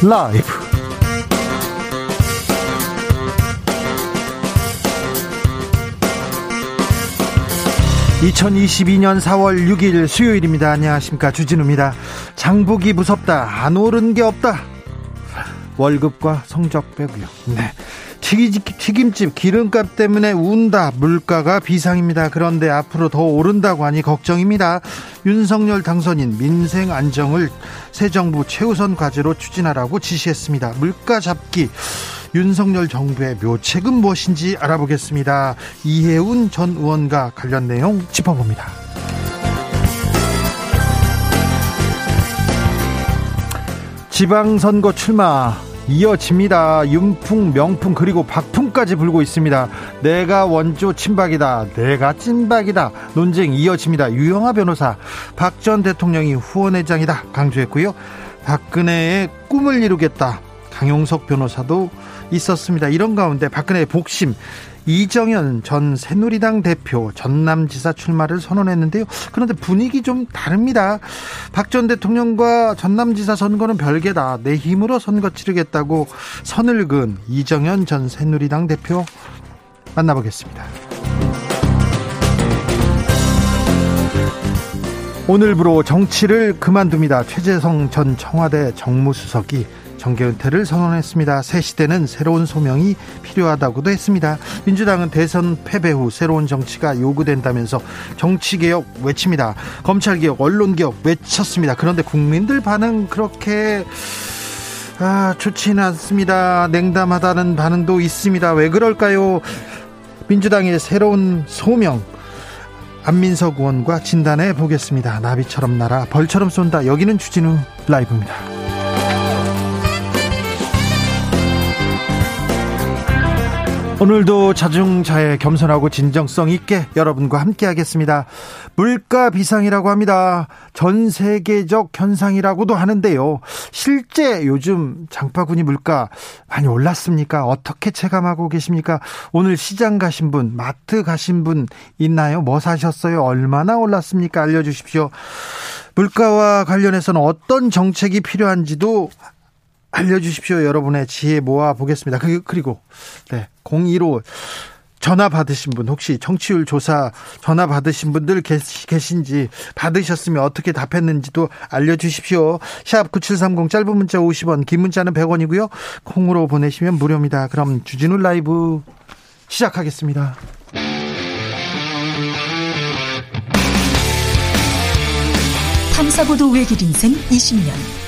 라이브. 2022년 4월 6일 수요일입니다. 안녕하십니까. 주진우입니다. 장북이 무섭다. 안 오른 게 없다. 월급과 성적 빼고요. 네. 튀김집 기름값 때문에 운다 물가가 비상입니다. 그런데 앞으로 더 오른다고 하니 걱정입니다. 윤석열 당선인 민생 안정을 새 정부 최우선 과제로 추진하라고 지시했습니다. 물가 잡기 윤석열 정부의 묘책은 무엇인지 알아보겠습니다. 이해운 전 의원과 관련 내용 짚어봅니다. 지방선거 출마 이어집니다. 윤풍, 명풍 그리고 박풍까지 불고 있습니다. 내가 원조 친박이다. 내가 찐박이다. 논쟁 이어집니다. 유영아 변호사, 박 전 대통령이 후원회장이다. 강조했고요. 박근혜의 꿈을 이루겠다. 강용석 변호사도 있었습니다. 이런 가운데 박근혜의 복심 이정현 전 새누리당 대표 전남지사 출마를 선언했는데요. 그런데 분위기 좀 다릅니다. 박 전 대통령과 전남지사 선거는 별개다. 내 힘으로 선거 치르겠다고 선을 그은 이정현 전 새누리당 대표 만나보겠습니다. 오늘부로 정치를 그만둡니다. 최재성 전 청와대 정무수석이 정계 은퇴를 선언했습니다. 새 시대는 새로운 소명이 필요하다고도 했습니다. 민주당은 대선 패배 후 새로운 정치가 요구된다면서 정치개혁 외칩니다. 검찰개혁, 언론개혁 외쳤습니다. 그런데 국민들 반응 그렇게 아, 좋지는 않습니다. 냉담하다는 반응도 있습니다. 왜 그럴까요? 민주당의 새로운 소명 안민석 의원과 진단해 보겠습니다. 나비처럼 날아 벌처럼 쏜다. 여기는 주진우 라이브입니다. 오늘도 자중자애 겸손하고 진정성 있게 여러분과 함께 하겠습니다. 물가 비상이라고 합니다. 전 세계적 현상이라고도 하는데요. 실제 요즘 장바구니 물가 많이 올랐습니까? 어떻게 체감하고 계십니까? 오늘 시장 가신 분, 마트 가신 분 있나요? 뭐 사셨어요? 얼마나 올랐습니까? 알려주십시오. 물가와 관련해서는 어떤 정책이 필요한지도 알려주십시오. 여러분의 지혜 모아 보겠습니다. 그, 그리고, 네, 02로 전화 받으신 분, 혹시 정치율 조사 전화 받으신 분들 계신지, 받으셨으면 어떻게 답했는지도 알려주십시오. 샵 9730 짧은 문자 50원, 긴 문자는 100원이고요. 콩으로 보내시면 무료입니다. 그럼 주진우 라이브 시작하겠습니다. 탐사보도 외길 인생 20년.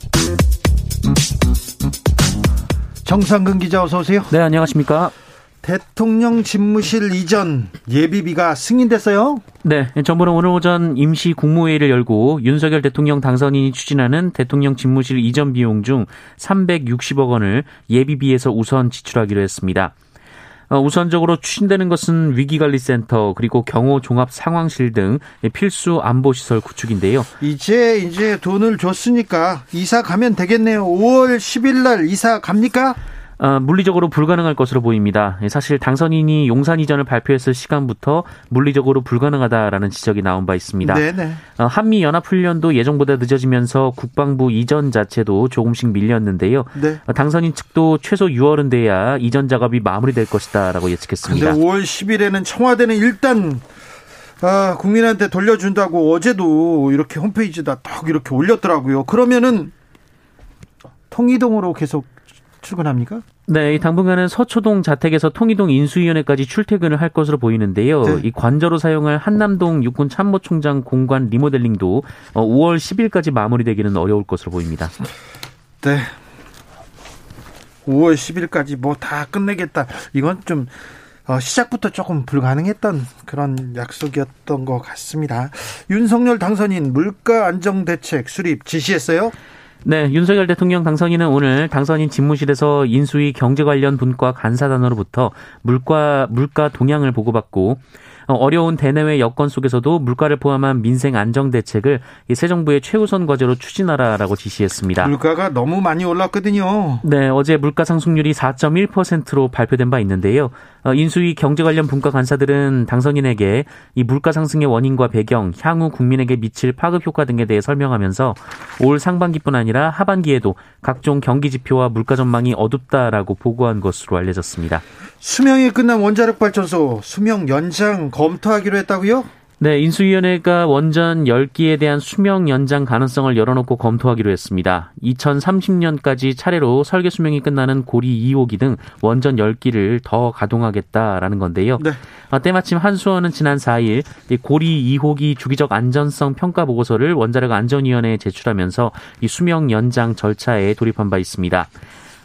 정상근 기자 어서 오세요. 네, 안녕하십니까? 대통령 집무실 이전 예비비가 승인됐어요? 네, 정부는 오늘 오전 임시 국무회의를 열고 윤석열 대통령 당선인이 추진하는 대통령 집무실 이전 비용 중 360억 원을 예비비에서 우선 지출하기로 했습니다. 어, 우선적으로 추진되는 것은 위기관리센터 그리고 경호 종합 상황실 등 필수 안보 시설 구축인데요. 이제 이제 돈을 줬으니까 이사 가면 되겠네요. 5월 10일 날 이사 갑니까? 어, 물리적으로 불가능할 것으로 보입니다. 사실 당선인이 용산 이전을 발표했을 시간부터 물리적으로 불가능하다라는 지적이 나온 바 있습니다. 네네. 어, 한미 연합 훈련도 예정보다 늦어지면서 국방부 이전 자체도 조금씩 밀렸는데요. 네. 어, 당선인 측도 최소 6월은 돼야 이전 작업이 마무리될 것이다라고 예측했습니다. 근데 5월 10일에는 청와대는 일단 아, 국민한테 돌려준다고 어제도 이렇게 홈페이지에다 딱 이렇게 올렸더라고요. 그러면은 통이동으로 계속 출근합니까? 네, 당분간은 서초동 자택에서 통이동 인수위원회까지 출퇴근을 할 것으로 보이는데요. 네. 이 관저로 사용할 한남동 육군 참모총장 공관 리모델링도 5월 어, 10일까지 마무리되기는 어려울 것으로 보입니다. 네. 5월 10일까지 뭐 다 끝내겠다. 이건 좀 어, 시작부터 조금 불가능했던 그런 약속이었던 것 같습니다. 윤석열 당선인 물가 안정 대책 수립 지시했어요? 네, 윤석열 대통령 당선인은 오늘 당선인 집무실에서 인수위 경제 관련 분과 간사단으로부터 물가 물가 동향을 보고받고 어, 어려운 대내외 여건 속에서도 물가를 포함한 민생 안정 대책을 새 정부의 최우선 과제로 추진하라라고 지시했습니다. 물가가 너무 많이 올랐거든요. 네, 어제 물가 상승률이 4.1%로 발표된 바 있는데요. 어, 인수위 경제 관련 분과 간사들은 당선인에게 이 물가 상승의 원인과 배경, 향후 국민에게 미칠 파급 효과 등에 대해 설명하면서 올 상반기뿐 아니라 하반기에도 각종 경기 지표와 물가 전망이 어둡다라고 보고한 것으로 알려졌습니다. 수명이 끝난 원자력 발전소 수명 연장 검토하기로 했다고요? 네, 인수위원회가 원전 10기에 대한 수명 연장 가능성을 열어놓고 검토하기로 했습니다. 2030년까지 차례로 설계 수명이 끝나는 고리 2호기 등 원전 10기를 더 가동하겠다라는 건데요. 네. 아, 때마침 한수원은 지난 4일 고리 2호기 주기적 안전성 평가 보고서를 원자력 안전위원회에 제출하면서 이 수명 연장 절차에 돌입한 바 있습니다.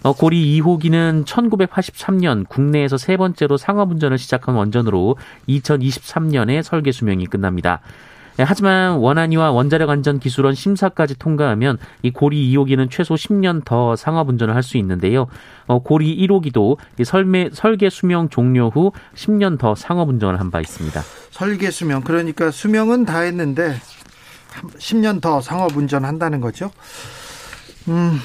어, 고리 2호기는 1983년 국내에서 세 번째로 상업운전을 시작한 원전으로 2023년에 설계 수명이 끝납니다. 네, 하지만 원안위와 원자력 안전 기술원 심사까지 통과하면 이 고리 2호기는 최소 10년 더 상업 운전을 할 수 있는데요. 어, 고리 1호기도 설매, 설계 수명 종료 후 10년 더 상업 운전을 한 바 있습니다. 설계 수명 그러니까 수명은 다 했는데 10년 더 상업 운전한다는 거죠. 음,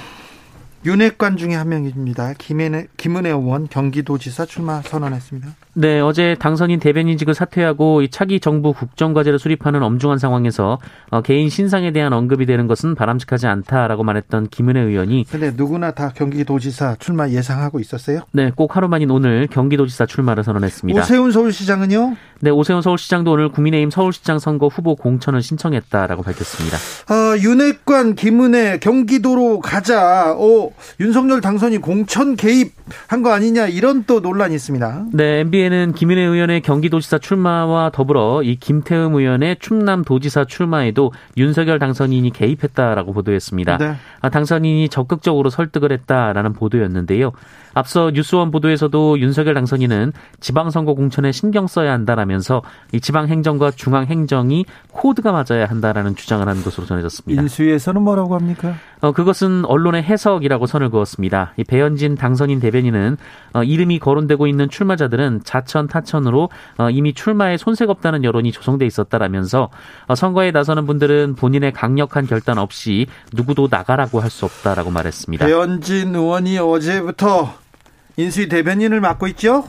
윤핵관 중에 한 명입니다. 김은혜, 김은혜 의원 경기도지사 출마 선언했습니다. 네, 어제 당선인 대변인직을 사퇴하고 차기 정부 국정과제를 수립하는 엄중한 상황에서 어, 개인 신상에 대한 언급이 되는 것은 바람직하지 않다라고 말했던 김은혜 의원이 근데 누구나 다 경기도지사 출마 예상하고 있었어요? 네, 꼭 하루 만인 오늘 경기도지사 출마를 선언했습니다. 오세훈 서울시장은요? 네, 오세훈 서울시장도 오늘 국민의힘 서울시장 선거 후보 공천을 신청했다라고 밝혔습니다. 어, 윤핵관 김은혜 경기도로 가자. 오, 윤석열 당선이 공천 개입한 거 아니냐 이런 또 논란이 있습니다. 네, MBN은 김인혜 의원의 경기도지사 출마와 더불어 이 김태흠 의원의 충남도지사 출마에도 윤석열 당선인이 개입했다라고 보도했습니다. 네. 아, 당선인이 적극적으로 설득을 했다라는 보도였는데요. 앞서 뉴스원 보도에서도 윤석열 당선인은 지방선거 공천에 신경 써야 한다라면서 이 지방행정과 중앙행정이 코드가 맞아야 한다라는 주장을 한 것으로 전해졌습니다. 인수위에서는 뭐라고 합니까? 어, 그것은 언론의 해석이라고 선을 그었습니다. 이 배현진 당선인 대변인은 어, 이름이 거론되고 있는 출마자들은 자천 타천으로 어, 이미 출마에 손색 없다는 여론이 조성돼 있었다라면서 어, 선거에 나서는 분들은 본인의 강력한 결단 없이 누구도 나가라고 할 수 없다라고 말했습니다. 배현진 의원이 어제부터 인수위 대변인을 맡고 있죠.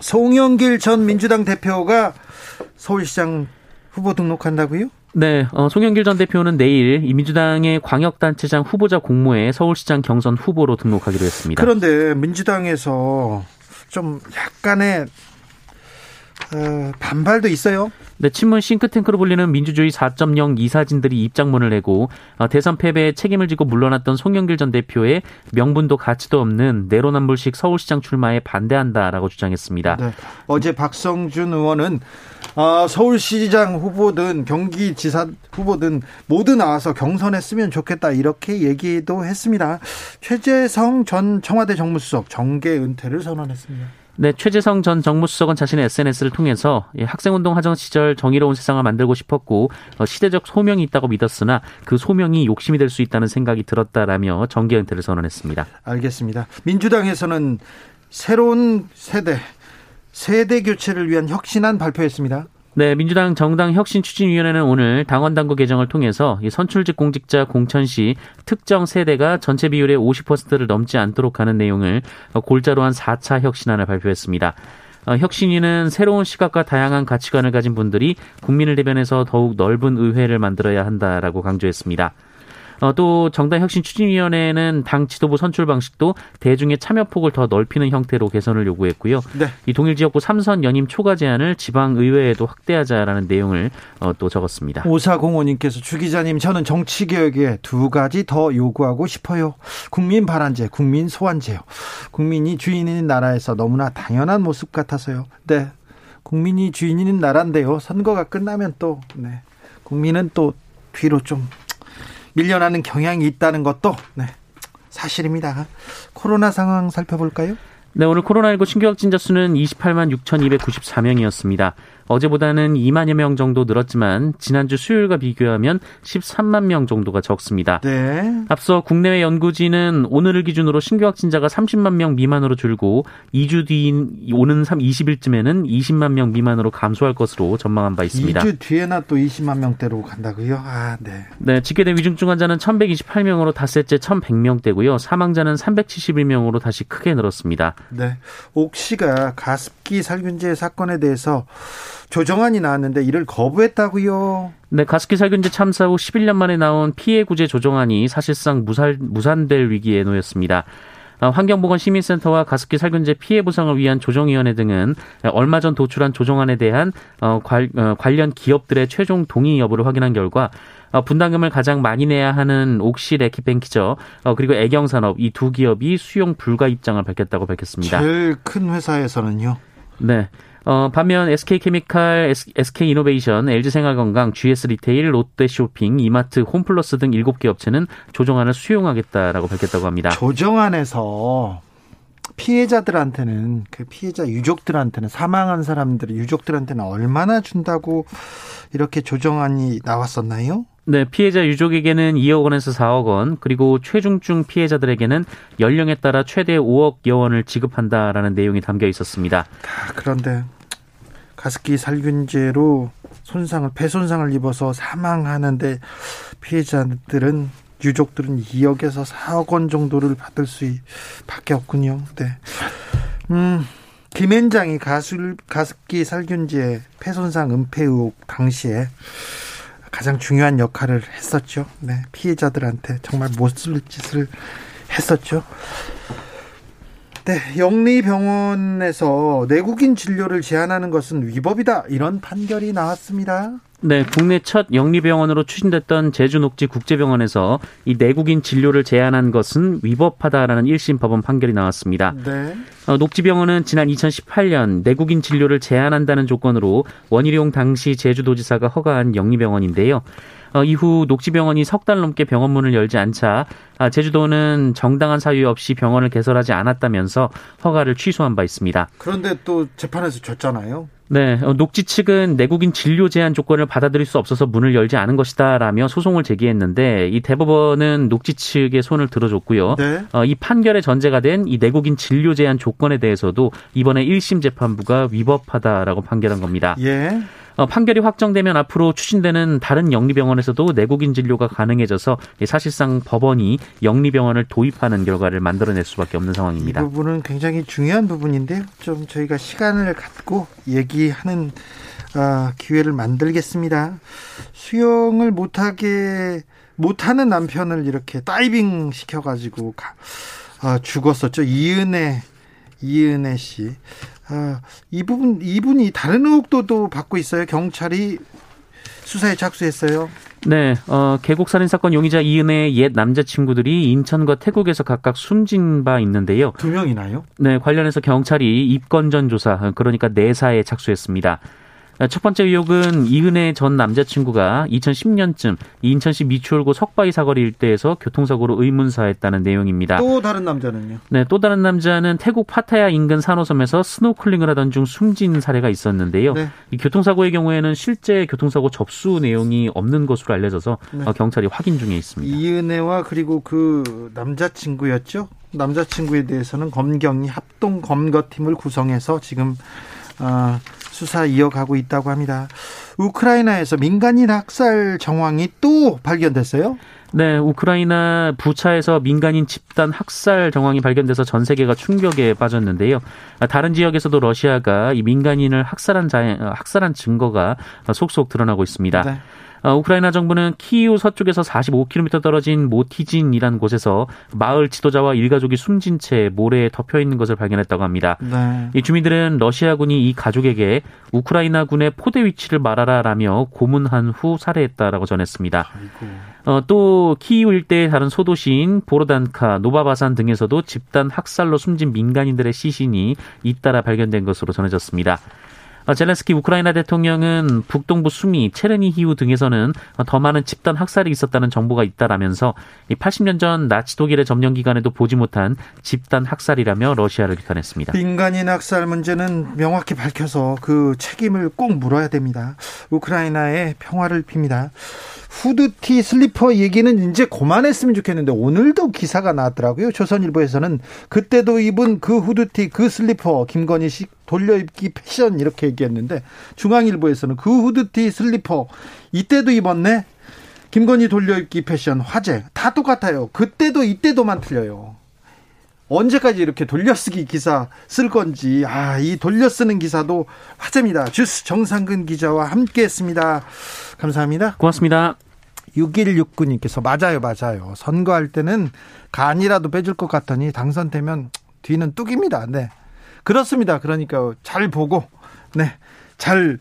송영길 전 민주당 대표가 서울시장 후보 등록한다고요? 네, 어, 송영길 전 대표는 내일 이 민주당의 광역단체장 후보자 공모에 서울시장 경선 후보로 등록하기로 했습니다. 그런데 민주당에서 좀 약간의 어, 반발도 있어요. 네, 친문 싱크탱크로 불리는 민주주의 4.0 이사진들이 입장문을 내고 어, 대선 패배에 책임을 지고 물러났던 송영길 전 대표의 명분도 가치도 없는 내로남불식 서울시장 출마에 반대한다라고 주장했습니다. 네. 어제 박성준 의원은 어, 서울시장 후보든 경기지사 후보든 모두 나와서 경선했으면 좋겠다 이렇게 얘기도 했습니다. 최재성 전 청와대 정무수석 정계 은퇴를 선언했습니다. 네, 최재성 전 정무수석은 자신의 SNS를 통해서 학생운동 하정 시절 정의로운 세상을 만들고 싶었고 어, 시대적 소명이 있다고 믿었으나 그 소명이 욕심이 될 수 있다는 생각이 들었다라며 정계 은퇴를 선언했습니다. 알겠습니다. 민주당에서는 새로운 세대 세대 교체를 위한 혁신안 발표했습니다. 네, 민주당 정당 혁신 추진위원회는 오늘 당원 당구 개정을 통해서 선출직 공직자 공천 시 특정 세대가 전체 비율의 50%를 넘지 않도록 하는 내용을 골자로 한 4차 혁신안을 발표했습니다. 어, 혁신위는 새로운 시각과 다양한 가치관을 가진 분들이 국민을 대변해서 더욱 넓은 의회를 만들어야 한다라고 강조했습니다. 어, 또 정당 혁신 추진위원회는 당 지도부 선출 방식도 대중의 참여 폭을 더 넓히는 형태로 개선을 요구했고요. 네. 이 동일 지역구 삼선 연임 초과 제한을 지방 의회에도 확대하자라는 내용을 어, 또 적었습니다. 오사공호님께서 주 기자님 저는 정치 개혁에 두 가지 더 요구하고 싶어요. 국민 발안제, 국민 소환제요. 국민이 주인인 나라에서 너무나 당연한 모습 같아서요. 네. 국민이 주인인 나라인데요. 선거가 끝나면 또 네. 국민은 또 뒤로 좀 밀려나는 경향이 있다는 것도 네, 사실입니다. 코로나 상황 살펴볼까요? 네, 오늘 코로나19 신규 확진자 수는 28만 6,294명이었습니다. 어제보다는 2만여 명 정도 늘었지만 지난주 수요일과 비교하면 13만 명 정도가 적습니다. 네. 앞서 국내외 연구진은 오늘을 기준으로 신규 확진자가 30만 명 미만으로 줄고 2주 뒤인 오는 3 20일쯤에는 20만 명 미만으로 감소할 것으로 전망한 바 있습니다. 2주 뒤에나 또 20만 명대로 간다고요? 아, 네. 네, 집계된 위중증 환자는 1,128명으로 닷새째 1,100명대고요. 사망자는 371명으로 다시 크게 늘었습니다. 네. 옥시가 가습기 살균제 사건에 대해서 조정안이 나왔는데 이를 거부했다고요. 네, 가습기 살균제 참사 후 11년 만에 나온 피해 구제 조정안이 사실상 무살, 무산될 위기에 놓였습니다. 어, 환경보건시민센터와 가습기 살균제 피해 보상을 위한 조정위원회 등은 얼마 전 도출한 조정안에 대한 어, 어, 관련 기업들의 최종 동의 여부를 확인한 결과 분담금을 가장 많이 내야 하는 옥시 레키뱅키죠. 그리고 애경산업 이 두 기업이 수용 불가 입장을 밝혔다고 밝혔습니다. 제일 큰 회사에서는요? 네. 어, 반면 SK케미칼, SK이노베이션, LG생활건강, GS리테일, 롯데쇼핑, 이마트, 홈플러스 등 7개 업체는 조정안을 수용하겠다라고 밝혔다고 합니다. 조정안에서 피해자들한테는 그 피해자 유족들한테는 사망한 사람들 유족들한테는 얼마나 준다고 이렇게 조정안이 나왔었나요? 네, 피해자 유족에게는 2억 원에서 4억 원, 그리고 최중증 피해자들에게는 연령에 따라 최대 5억여 원을 지급한다라는 내용이 담겨 있었습니다. 아, 그런데 가습기 살균제로 손상을 폐 손상을 입어서 사망하는데 피해자들은 유족들은 2억에서 4억 원 정도를 받을 수밖에 없군요. 네. 음, 김앤장이 가수, 가습기 살균제 폐손상 은폐 의혹 당시에 가장 중요한 역할을 했었죠. 네, 피해자들한테 정말 못쓸 짓을 했었죠. 네, 영리병원에서 내국인 진료를 제한하는 것은 위법이다. 이런 판결이 나왔습니다. 네, 국내 첫 영리병원으로 추진됐던 제주녹지 국제병원에서 이 내국인 진료를 제한한 것은 위법하다라는 1심 법원 판결이 나왔습니다. 네. 어, 녹지병원은 지난 2018년 내국인 진료를 제한한다는 조건으로 원희룡 당시 제주도지사가 허가한 영리병원인데요. 어, 이후 녹지병원이 석 달 넘게 병원 문을 열지 않자 아, 제주도는 정당한 사유 없이 병원을 개설하지 않았다면서 허가를 취소한 바 있습니다. 그런데 또 재판에서 졌잖아요. 네, 어, 녹지 측은 내국인 진료 제한 조건을 받아들일 수 없어서 문을 열지 않은 것이다라며 소송을 제기했는데 이 대법원은 녹지 측의 손을 들어줬고요. 네. 어, 이 판결의 전제가 된 이 내국인 진료 제한 조건에 대해서도 이번에 1심 재판부가 위법하다라고 판결한 겁니다. 예. 어, 판결이 확정되면 앞으로 추진되는 다른 영리병원에서도 내국인 진료가 가능해져서 사실상 법원이 영리병원을 도입하는 결과를 만들어낼 수밖에 없는 상황입니다. 이 부분은 굉장히 중요한 부분인데요. 좀 저희가 시간을 갖고 얘기하는 어, 기회를 만들겠습니다. 수영을 못하게 못하는 남편을 이렇게 다이빙 시켜가지고 어, 죽었었죠. 이은혜 이은혜 씨. 아, 이 부분 이분이 다른 의혹도 또 받고 있어요. 경찰이 수사에 착수했어요. 네, 어, 계곡 살인 사건 용의자 이은혜의 옛 남자친구들이 인천과 태국에서 각각 숨진 바 있는데요. 두 명이나요? 네, 관련해서 경찰이 입건전 조사, 그러니까 내사에 착수했습니다. 첫 번째 의혹은 이은해 전 남자친구가 2010년쯤 인천시 미추홀구 석바위 사거리 일대에서 교통사고로 의문사했다는 내용입니다. 또 다른 남자는요? 네, 또 다른 남자는 태국 파타야 인근 산호섬에서 스노클링을 하던 중 숨진 사례가 있었는데요. 네. 이 교통사고의 경우에는 실제 교통사고 접수 내용이 없는 것으로 알려져서 네. 어, 경찰이 확인 중에 있습니다. 이은해와 그리고 그 남자친구였죠? 남자친구에 대해서는 검경이 합동 검거팀을 구성해서 지금 어, 수사 이어가고 있다고 합니다. 우크라이나에서 민간인 학살 정황이 또 발견됐어요? 네, 우크라이나 부차에서 민간인 집단 학살 정황이 발견돼서 전 세계가 충격에 빠졌는데요. 다른 지역에서도 러시아가 이 민간인을 학살한 자, 학살한 증거가 속속 드러나고 있습니다. 네. 어, 우크라이나 정부는 키이우 서쪽에서 45km 떨어진 모티진이라는 곳에서 마을 지도자와 일가족이 숨진 채 모래에 덮여 있는 것을 발견했다고 합니다. 네. 이 주민들은 러시아군이 이 가족에게 우크라이나군의 포대 위치를 말하라라며 고문한 후 살해했다라고 전했습니다. 어, 또 키이우 일대의 다른 소도시인 보로단카, 노바바산 등에서도 집단 학살로 숨진 민간인들의 시신이 잇따라 발견된 것으로 전해졌습니다. 어, 젤렌스키 우크라이나 대통령은 북동부 수미, 체르니히우 등에서는 더 많은 집단 학살이 있었다는 정보가 있다라면서 80년 전 나치 독일의 점령 기간에도 보지 못한 집단 학살이라며 러시아를 비판했습니다. 민간인 학살 문제는 명확히 밝혀서 그 책임을 꼭 물어야 됩니다. 우크라이나의 평화를 빕니다. 후드티 슬리퍼 얘기는 이제 그만했으면 좋겠는데 오늘도 기사가 나왔더라고요. 조선일보에서는 그때도 입은 그 후드티 그 슬리퍼 김건희식 돌려입기 패션 이렇게 얘기했는데 중앙일보에서는 그 후드티 슬리퍼 이때도 입었네. 김건희 돌려입기 패션 화제 다 똑같아요. 그때도 이때도만 틀려요. 언제까지 이렇게 돌려쓰기 기사 쓸 건지 아 이 돌려쓰는 기사도 화제입니다. 주스 정상근 기자와 함께했습니다. 감사합니다. 고맙습니다. 6169님께서 맞아요, 맞아요. 선거할 때는 간이라도 빼줄 것 같더니 당선되면 뒤는 뚝입니다. 네. 그렇습니다. 그러니까 잘 보고, 네. 잘,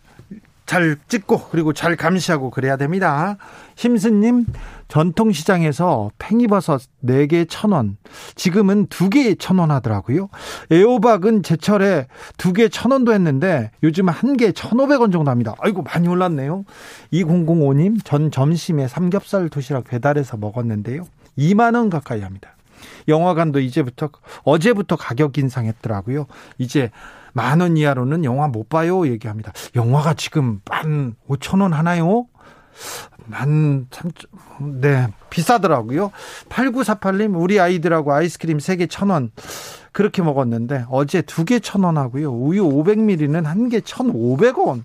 잘 찍고, 그리고 잘 감시하고 그래야 됩니다. 심스님, 전통시장에서 팽이버섯 4개 1,000원. 지금은 2개 1,000원 하더라고요. 애호박은 제철에 2개 1,000원도 했는데 요즘 1개 1,500원 정도 합니다. 아이고, 많이 올랐네요. 2005님, 전 점심에 삼겹살 도시락 배달해서 먹었는데요. 2만원 가까이 합니다. 영화관도 이제부터, 어제부터 가격 인상했더라고요. 이제 만 원 이하로는 영화 못 봐요. 얘기합니다. 영화가 지금 만 5천 원 하나요? 만 삼, 네, 비싸더라고요. 8948님, 우리 아이들하고 아이스크림 3개 천원 그렇게 먹었는데, 어제 2개 천원 하고요. 우유 500ml는 한개 1,500원.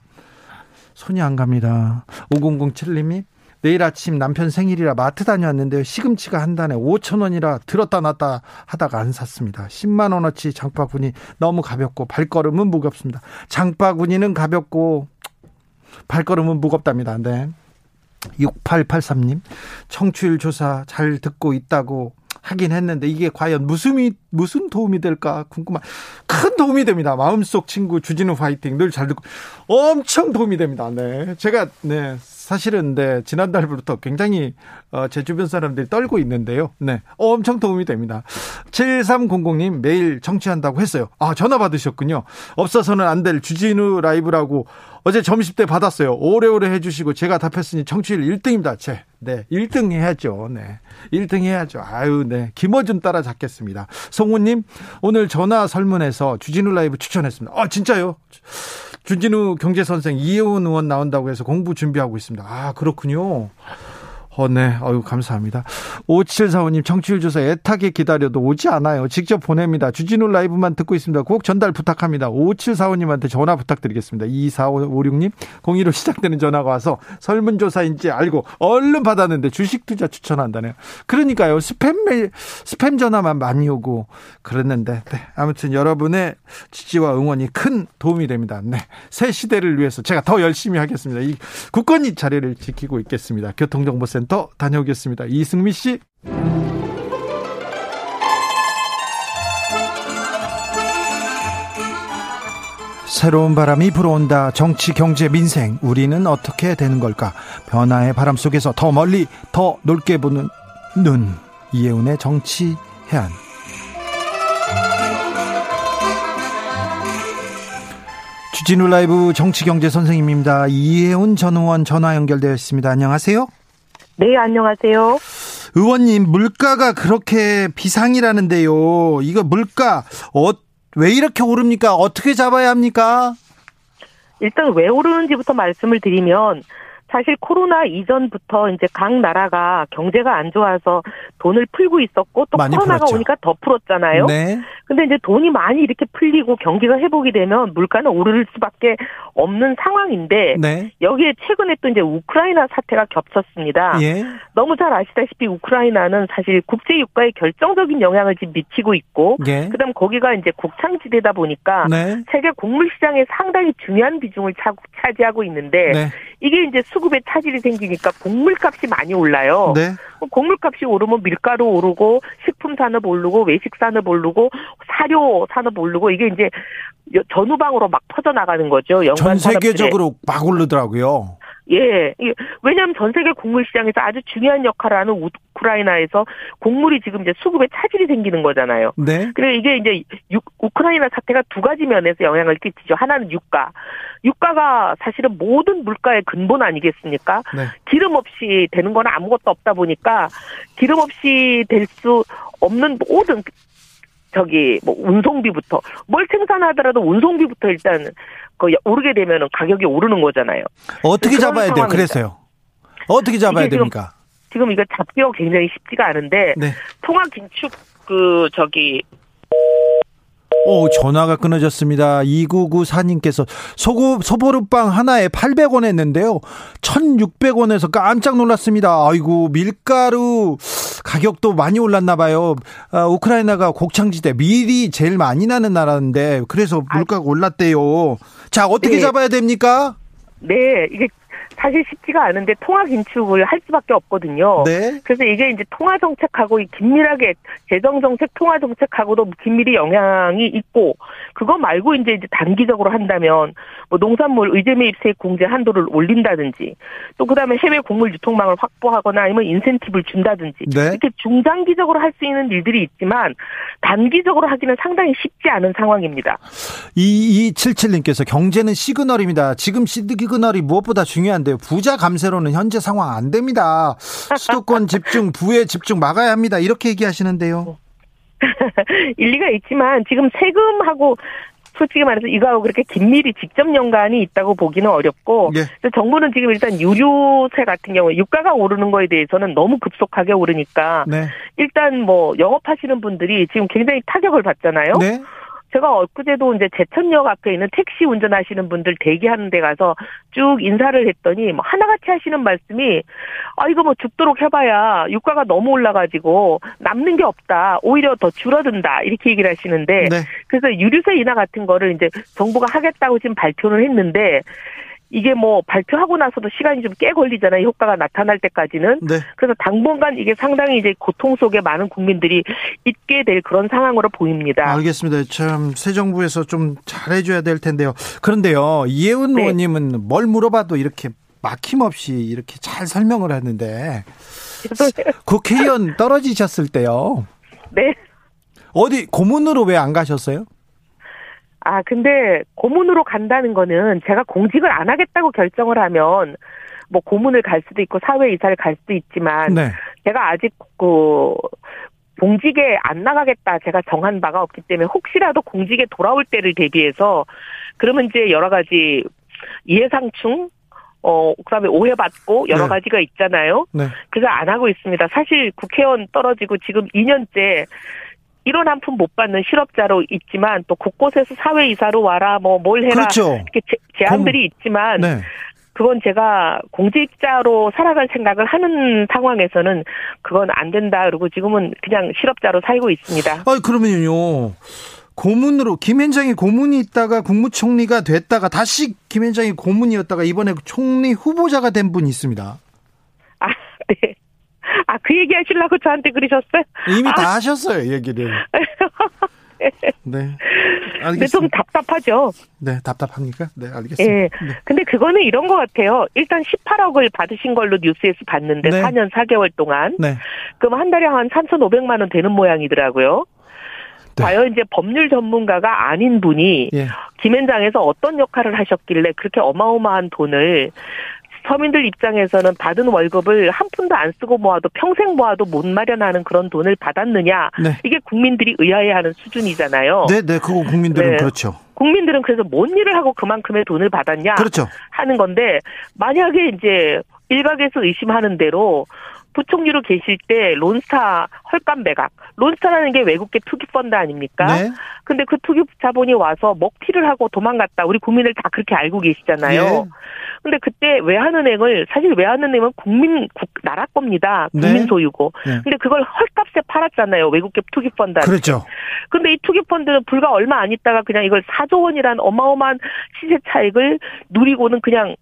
손이 안 갑니다. 5007님이 내일 아침 남편 생일이라 마트 다녀왔는데 시금치가 한 단에 5천 원이라 들었다 놨다 하다가 안 샀습니다. 10만 원어치 장바구니 너무 가볍고 발걸음은 무겁습니다. 장바구니는 가볍고 발걸음은 무겁답니다. 네. 6883님, 청취율 조사 잘 듣고 있다고 하긴 했는데 이게 과연 무슨 무슨 도움이 될까 궁금한 큰 도움이 됩니다. 마음속 친구 주진우 파이팅 늘 잘 듣고 엄청 도움이 됩니다. 네. 제가 네. 사실은 네, 지난달부터 굉장히 어, 제 주변 사람들이 떨고 있는데요. 네. 엄청 도움이 됩니다. 7300님 매일 청취한다고 했어요. 아, 전화 받으셨군요. 없어서는 안 될 주진우 라이브라고 어제 점심 때 받았어요. 오래오래 해주시고 제가 답했으니 청취율 1등입니다. 제. 네. 1등 해야죠. 네. 1등 해야죠. 아유, 네. 김어준 따라잡겠습니다. 송우님, 오늘 전화 설문에서 주진우 라이브 추천했습니다. 아, 진짜요? 주진우 경제선생 이혜원 의원 나온다고 해서 공부 준비하고 있습니다. 아, 그렇군요. 어, 네. 아유, 감사합니다. 5745님, 청취율 조사 애타게 기다려도 오지 않아요. 직접 보냅니다. 주진우 라이브만 듣고 있습니다. 꼭 전달 부탁합니다. 5745님한테 전화 부탁드리겠습니다. 2456님, 02로 시작되는 전화가 와서 설문조사인지 알고 얼른 받았는데 주식 투자 추천한다네요. 그러니까요. 스팸 메일, 스팸 전화만 많이 오고 그랬는데, 네. 아무튼 여러분의 지지와 응원이 큰 도움이 됩니다. 네. 새 시대를 위해서 제가 더 열심히 하겠습니다. 이 국권이 자리를 지키고 있겠습니다. 교통정보센터 센터 다녀오겠습니다. 이승미 씨. 새로운 바람이 불어온다. 정치, 경제, 민생. 우리는 어떻게 되는 걸까? 변화의 바람 속에서 더 멀리, 더 넓게 보는 눈. 이혜운의 정치 해안. 주진우 라이브 정치 경제 선생님입니다. 이혜운 전 의원 전화 연결되어 있습니다. 안녕하세요. 네, 안녕하세요. 의원님, 물가가 그렇게 비상이라는데요. 이거 물가, 어, 왜 이렇게 오릅니까? 어떻게 잡아야 합니까? 일단 왜 오르는지부터 말씀을 드리면, 사실 코로나 이전부터 이제 각 나라가 경제가 안 좋아서 돈을 풀고 있었고 또 코로나가 풀었죠. 오니까 더 풀었잖아요. 네. 근데 이제 돈이 많이 이렇게 풀리고 경기가 회복이 되면 물가는 오를 수밖에 없는 상황인데 네. 여기에 최근에 또 이제 우크라이나 사태가 겹쳤습니다. 예. 너무 잘 아시다시피 우크라이나는 사실 국제 유가에 결정적인 영향을 지금 미치고 있고 예. 그다음 거기가 이제 곡창지대다 보니까 네. 세계 곡물 시장에 상당히 중요한 비중을 차지하고 있는데 네. 이게 이제 수 급에 차질이 생기니까 곡물값이 많이 올라요. 네. 곡물값이 오르면 밀가루 오르고 식품 산업 오르고 외식 산업 오르고 사료 산업 오르고 이게 이제 전후방으로 막 퍼져 나가는 거죠. 전 세계적으로 막 오르더라고요. 예. 왜냐하면 전 세계 곡물 시장에서 아주 중요한 역할을 하는 우크라이나에서 곡물이 지금 이제 수급에 차질이 생기는 거잖아요. 네. 그래 이게 이제 우크라이나 사태가 두 가지 면에서 영향을 끼치죠. 하나는 유가. 유가가 사실은 모든 물가의 근본 아니겠습니까? 네. 기름 없이 되는 건 아무것도 없다 보니까 기름 없이 될 수 없는 모든 저기 뭐 운송비부터 뭘 생산하더라도 운송비부터 일단 그 오르게 되면 가격이 오르는 거잖아요. 어떻게 잡아야 돼요? 그래서요. 어떻게 잡아야 됩니까? 지금, 지금 이거 잡기가 굉장히 쉽지가 않은데 네. 통화 긴축 그 저기 오, 전화가 끊어졌습니다. 2994님께서 소고, 소보루빵 하나에 800원 했는데요. 1600원에서 깜짝 놀랐습니다. 아이고, 밀가루 가격도 많이 올랐나 봐요. 아, 우크라이나가 곡창지대, 밀이 제일 많이 나는 나라인데, 그래서 물가가 올랐대요. 자, 어떻게 네. 잡아야 됩니까? 네, 이게 사실 쉽지가 않은데 통화 긴축을 할 수밖에 없거든요. 네. 그래서 이게 이제 통화 정책하고 긴밀하게 재정 정책, 통화 정책하고도 긴밀히 영향이 있고 그거 말고 이제 이제 단기적으로 한다면 뭐 농산물 의제 매입세 공제 한도를 올린다든지 또 그다음에 해외 곡물 유통망을 확보하거나 아니면 인센티브를 준다든지 네. 이렇게 중장기적으로 할 수 있는 일들이 있지만 단기적으로 하기는 상당히 쉽지 않은 상황입니다. 2277님께서 경제는 시그널입니다. 지금 시그널이 무엇보다 중요한데 요. 부자 감세로는 현재 상황 안 됩니다. 수도권 집중, 부의 집중 막아야 합니다. 이렇게 얘기하시는데요. 일리가 있지만 지금 세금하고 솔직히 말해서 이거하고 그렇게 긴밀히 직접 연관이 있다고 보기는 어렵고 예. 정부는 지금 일단 유류세 같은 경우에 유가가 오르는 거에 대해서는 너무 급속하게 오르니까 네. 일단 뭐 영업하시는 분들이 지금 굉장히 타격을 받잖아요. 네. 제가 엊그제도 이제 제천역 앞에 있는 택시 운전하시는 분들 대기하는 데 가서 쭉 인사를 했더니 뭐 하나같이 하시는 말씀이 아 이거 뭐 죽도록 해봐야 유가가 너무 올라가지고 남는 게 없다 오히려 더 줄어든다 이렇게 얘기를 하시는데 네. 그래서 유류세 인하 같은 거를 이제 정부가 하겠다고 지금 발표를 했는데 이게 뭐 발표하고 나서도 시간이 좀 꽤 걸리잖아요. 효과가 나타날 때까지는. 네. 그래서 당분간 이게 상당히 이제 고통 속에 많은 국민들이 있게 될 그런 상황으로 보입니다. 알겠습니다. 참 새 정부에서 좀 잘해줘야 될 텐데요. 그런데요, 이혜훈 네. 의원님은 뭘 물어봐도 이렇게 막힘없이 이렇게 잘 설명을 하는데 국회의원 떨어지셨을 때요. 네. 어디 고문으로 왜 안 가셨어요? 아, 근데 고문으로 간다는 거는 제가 공직을 안 하겠다고 결정을 하면 뭐 고문을 갈 수도 있고 사회 이사를 갈 수도 있지만 네. 제가 아직 그 공직에 안 나가겠다 제가 정한 바가 없기 때문에 혹시라도 공직에 돌아올 때를 대비해서 그러면 이제 여러 가지 이해상충 어, 그다음에 오해받고 여러 네. 가지가 있잖아요. 네. 그래서 안 하고 있습니다. 사실 국회의원 떨어지고 지금 2년째 이런 한푼 못 받는 실업자로 있지만 또 곳곳에서 사회 이사로 와라 뭐 뭘 해라 그렇죠. 이렇게 제, 안들이 있지만 네. 그건 제가 공직자로 살아갈 생각을 하는 상황에서는 그건 안 된다 그러고 지금은 그냥 실업자로 살고 있습니다. 아 그러면요. 고문으로 김현장이 고문이 있다가 국무총리가 됐다가 다시 김현장이 고문이었다가 이번에 총리 후보자가 된 분이 있습니다. 아, 네. 아, 그 얘기 하시려고 저한테 그러셨어요? 이미 아. 다 하셨어요, 얘기를. 네. 알겠습니다. 좀 답답하죠. 네, 답답합니까? 네, 알겠습니다. 예. 네. 근데 그거는 이런 것 같아요. 일단 18억을 받으신 걸로 뉴스에서 봤는데 네. 4년 4개월 동안. 네. 그럼 한 달에 한 3,500만 원 되는 모양이더라고요. 네. 과연 이제 법률 전문가가 아닌 분이 예. 김현장에서 어떤 역할을 하셨길래 그렇게 어마어마한 돈을 서민들 입장에서는 받은 월급을 한 푼도 안 쓰고 모아도 평생 모아도 못 마련하는 그런 돈을 받았느냐. 네. 이게 국민들이 의아해하는 수준이잖아요. 네, 네, 그거 국민들은 네. 그렇죠. 국민들은 그래서 뭔 일을 하고 그만큼의 돈을 받았냐 그렇죠. 하는 건데 만약에 이제 일각에서 의심하는 대로 부총리로 계실 때 론스타 헐값 매각. 론스타라는 게 외국계 투기 펀드 아닙니까? 네. 근데 그 투기 자본이 와서 먹튀를 하고 도망갔다. 우리 국민을 다 그렇게 알고 계시잖아요. 예. 근데 그때 외환은행을 사실 외환은행은 국민 국 나라 겁니다. 국민 네. 소유고. 네. 근데 그걸 헐값에 팔았잖아요. 외국계 투기 펀드. 그렇죠. 근데 이 투기 펀드는 불과 얼마 안 있다가 그냥 이걸 4조 원이란 어마어마한 시세 차익을 누리고는 그냥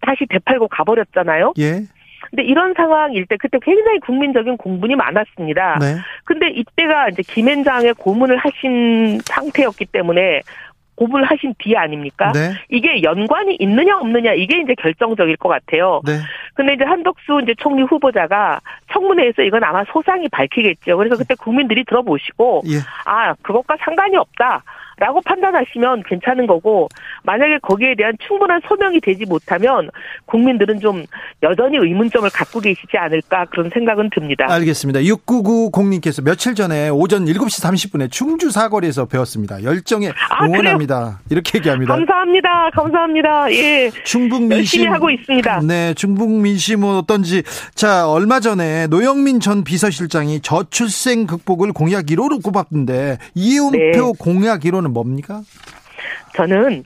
다시 되팔고 가버렸잖아요. 예. 근데 이런 상황일 때 그때 굉장히 국민적인 공분이 많았습니다. 네. 근데 이때가 이제 김앤장의 고문을 하신 상태였기 때문에 고불하신 뒤에 아닙니까? 네. 이게 연관이 있느냐 없느냐 이게 이제 결정적일 것 같아요. 네. 근데 이제 한덕수 이제 총리 후보자가 청문회에서 이건 아마 소상히 밝히겠죠. 그래서 그때 국민들이 들어보시고 예. 아 그것과 상관이 없다. 라고 판단하시면 괜찮은 거고 만약에 거기에 대한 충분한 소명이 되지 못하면 국민들은 좀 여전히 의문점을 갖고 계시지 않을까 그런 생각은 듭니다. 알겠습니다. 6990님께서 며칠 전에 오전 7시 30분에 충주 사거리에서 배웠습니다. 열정에 아, 응원합니다. 아, 이렇게 얘기합니다. 감사합니다. 감사합니다. 예. 충북 민심 열심히 하고 있습니다. 네, 충북 민심은 어떤지 자 얼마 전에 노영민 전 비서실장이 저출생 극복을 공약 1호로 꼽았는데 이해운표 네. 공약 1호는 뭡니까? 저는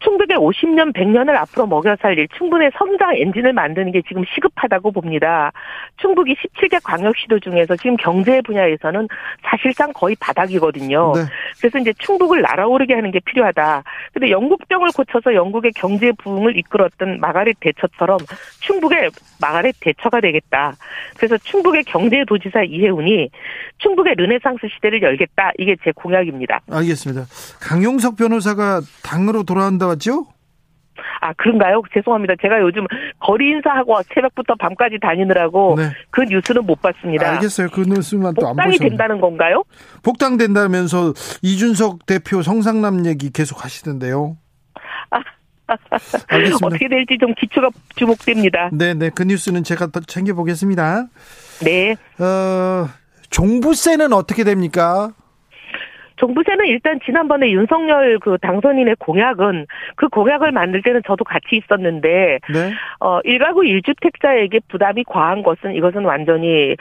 충북의 50년, 100년을 앞으로 먹여 살릴 충분의 성장 엔진을 만드는 게 지금 시급하다고 봅니다. 충북이 17개 광역시도 중에서 지금 경제 분야에서는 사실상 거의 바닥이거든요. 네. 그래서 이제 충북을 날아오르게 하는 게 필요하다. 근데 영국병을 고쳐서 영국의 경제 부흥을 이끌었던 마가렛 대처처럼 충북의 마가렛 대처가 되겠다. 그래서 충북의 경제도지사 이혜훈이 충북의 르네상스 시대를 열겠다. 이게 제 공약입니다. 알겠습니다. 강용석 변호사가 당으로 돌아온다 왔죠? 아 그런가요? 죄송합니다. 제가 요즘 거리 인사하고 새벽부터 밤까지 다니느라고 네. 그 뉴스는 못 봤습니다. 알겠어요. 그 뉴스만 또 안 보셨 복당이 된다는 건가요? 복당된다면서 이준석 대표 성상남 얘기 계속 하시던데요. 아, 알겠습니다. 어떻게 될지 좀 기초가 주목됩니다. 네, 네. 그 뉴스는 제가 더 챙겨 보겠습니다. 네. 어, 종부세는 어떻게 됩니까? 종부세는 일단 지난번에 윤석열 그 당선인의 공약은 그 공약을 만들 때는 저도 같이 있었는데 네. 어 일가구 일주택자에게 부담이 과한 것은 이것은 완전히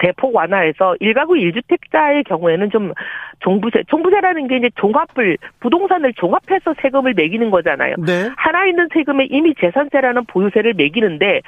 대폭 완화해서 일가구 일주택자의 경우에는 좀 종부세, 종부세라는 게 이제 종합을 부동산을 종합해서 세금을 매기는 거잖아요. 네. 하나 있는 세금에 이미 재산세라는 보유세를 매기는데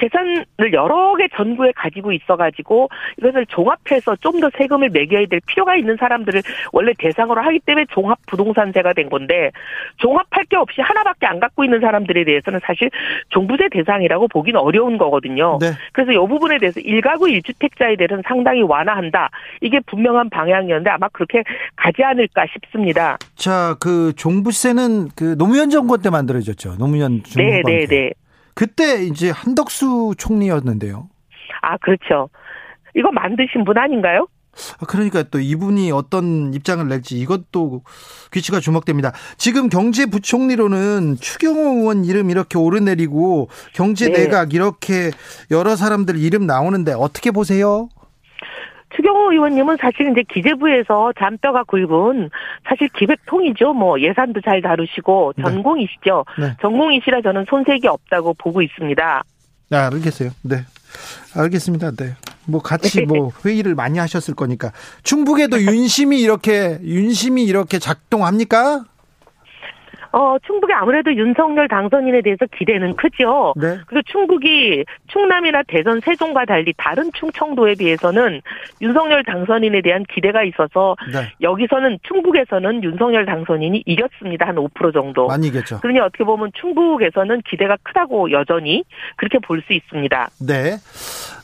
재산을 여러 개 전국에 가지고 있어가지고 이것을 종합해서 좀 더 세금을 매겨야 될 필요가 있는 사람들을 원래 대상으로 하기 때문에 종합 부동산세가 된 건데 종합할 게 없이 하나밖에 안 갖고 있는 사람들에 대해서는 사실 종부세 대상이라고 보기는 어려운 거거든요. 네. 그래서 이 부분에 대해서 일가구 일주택 자에 대해서는 상당히 완화한다. 이게 분명한 방향이었는데 아마 그렇게 가지 않을까 싶습니다. 자, 그 종부세는 그 노무현 정권 때 만들어졌죠. 노무현 중국 네, 네, 네. 그때 이제 한덕수 총리였는데요. 아, 그렇죠. 이거 만드신 분 아닌가요? 아, 그러니까 또 이분이 어떤 입장을 낼지 이것도 귀치가 주목됩니다. 지금 경제부총리로는 추경호 의원 이름 이렇게 오르내리고 경제내각 네. 이렇게 여러 사람들 이름 나오는데 어떻게 보세요? 추경호 의원님은 사실 이제 기재부에서 잔뼈가 굵은 사실 기획통이죠. 뭐 예산도 잘 다루시고 네. 전공이시죠. 네. 네. 전공이시라 저는 손색이 없다고 보고 있습니다. 네, 알겠어요. 네. 알겠습니다. 네. 뭐 같이 뭐 회의를 많이 하셨을 거니까. 충북에도 윤심이 이렇게 윤심이 이렇게 작동합니까? 어, 충북이 아무래도 윤석열 당선인에 대해서 기대는 크죠. 네. 그리고 충북이 충남이나 대전, 세종과 달리 다른 충청도에 비해서는 윤석열 당선인에 대한 기대가 있어서 네. 여기서는 충북에서는 윤석열 당선인이 이겼습니다. 한 5% 정도. 많이 이겼죠. 그러니 어떻게 보면 충북에서는 기대가 크다고 여전히 그렇게 볼 수 있습니다. 네.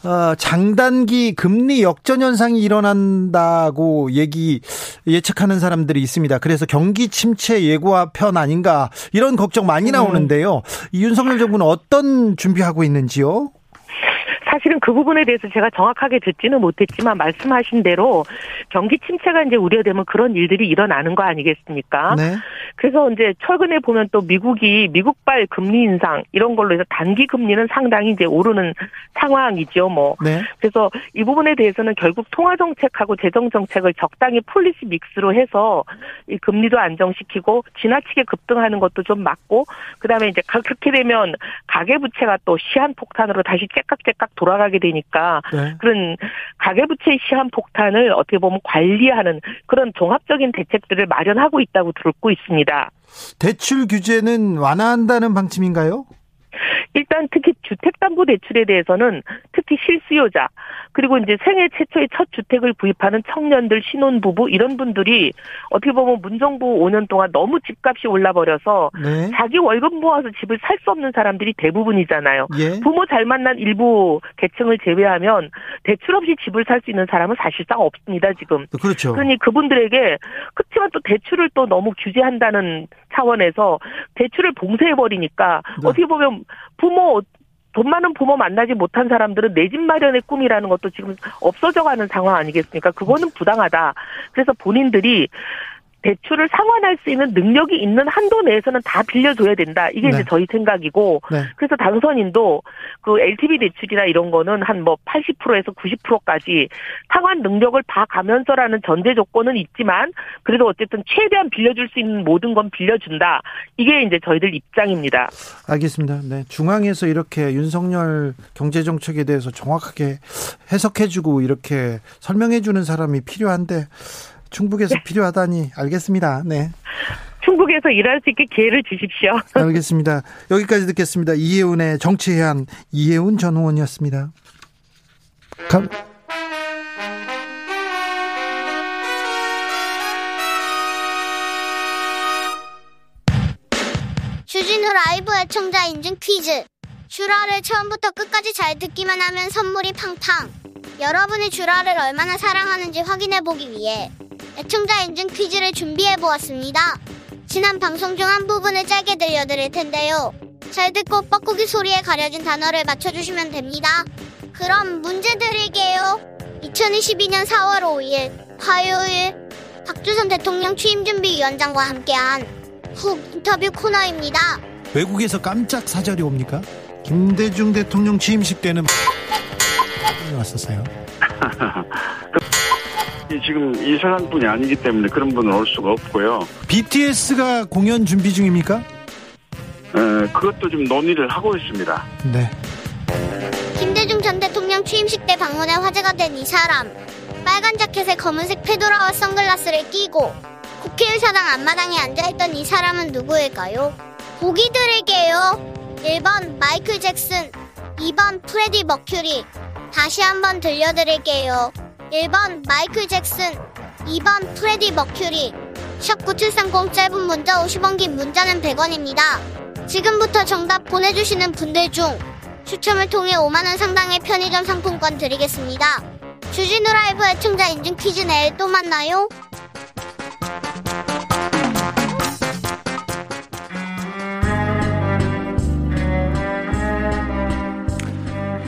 어, 장단기 금리 역전 현상이 일어난다고 얘기 예측하는 사람들이 있습니다. 그래서 경기 침체 예고와 편 아닌 아닌가 이런 걱정 많이 음. 나오는데요. 이 윤석열 정부는 어떤 준비하고 있는지요? 사실은 그 부분에 대해서 제가 정확하게 듣지는 못했지만 말씀하신 대로 경기 침체가 이제 우려되면 그런 일들이 일어나는 거 아니겠습니까? 네. 그래서 이제 최근에 보면 또 미국이 미국발 금리 인상 이런 걸로 해서 단기 금리는 상당히 이제 오르는 상황이죠. 뭐. 네. 그래서 이 부분에 대해서는 결국 통화 정책하고 재정 정책을 적당히 policy mix로 해서 이 금리도 안정시키고 지나치게 급등하는 것도 좀 막고 그다음에 이제 그렇게 되면 가계 부채가 또 시한 폭탄으로 다시 째깍째깍 돌아 돌아가게 되니까 네. 그런 가계부채 시한 폭탄을 어떻게 보면 관리하는 그런 종합적인 대책들을 마련하고 있다고 듣고 있습니다. 대출 규제는 완화한다는 방침인가요? 일단 특히 주택담보대출에 대해서는 특히 실수요자 그리고 이제 생애 최초의 첫 주택을 구입하는 청년들 신혼부부 이런 분들이 어떻게 보면 문정부 5년 동안 너무 집값이 올라버려서 네. 자기 월급 모아서 집을 살 수 없는 사람들이 대부분이잖아요. 예. 부모 잘 만난 일부 계층을 제외하면 대출 없이 집을 살 수 있는 사람은 사실상 없습니다 지금. 그렇죠. 그러니 그분들에게 그렇지만 또 대출을 또 너무 규제한다는 차원에서 대출을 봉쇄해 버리니까 네. 어떻게 보면 부모 돈 많은 부모 만나지 못한 사람들은 내 집 마련의 꿈이라는 것도 지금 없어져가는 상황 아니겠습니까? 그거는 부당하다. 그래서 본인들이 대출을 상환할 수 있는 능력이 있는 한도 내에서는 다 빌려줘야 된다. 이게 네. 이제 저희 생각이고 네. 그래서 당선인도 그 LTV 대출이나 이런 거는 한 뭐 80%에서 90%까지 상환 능력을 봐가면서라는 전제 조건은 있지만 그래도 어쨌든 최대한 빌려줄 수 있는 모든 건 빌려준다. 이게 이제 저희들 입장입니다. 알겠습니다. 네. 중앙에서 이렇게 윤석열 경제 정책에 대해서 정확하게 해석해주고 이렇게 설명해주는 사람이 필요한데 충북에서 네. 필요하다니 알겠습니다. 네. 충북에서 일할 수 있게 기회를 주십시오. 알겠습니다. 여기까지 듣겠습니다. 이혜훈의 정치해안 이혜훈 전 의원이었습니다. 감... 주진우 라이브 애청자 인증 퀴즈. 슈라를 처음부터 끝까지 잘 듣기만 하면 선물이 팡팡. 여러분이 슈라를 얼마나 사랑하는지 확인해 보기 위해 애청자 인증 퀴즈를 준비해 보았습니다. 지난 방송 중 한 부분을 짧게 들려드릴 텐데요. 잘 듣고 뻐꾸기 소리에 가려진 단어를 맞춰주시면 됩니다. 그럼 문제 드릴게요. 2022년 4월 5일 화요일 박주선 대통령 취임준비위원장과 함께한 훅 인터뷰 코너입니다. 외국에서 깜짝 사절이 옵니까? 김대중 대통령 취임식 때는 왔었어요. 지금 이 사람뿐이 아니기 때문에 그런 분은 올 수가 없고요. BTS가 공연 준비 중입니까? 에, 그것도 좀 논의를 하고 있습니다. 네. 김대중 전 대통령 취임식 때 방문해 화제가 된 이 사람. 빨간 자켓에 검은색 페도라와 선글라스를 끼고 국회의사당 앞마당에 앉아있던 이 사람은 누구일까요? 보기 드릴게요. 1번 마이클 잭슨, 2번 프레디 머큐리. 다시 한번 들려드릴게요. 1번 마이클 잭슨 2번 프레디 머큐리 샵 9730 짧은 문자 50원 긴 문자는 100원입니다. 지금부터 정답 보내주시는 분들 중 추첨을 통해 5만원 상당의 편의점 상품권 드리겠습니다. 주진우 라이브 애청자 인증 퀴즈 내일 또 만나요.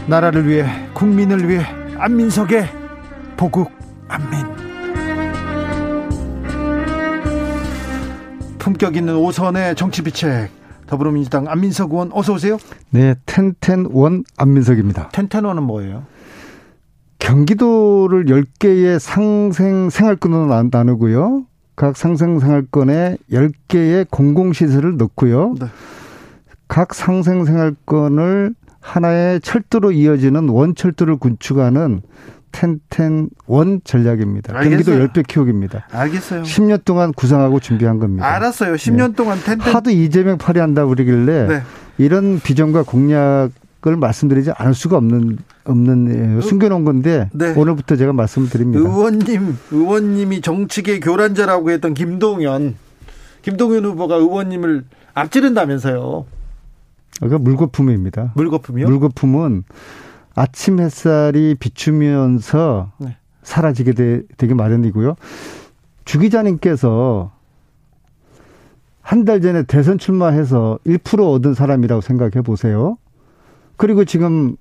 나라를 위해 국민을 위해 안민석의 보국 안민 품격 있는 오선의 정치 비책 더불어민주당 안민석 의원 어서 오세요. 네, 텐텐원 안민석입니다. 텐텐원은 뭐예요? 경기도를 10개의 상생 생활권으로 나누고요. 각 상생 생활권에 10개의 공공시설을 넣고요. 네. 각 상생 생활권을 하나의 철도로 이어지는 원철도를 구축하는 텐텐 원 전략입니다. 알겠어요. 경기도 10배 키우기입니다. 알겠어요. 10년 동안 구상하고 준비한 겁니다. 알았어요. 10년 네. 동안 텐텐 하도 이재명 파리한다 그러길래 네. 이런 비전과 공약을 말씀드리지 않을 수가 없는 없는 예, 숨겨놓은 건데 네. 오늘부터 제가 말씀을 드립니다. 의원님 의원님이 정치계 교란자라고 했던 김동연 김동연 후보가 의원님을 앞지른다면서요. 그러니까 물거품입니다. 물거품이요? 물거품은 아침 햇살이 비추면서 네. 사라지게 되, 되게 마련이고요. 주 기자님께서 한 달 전에 대선 출마해서 1% 얻은 사람이라고 생각해 보세요. 그리고 지금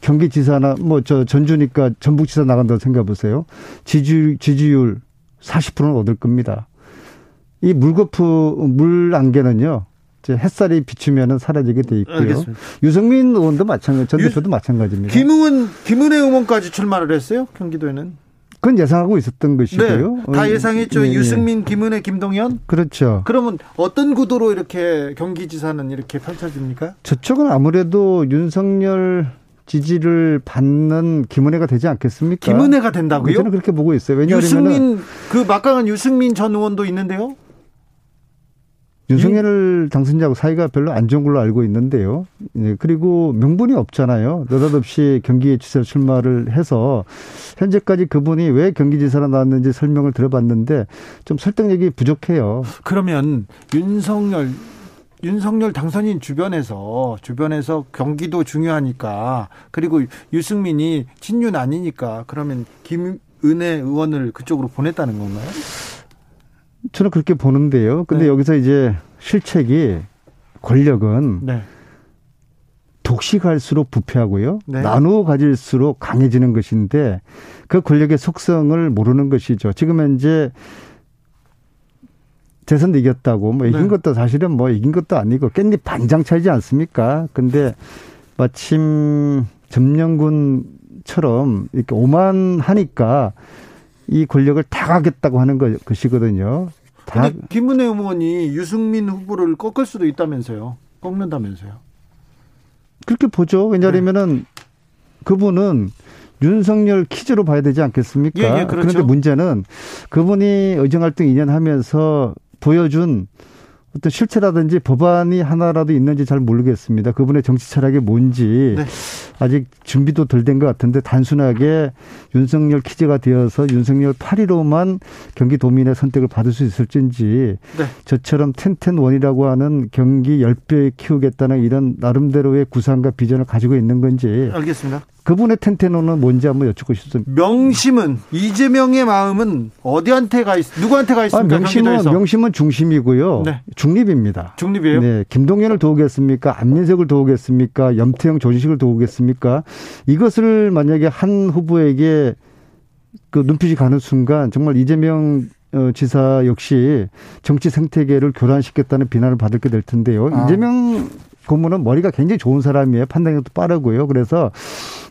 경기지사나 뭐 저 전주니까 전북지사 나간다고 생각해 보세요. 지지, 지지율 40%는 얻을 겁니다. 이 물거품, 물 안개는요. 햇살이 비추면은 사라지게 돼 있고요. 알겠습니다. 유승민 의원도 마찬가지, 전 대표도 마찬가지입니다. 김웅은 김은혜 의원까지 출마를 했어요. 경기도에는. 그건 예상하고 있었던 것이고요. 네, 다 예상했죠. 네, 유승민, 김은혜, 김동연. 그렇죠. 그러면 어떤 구도로 이렇게 경기지사는 이렇게 펼쳐집니까? 저쪽은 아무래도 윤석열 지지를 받는 김은혜가 되지 않겠습니까? 김은혜가 된다고요? 저는 그렇게 보고 있어요. 왜냐하면 유승민 그 막강한 유승민 전 의원도 있는데요. 윤석열 당선자하고 사이가 별로 안 좋은 걸로 알고 있는데요. 네, 그리고 명분이 없잖아요. 느닷없이 경기지사 출마를 해서 현재까지 그분이 왜 경기지사로 나왔는지 설명을 들어봤는데 좀 설득력이 부족해요. 그러면 윤석열 윤석열 당선인 주변에서 주변에서 경기도 중요하니까 그리고 유승민이 친윤 아니니까 그러면 김은혜 의원을 그쪽으로 보냈다는 건가요? 저는 그렇게 보는데요. 근데 네. 여기서 이제 실책이 권력은 네. 독식할수록 부패하고요. 네. 나누어 가질수록 강해지는 것인데 그 권력의 속성을 모르는 것이죠. 지금 현재 대선 이겼다고 뭐 이긴 네. 것도 사실은 뭐 이긴 것도 아니고 깻잎 반장 차이지 않습니까? 근데 마침 점령군처럼 이렇게 오만하니까 이 권력을 다 가겠다고 하는 것이거든요. 다. 김은혜 의원이 유승민 후보를 꺾을 수도 있다면서요. 꺾는다면서요. 그렇게 보죠. 왜냐하면은 네. 그분은 윤석열 퀴즈로 봐야 되지 않겠습니까? 예, 예, 그렇죠. 그런데 문제는 그분이 의정활동 2년 하면서 보여준 어떤 실체라든지 법안이 하나라도 있는지 잘 모르겠습니다. 그분의 정치 철학이 뭔지 네. 아직 준비도 덜 된 것 같은데 단순하게 윤석열 퀴즈가 되어서 윤석열 8위로만 경기도민의 선택을 받을 수 있을진지 네. 저처럼 텐텐원이라고 하는 경기 10배 키우겠다는 이런 나름대로의 구상과 비전을 가지고 있는 건지 알겠습니다. 그분의 텐테노는 뭔지 한번 여쭙고 싶습니다. 명심은 이재명의 마음은 어디한테 가 있, 누구한테 가 있습니까? 아, 명심은 경기도에서? 명심은 중심이고요. 네. 중립입니다. 중립이에요? 네. 김동연을 도우겠습니까? 안민석을 도우겠습니까? 염태영 조진식을 도우겠습니까? 이것을 만약에 한 후보에게 그 눈빛이 가는 순간 정말 이재명 어, 지사 역시 정치 생태계를 교란시켰다는 비난을 받게 될 텐데요. 아. 이재명 고문은 머리가 굉장히 좋은 사람이에요. 판단력도 빠르고요. 그래서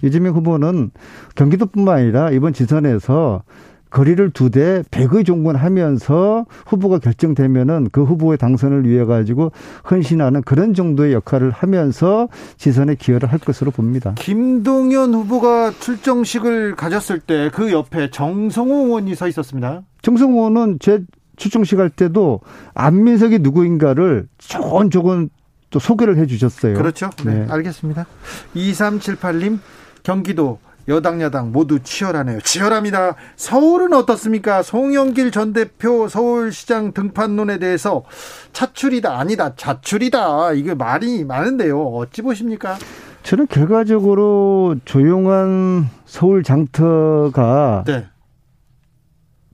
이재명 후보는 경기도뿐만 아니라 이번 지선에서 거리를 두대 백의 종군하면서 후보가 결정되면은 그 후보의 당선을 위해 가지고 헌신하는 그런 정도의 역할을 하면서 지선에 기여를 할 것으로 봅니다. 김동연 후보가 출정식을 가졌을 때 그 옆에 정성호 의원이 서 있었습니다. 정성호 의원은 제 출정식 할 때도 안민석이 누구인가를 조금 조금 또 소개를 해 주셨어요. 그렇죠. 네. 네. 알겠습니다. 2378님, 경기도 여당 야당 모두 치열하네요. 치열합니다. 서울은 어떻습니까? 송영길 전 대표 서울시장 등판론에 대해서 차출이다 아니다 자출이다 이게 말이 많은데요. 어찌 보십니까? 저는 결과적으로 조용한 서울 장터가 네.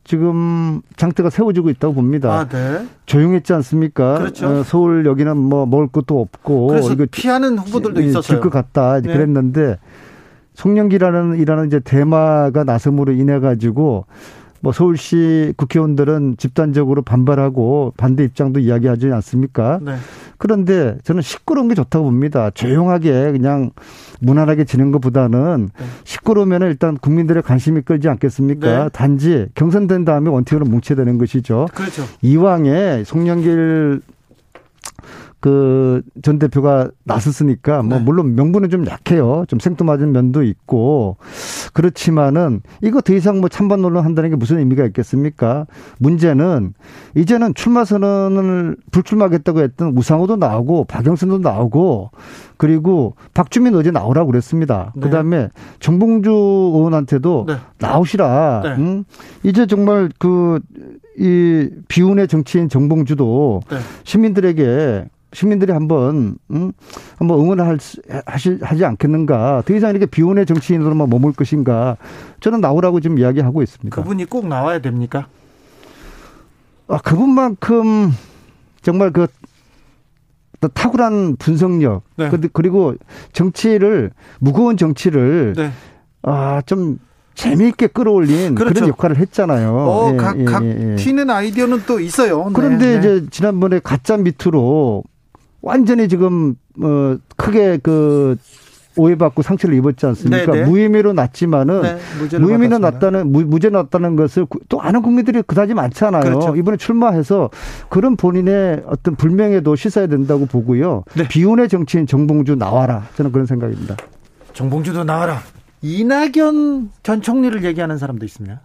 지금 장터가 세워지고 있다고 봅니다. 아, 네. 조용했지 않습니까? 그렇죠. 어, 서울 여기는 뭐 먹을 것도 없고 그래서 피하는 후보들도 있었어요. 질것 같다 네. 그랬는데 송영기라는 이라는 이제 대마가 나섬으로 인해 가지고 뭐 서울시 국회의원들은 집단적으로 반발하고 반대 입장도 이야기하지 않습니까? 네. 그런데 저는 시끄러운 게 좋다고 봅니다. 조용하게 그냥 무난하게 지는 것보다는 네. 시끄러우면 일단 국민들의 관심이 끌지 않겠습니까? 네. 단지 경선된 다음에 원칙으로 뭉쳐야 되는 것이죠. 그렇죠. 이왕에 송영길 그 전 대표가 나섰으니까 뭐 네. 물론 명분은 좀 약해요. 좀 생뚱맞은 면도 있고 그렇지만은 이거 더 이상 뭐 찬반 논란 한다는 게 무슨 의미가 있겠습니까? 문제는 이제는 출마 선언을 불출마하겠다고 했던 우상호도 나오고 박영선도 나오고 그리고 박주민 어제 나오라고 그랬습니다. 네. 그다음에 정봉주 의원한테도 네. 나오시라. 네. 응? 이제 정말 그 이 비운의 정치인 정봉주도 네. 시민들에게 시민들이 한번 음, 한번 응원을 할, 하시, 하지 않겠는가? 더 이상 이렇게 비혼의 정치인으로만 머물 것인가? 저는 나오라고 지금 이야기하고 있습니다. 그분이 꼭 나와야 됩니까? 아, 그분만큼 정말 그 탁월한 분석력 네. 그리고 정치를 무거운 정치를 네. 아좀 재미있게 끌어올린 그렇죠. 그런 역할을 했잖아요. 어, 예, 각, 예, 각 예, 예. 튀는 아이디어는 또 있어요. 그런데 네, 네. 이제 지난번에 가짜 밑으로 완전히 지금 어 크게 그 오해받고 상처를 입었지 않습니까? 네네. 네. 무혐의로 났지만은 네, 무혐의로 났다는 무, 죄 났다는 것을 또 아는 국민들이 그다지 많잖아요. 그렇죠. 이번에 출마해서 그런 본인의 어떤 불명예도 씻어야 된다고 보고요. 네. 비운의 정치인 정봉주 나와라. 저는 그런 생각입니다. 정봉주도 나와라. 이낙연 전 총리를 얘기하는 사람도 있습니다.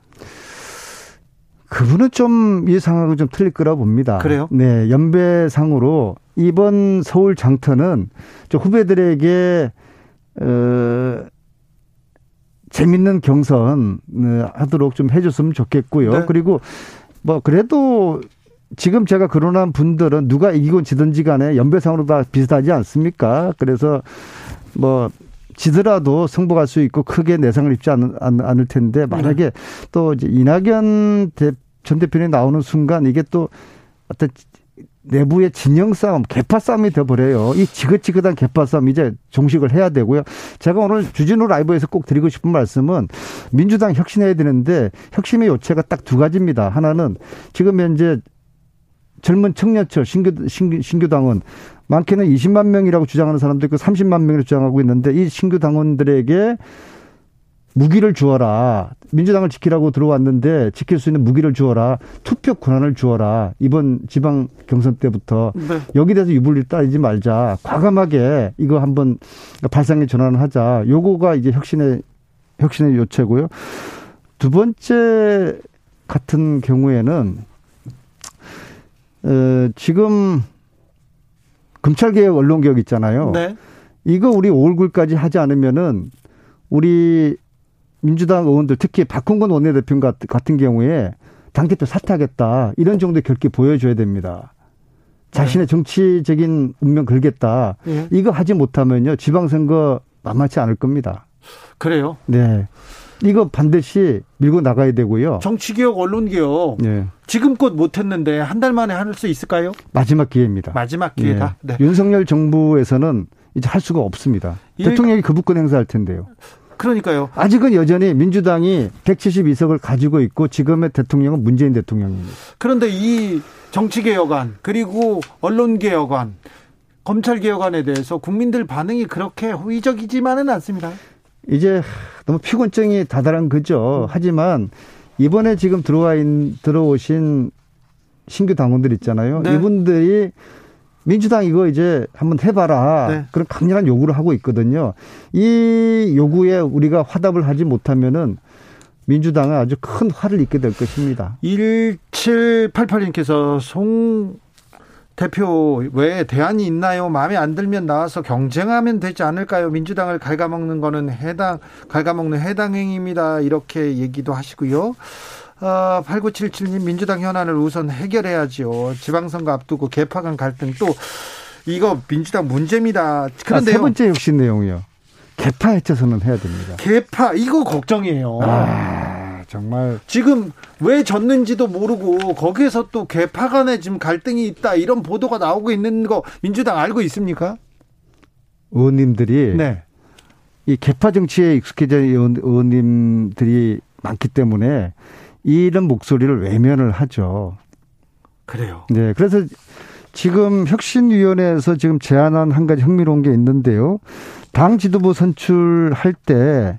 그분은 좀 예상하고 좀 틀릴 거라 봅니다. 그래요? 네, 연배상으로 이번 서울 장터는 좀 후배들에게 어 재밌는 경선 어, 하도록 좀 해줬으면 좋겠고요. 네. 그리고 뭐 그래도 지금 제가 거론한 분들은 누가 이기고 지든지 간에 연배상으로 다 비슷하지 않습니까? 그래서 뭐 지더라도 승복할 수 있고 크게 내상을 입지 않, 않을 텐데 만약에 네. 또 이제 이낙연 대, 전 대표님 나오는 순간 이게 또 어떤 내부의 진영 싸움, 개파 싸움이 돼버려요. 이 지긋지긋한 개파 싸움 이제 종식을 해야 되고요. 제가 오늘 주진우 라이브에서 꼭 드리고 싶은 말씀은 민주당 혁신해야 되는데 혁신의 요체가 딱 두 가지입니다. 하나는 지금 현재 젊은 청년층 신규, 신규, 신규 당원 많게는 20만 명이라고 주장하는 사람도 있고 30만 명을 주장하고 있는데 이 신규 당원들에게 무기를 주어라. 민주당을 지키라고 들어왔는데 지킬 수 있는 무기를 주어라. 투표 권한을 주어라. 이번 지방 경선 때부터 네. 여기 대해서 유불리 따지지 말자. 과감하게 이거 한번 발상의 전환을 하자. 요거가 이제 혁신의 혁신의 요체고요. 두 번째 같은 경우에는 어, 지금 검찰개혁 언론개혁 있잖아요. 네. 이거 우리 5월까지 하지 않으면은 우리 민주당 의원들 특히 박홍근 원내대표 같은 경우에 당대표 사퇴하겠다 이런 정도의 결기 보여줘야 됩니다. 자신의 네. 정치적인 운명 걸겠다. 네. 이거 하지 못하면요 지방선거 만만치 않을 겁니다. 그래요? 네. 이거 반드시 밀고 나가야 되고요. 정치개혁, 언론개혁. 네. 지금껏 못했는데 한 달 만에 할 수 있을까요? 마지막 기회입니다. 마지막 기회다. 네. 네. 윤석열 정부에서는 이제 할 수가 없습니다. 일... 대통령이 거부권 행사할 텐데요. 그러니까요. 아직은 여전히 민주당이 172석을 가지고 있고 지금의 대통령은 문재인 대통령입니다. 그런데 이 정치개혁안 그리고 언론개혁안 검찰개혁안에 대해서 국민들 반응이 그렇게 호의적이지만은 않습니다. 이제 너무 피곤증이 다다란 거죠. 하지만 이번에 지금 들어와 있, 들어오신 신규 당원들 있잖아요. 네. 이분들이 민주당 이거 이제 한번 해봐라. 네. 그런 강렬한 요구를 하고 있거든요. 이 요구에 우리가 화답을 하지 못하면은 민주당은 아주 큰 화를 입게 될 것입니다. 1788님께서 송 대표 왜 대안이 있나요? 마음에 안 들면 나와서 경쟁하면 되지 않을까요? 민주당을 갉아먹는 거는 해당 갉아먹는 해당 행위입니다. 이렇게 얘기도 하시고요. 어, 8977님 민주당 현안을 우선 해결해야지요. 지방선거 앞두고 개파 간 갈등 또 이거 민주당 문제입니다. 그런데 아, 세 번째 혁신 내용이요. 개파 해체선언 해야 됩니다. 개파 이거 걱정이에요. 아, 정말 지금 왜 졌는지도 모르고 거기에서 또 개파 간에 지금 갈등이 있다 이런 보도가 나오고 있는 거 민주당 알고 있습니까? 의원님들이 네. 이 개파 정치에 익숙해진 의원, 의원님들이 많기 때문에 이런 목소리를 외면을 하죠. 그래요. 네. 그래서 지금 혁신위원회에서 지금 제안한 한 가지 흥미로운 게 있는데요. 당 지도부 선출할 때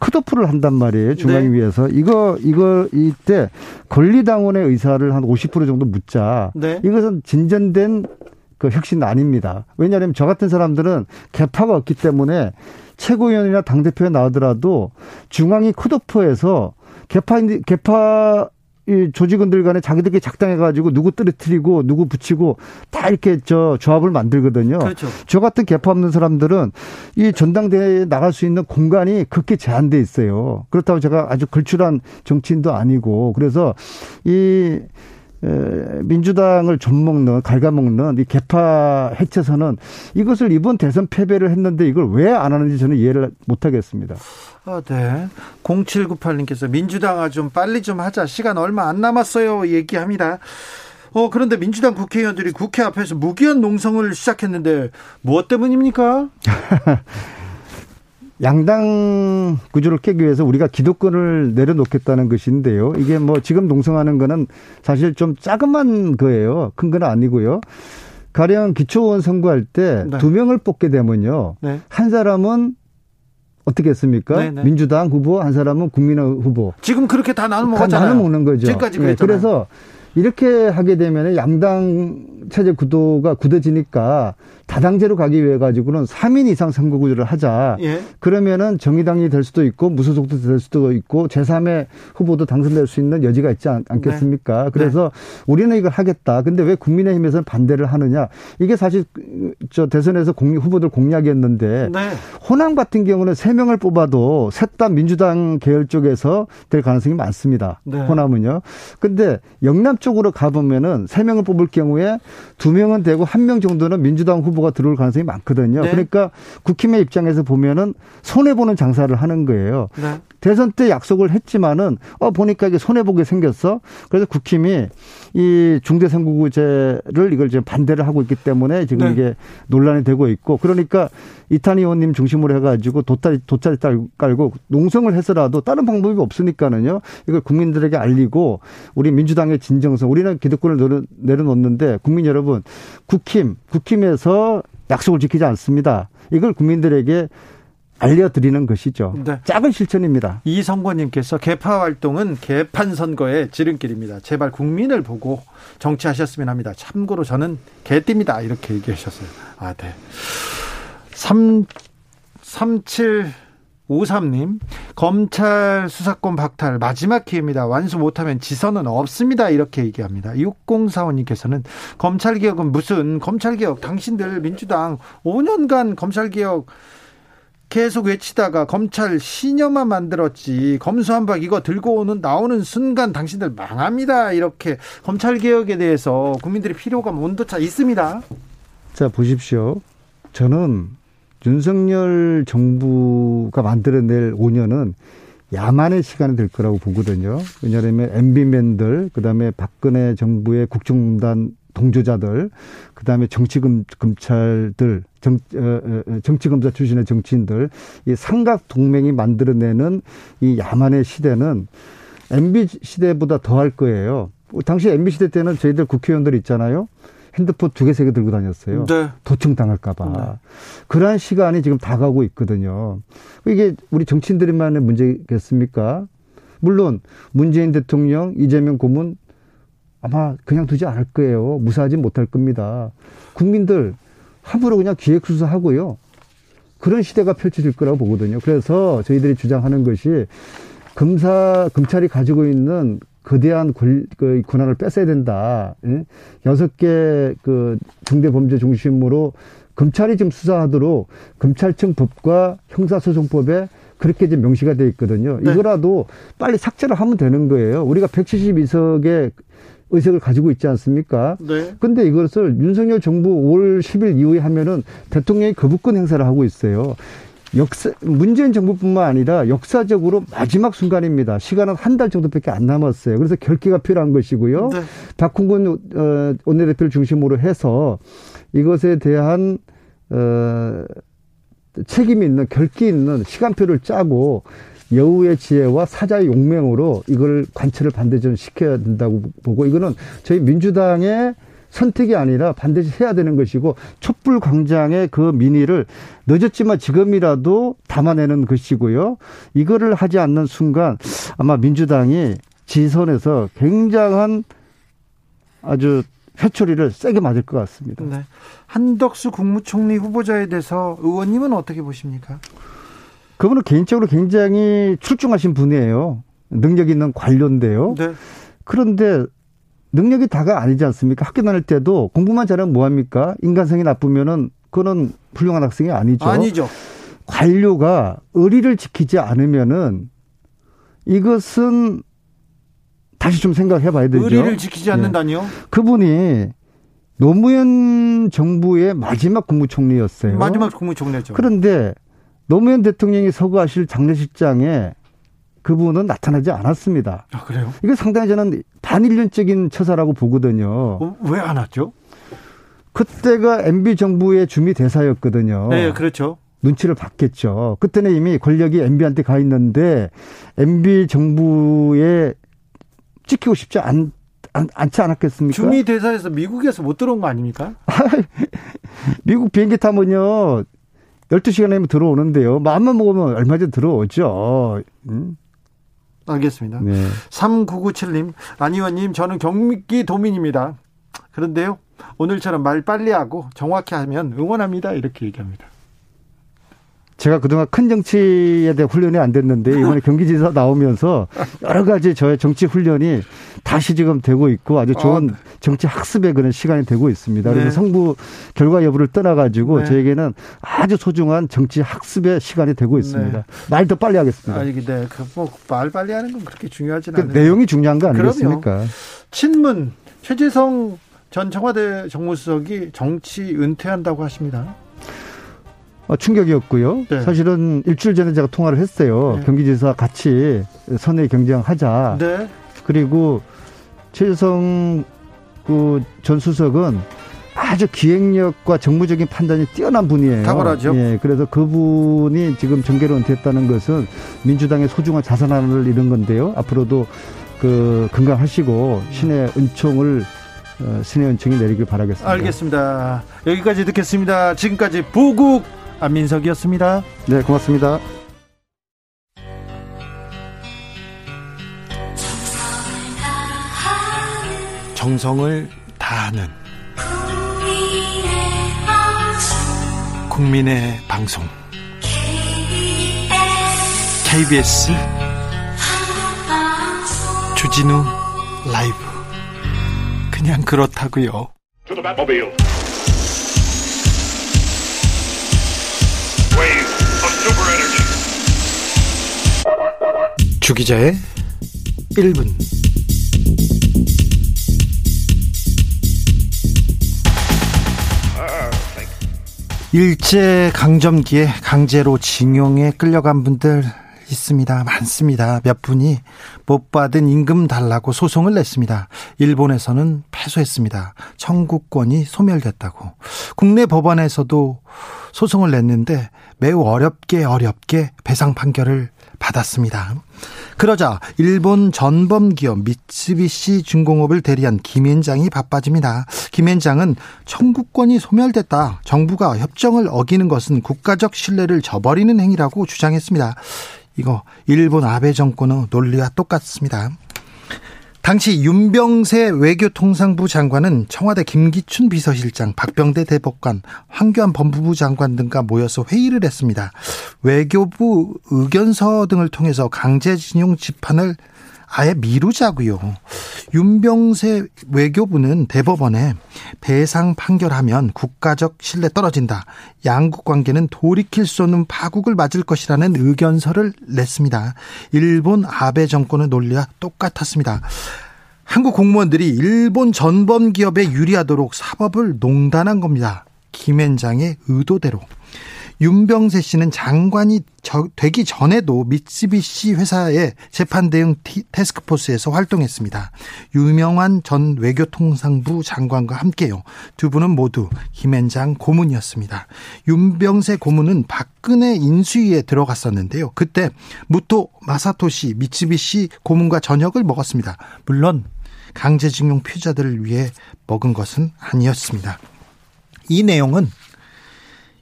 컷오프를 한단 말이에요. 중앙위에서. 네. 이거, 이거, 이때 권리당원의 의사를 한 50% 정도 묻자. 네. 이것은 진전된 그 혁신 아닙니다. 왜냐하면 저 같은 사람들은 개파가 없기 때문에 최고위원이나 당대표에 나오더라도 중앙위 컷오프에서 개파 개파 이 조직원들 간에 자기들끼리 작당해가지고 누구 떨어뜨리고 누구 붙이고 다 이렇게 저 조합을 만들거든요. 그렇죠. 저 같은 개파 없는 사람들은 이 전당대회에 나갈 수 있는 공간이 그렇게 제한돼 있어요. 그렇다고 제가 아주 걸출한 정치인도 아니고 그래서 이 민주당을 좀먹는 갉아먹는 이 개파 해체선은 이것을 이번 대선 패배를 했는데 이걸 왜 안 하는지 저는 이해를 못하겠습니다. 아, 네. 0798님께서 민주당아 좀 빨리 좀 하자. 시간 얼마 안 남았어요. 얘기합니다. 어, 그런데 민주당 국회의원들이 국회 앞에서 무기한 농성을 시작했는데 무엇 때문입니까? 양당 구조를 깨기 위해서 우리가 기득권을 내려놓겠다는 것인데요. 이게 뭐 지금 농성하는 거는 사실 좀 자그만 거예요. 큰 건 아니고요. 가령 기초원 선거할 때두 네. 명을 뽑게 되면요. 네. 한 사람은 어떻게 했습니까? 네네. 네. 민주당 후보 한 사람은 국민의 후보. 지금 그렇게 다 나눠 먹었잖아요. 나눠 먹는 거죠. 지금까지 네, 그랬잖아요. 그래서 이렇게 하게 되면 양당 체제 구도가 굳어지니까 다당제로 가기 위해 가지고는 3인 이상 선거 구조를 하자. 예. 그러면은 정의당이 될 수도 있고 무소속도 될 수도 있고 제3의 후보도 당선될 수 있는 여지가 있지 않, 겠습니까 네. 그래서 네. 우리는 이걸 하겠다. 근데 왜 국민의힘에서는 반대를 하느냐? 이게 사실 저 대선에서 공, 후보들 공약이었는데 네. 호남 같은 경우는 3명을 뽑아도 셋 다 민주당 계열 쪽에서 될 가능성이 많습니다. 네. 호남은요. 근데 영남 쪽으로 가보면은 3명을 뽑을 경우에 2명은 되고 1명 정도는 민주당 후보 후보가 들어올 가능성이 많거든요. 네. 그러니까 국힘의 입장에서 보면은 손해 보는 장사를 하는 거예요. 네. 대선 때 약속을 했지만은 어 보니까 이게 손해 보게 생겼어. 그래서 국힘이 이 중대선거구제를 이걸 지금 반대를 하고 있기 때문에 지금 네. 이게 논란이 되고 있고 그러니까 이탄희 의원님 중심으로 해가지고 돗자리 돗자리 깔고 농성을 해서라도 다른 방법이 없으니까는요 이걸 국민들에게 알리고 우리 민주당의 진정성 우리는 기득권을 내려놓는데 국민 여러분 국힘 국힘에서 약속을 지키지 않습니다. 이걸 국민들에게 알려드리는 것이죠. 네. 작은 실천입니다. 이성권님께서 개파 활동은 개판 선거의 지름길입니다. 제발 국민을 보고 정치하셨으면 합니다. 참고로 저는 개띠입니다. 이렇게 얘기하셨어요. 아, 네. 3, 37 53님, 검찰 수사권 박탈 마지막 기회입니다. 완수 못하면 지선은 없습니다. 이렇게 얘기합니다. 6045님께서는 검찰개혁은 무슨 검찰개혁, 당신들 민주당 5년간 검찰개혁 계속 외치다가 검찰 신념만 만들었지 검수한박 이거 들고 오는 나오는 순간 당신들 망합니다 이렇게 검찰 개혁에 대해서 국민들의 필요감 온도차 있습니다. 자 보십시오. 저는 윤석열 정부가 만들어낼 5년은 야만의 시간이 될 거라고 보거든요. 왜냐하면 MB맨들, 그 다음에 박근혜 정부의 국정농단 동조자들, 그 다음에 정치검찰들, 정, 어, 어, 어, 정치검사 출신의 정치인들, 이 삼각 동맹이 만들어내는 이 야만의 시대는 MB 시대보다 더할 거예요. 당시 MB 시대 때는 저희들 국회의원들 있잖아요. 핸드폰 두 개, 세 개 들고 다녔어요. 네. 도청당할까봐. 네. 그러한 시간이 지금 다가오고 있거든요. 이게 우리 정치인들만의 문제겠습니까? 물론 문재인 대통령, 이재명 고문 아마 그냥 두지 않을 거예요. 무사하지 못할 겁니다. 국민들 함부로 그냥 기획수사하고요. 그런 시대가 펼쳐질 거라고 보거든요. 그래서 저희들이 주장하는 것이 검사, 검찰이 가지고 있는 거대한 권, 그 권한을 뺏어야 된다. 여섯 개 그 중대 범죄 중심으로 검찰이 지금 수사하도록 검찰청 법과 형사소송법에 그렇게 이제 명시가 돼 있거든요. 네. 이거라도 빨리 삭제를 하면 되는 거예요. 우리가 172석의 의석을 가지고 있지 않습니까? 네. 근데 이것을 윤석열 정부 5월 10일 이후에 하면은 대통령이 거부권 행사를 하고 있어요. 역사 문재인 정부뿐만 아니라 역사적으로 마지막 순간입니다. 시간은 한 달 정도밖에 안 남았어요. 그래서 결기가 필요한 것이고요. 네. 박홍근 어, 원내대표를 중심으로 해서 이것에 대한 어 책임이 있는 결기 있는 시간표를 짜고 여우의 지혜와 사자의 용맹으로 이걸 관철을 반드시 좀 시켜야 된다고 보고 이거는 저희 민주당의 선택이 아니라 반드시 해야 되는 것이고 촛불 광장의 그 민의를 늦었지만 지금이라도 담아내는 것이고요. 이거를 하지 않는 순간 아마 민주당이 지선에서 굉장한 아주 회초리를 세게 맞을 것 같습니다. 네. 한덕수 국무총리 후보자에 대해서 의원님은 어떻게 보십니까? 그분은 개인적으로 굉장히 출중하신 분이에요. 능력 있는 관료인데요. 네. 그런데 능력이 다가 아니지 않습니까? 학교 다닐 때도 공부만 잘하면 뭐합니까? 인간성이 나쁘면은 그거는 훌륭한 학생이 아니죠. 아니죠. 관료가 의리를 지키지 않으면은 이것은 다시 좀 생각해 봐야 되죠. 의리를 지키지 않는다니요? 네. 그분이 노무현 정부의 마지막 국무총리였어요. 마지막 국무총리죠. 그런데 노무현 대통령이 서거하실 장례식장에 그분은 나타나지 않았습니다. 아, 그래요? 이게 상당히 저는 반일륜적인 처사라고 보거든요. 어, 왜안 왔죠? 그때가 MB 정부의 주미 대사였거든요. 네, 그렇죠. 눈치를 봤겠죠. 그때는 이미 권력이 MB한테 가 있는데 MB 정부에 찍히고 싶지 않, 않, 않지 않았겠습니까? 주미 대사에서 미국에서 못 들어온 거 아닙니까? 미국 비행기 타면요. 12시간 내면 들어오는데요. 마음만 먹으면 얼마 전에 들어오죠. 음? 알겠습니다. 네. 3997님, 안 의원님, 저는 경기 도민입니다. 그런데요, 오늘처럼 말 빨리 하고 정확히 하면 응원합니다. 이렇게 얘기합니다. 제가 그동안 큰 정치에 대한 훈련이 안 됐는데 이번에 경기지사 나오면서 여러 가지 저의 정치 훈련이 다시 지금 되고 있고 아주 좋은 어. 정치 학습의 그런 시간이 되고 있습니다. 네. 그래서 성부 결과 여부를 떠나가지고 네. 저에게는 아주 소중한 정치 학습의 시간이 되고 있습니다. 네. 말더 빨리 하겠습니다. 아니, 네. 그 뭐말 빨리 하는 건 그렇게 중요하지는 않아요. 내용이 중요한 거 아니겠습니까? 친문 최재성 전 청와대 정무수석이 정치 은퇴한다고 하십니다. 어, 충격이었고요. 네. 사실은 일주일 전에 제가 통화를 했어요. 네. 경기지사 같이 선의 경쟁하자. 네. 그리고 최재성 그전 수석은 아주 기획력과 정무적인 판단이 뛰어난 분이에요. 탁월하죠. 예, 그래서 그분이 지금 정계로 은퇴했다는 것은 민주당의 소중한 자산 하나를 잃은 건데요. 앞으로도 그 건강하시고 신의 은총을 어, 신의 은총이 내리길 바라겠습니다. 알겠습니다. 여기까지 듣겠습니다. 지금까지 보국 안민석이었습니다. 네, 고맙습니다. 정성을 다하는 국민의 방송 KBS 주진우 라이브 그냥 그렇다고요. 주기자의 1분 일제 강점기에 강제로 징용에 끌려간 분들 있습니다. 많습니다. 몇 분이 못 받은 임금 달라고 소송을 냈습니다. 일본에서는 패소했습니다. 청구권이 소멸됐다고. 국내 법원에서도 소송을 냈는데 매우 어렵게 어렵게 배상 판결을 받았습니다. 그러자 일본 전범 기업 미쓰비시 중공업을 대리한 김현장이 바빠집니다. 김현장은 청구권이 소멸됐다. 정부가 협정을 어기는 것은 국가적 신뢰를 저버리는 행위라고 주장했습니다. 이거 일본 아베 정권의 논리와 똑같습니다. 당시 윤병세 외교통상부 장관은 청와대 김기춘 비서실장, 박병대 대법관, 황교안 법무부 장관 등과 모여서 회의를 했습니다. 외교부 의견서 등을 통해서 강제징용 집판을 아예 미루자고요. 윤병세 외교부는 대법원에 배상 판결하면 국가적 신뢰 떨어진다. 양국 관계는 돌이킬 수 없는 파국을 맞을 것이라는 의견서를 냈습니다. 일본 아베 정권의 논리와 똑같았습니다. 한국 공무원들이 일본 전범 기업에 유리하도록 사법을 농단한 겁니다. 김앤장의 의도대로. 윤병세 씨는 장관이 되기 전에도 미쓰비시 회사의 재판 대응 테스크포스에서 활동했습니다. 유명한 전 외교통상부 장관과 함께요. 두 분은 모두 김앤장 고문이었습니다. 윤병세 고문은 박근혜 인수위에 들어갔었는데요. 그때 무토 마사토시 미쓰비시 고문과 저녁을 먹었습니다. 물론 강제징용 피자들을 위해 먹은 것은 아니었습니다. 이 내용은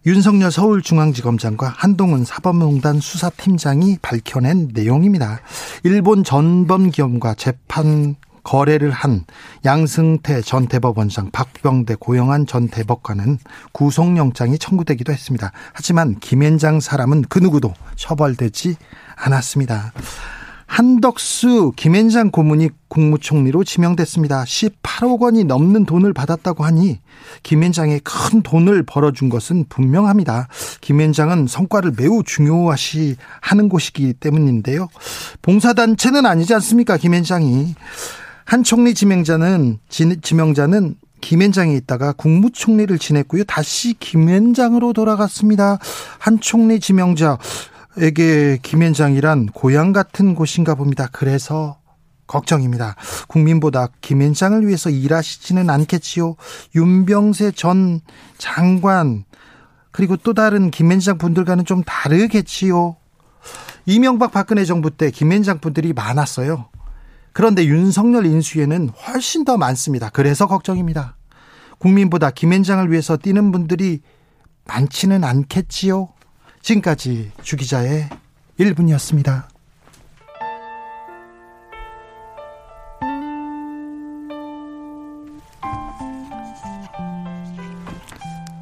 윤석열 서울중앙지검장과 한동훈 사법농단 수사팀장이 밝혀낸 내용입니다. 일본 전범기업과 재판 거래를 한 양승태 전 대법원장, 박병대 고영한 전 대법관은 구속영장이 청구되기도 했습니다. 하지만 김앤장 사람은 그 누구도 처벌되지 않았습니다. 한덕수 김앤장 고문이 국무총리로 지명됐습니다. 18억 원이 넘는 돈을 받았다고 하니 김앤장의 큰 돈을 벌어준 것은 분명합니다. 김앤장은 성과를 매우 중요시 하는 곳이기 때문인데요. 봉사단체는 아니지 않습니까? 김앤장이. 한 총리 지명자는, 지명자는 김앤장에 있다가 국무총리를 지냈고요. 다시 김앤장으로 돌아갔습니다. 한 총리 지명자 에게 김현장이란 고향 같은 곳인가 봅니다. 그래서 걱정입니다. 국민보다 김현장을 위해서 일하시지는 않겠지요. 윤병세 전 장관 그리고 또 다른 김현장 분들과는 좀 다르겠지요. 이명박 박근혜 정부 때 김현장 분들이 많았어요. 그런데 윤석열 인수위에는 훨씬 더 많습니다. 그래서 걱정입니다. 국민보다 김현장을 위해서 뛰는 분들이 많지는 않겠지요. 지금까지 주기자의 1분이었습니다.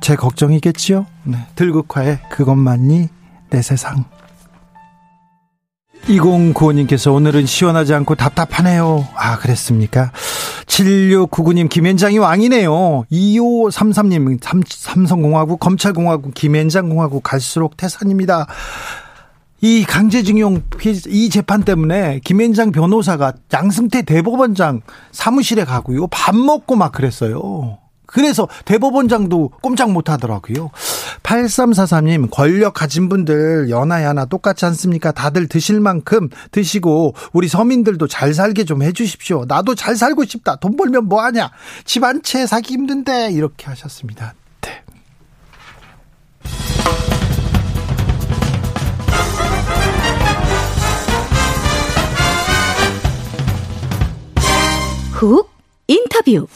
제 걱정이겠지요? 네. 들국화의 그것만이 내 세상. 2095님께서 오늘은 시원하지 않고 답답하네요. 아, 그랬습니까? 7699님, 김현장이 왕이네요. 2533님, 삼, 성공화국 검찰공화국, 김현장공화국 갈수록 태산입니다. 이 강제징용 이 재판 때문에 김현장 변호사가 양승태 대법원장 사무실에 가고요. 밥 먹고 막 그랬어요. 그래서 대법원장도 꼼짝 못 하더라고요. 8343님, 권력 가진 분들 연하야나 똑같지 않습니까? 다들 드실 만큼 드시고, 우리 서민들도 잘 살게 좀 해주십시오. 나도 잘 살고 싶다. 돈 벌면 뭐하냐? 집 한 채 사기 힘든데. 이렇게 하셨습니다. 네. 훅 인터뷰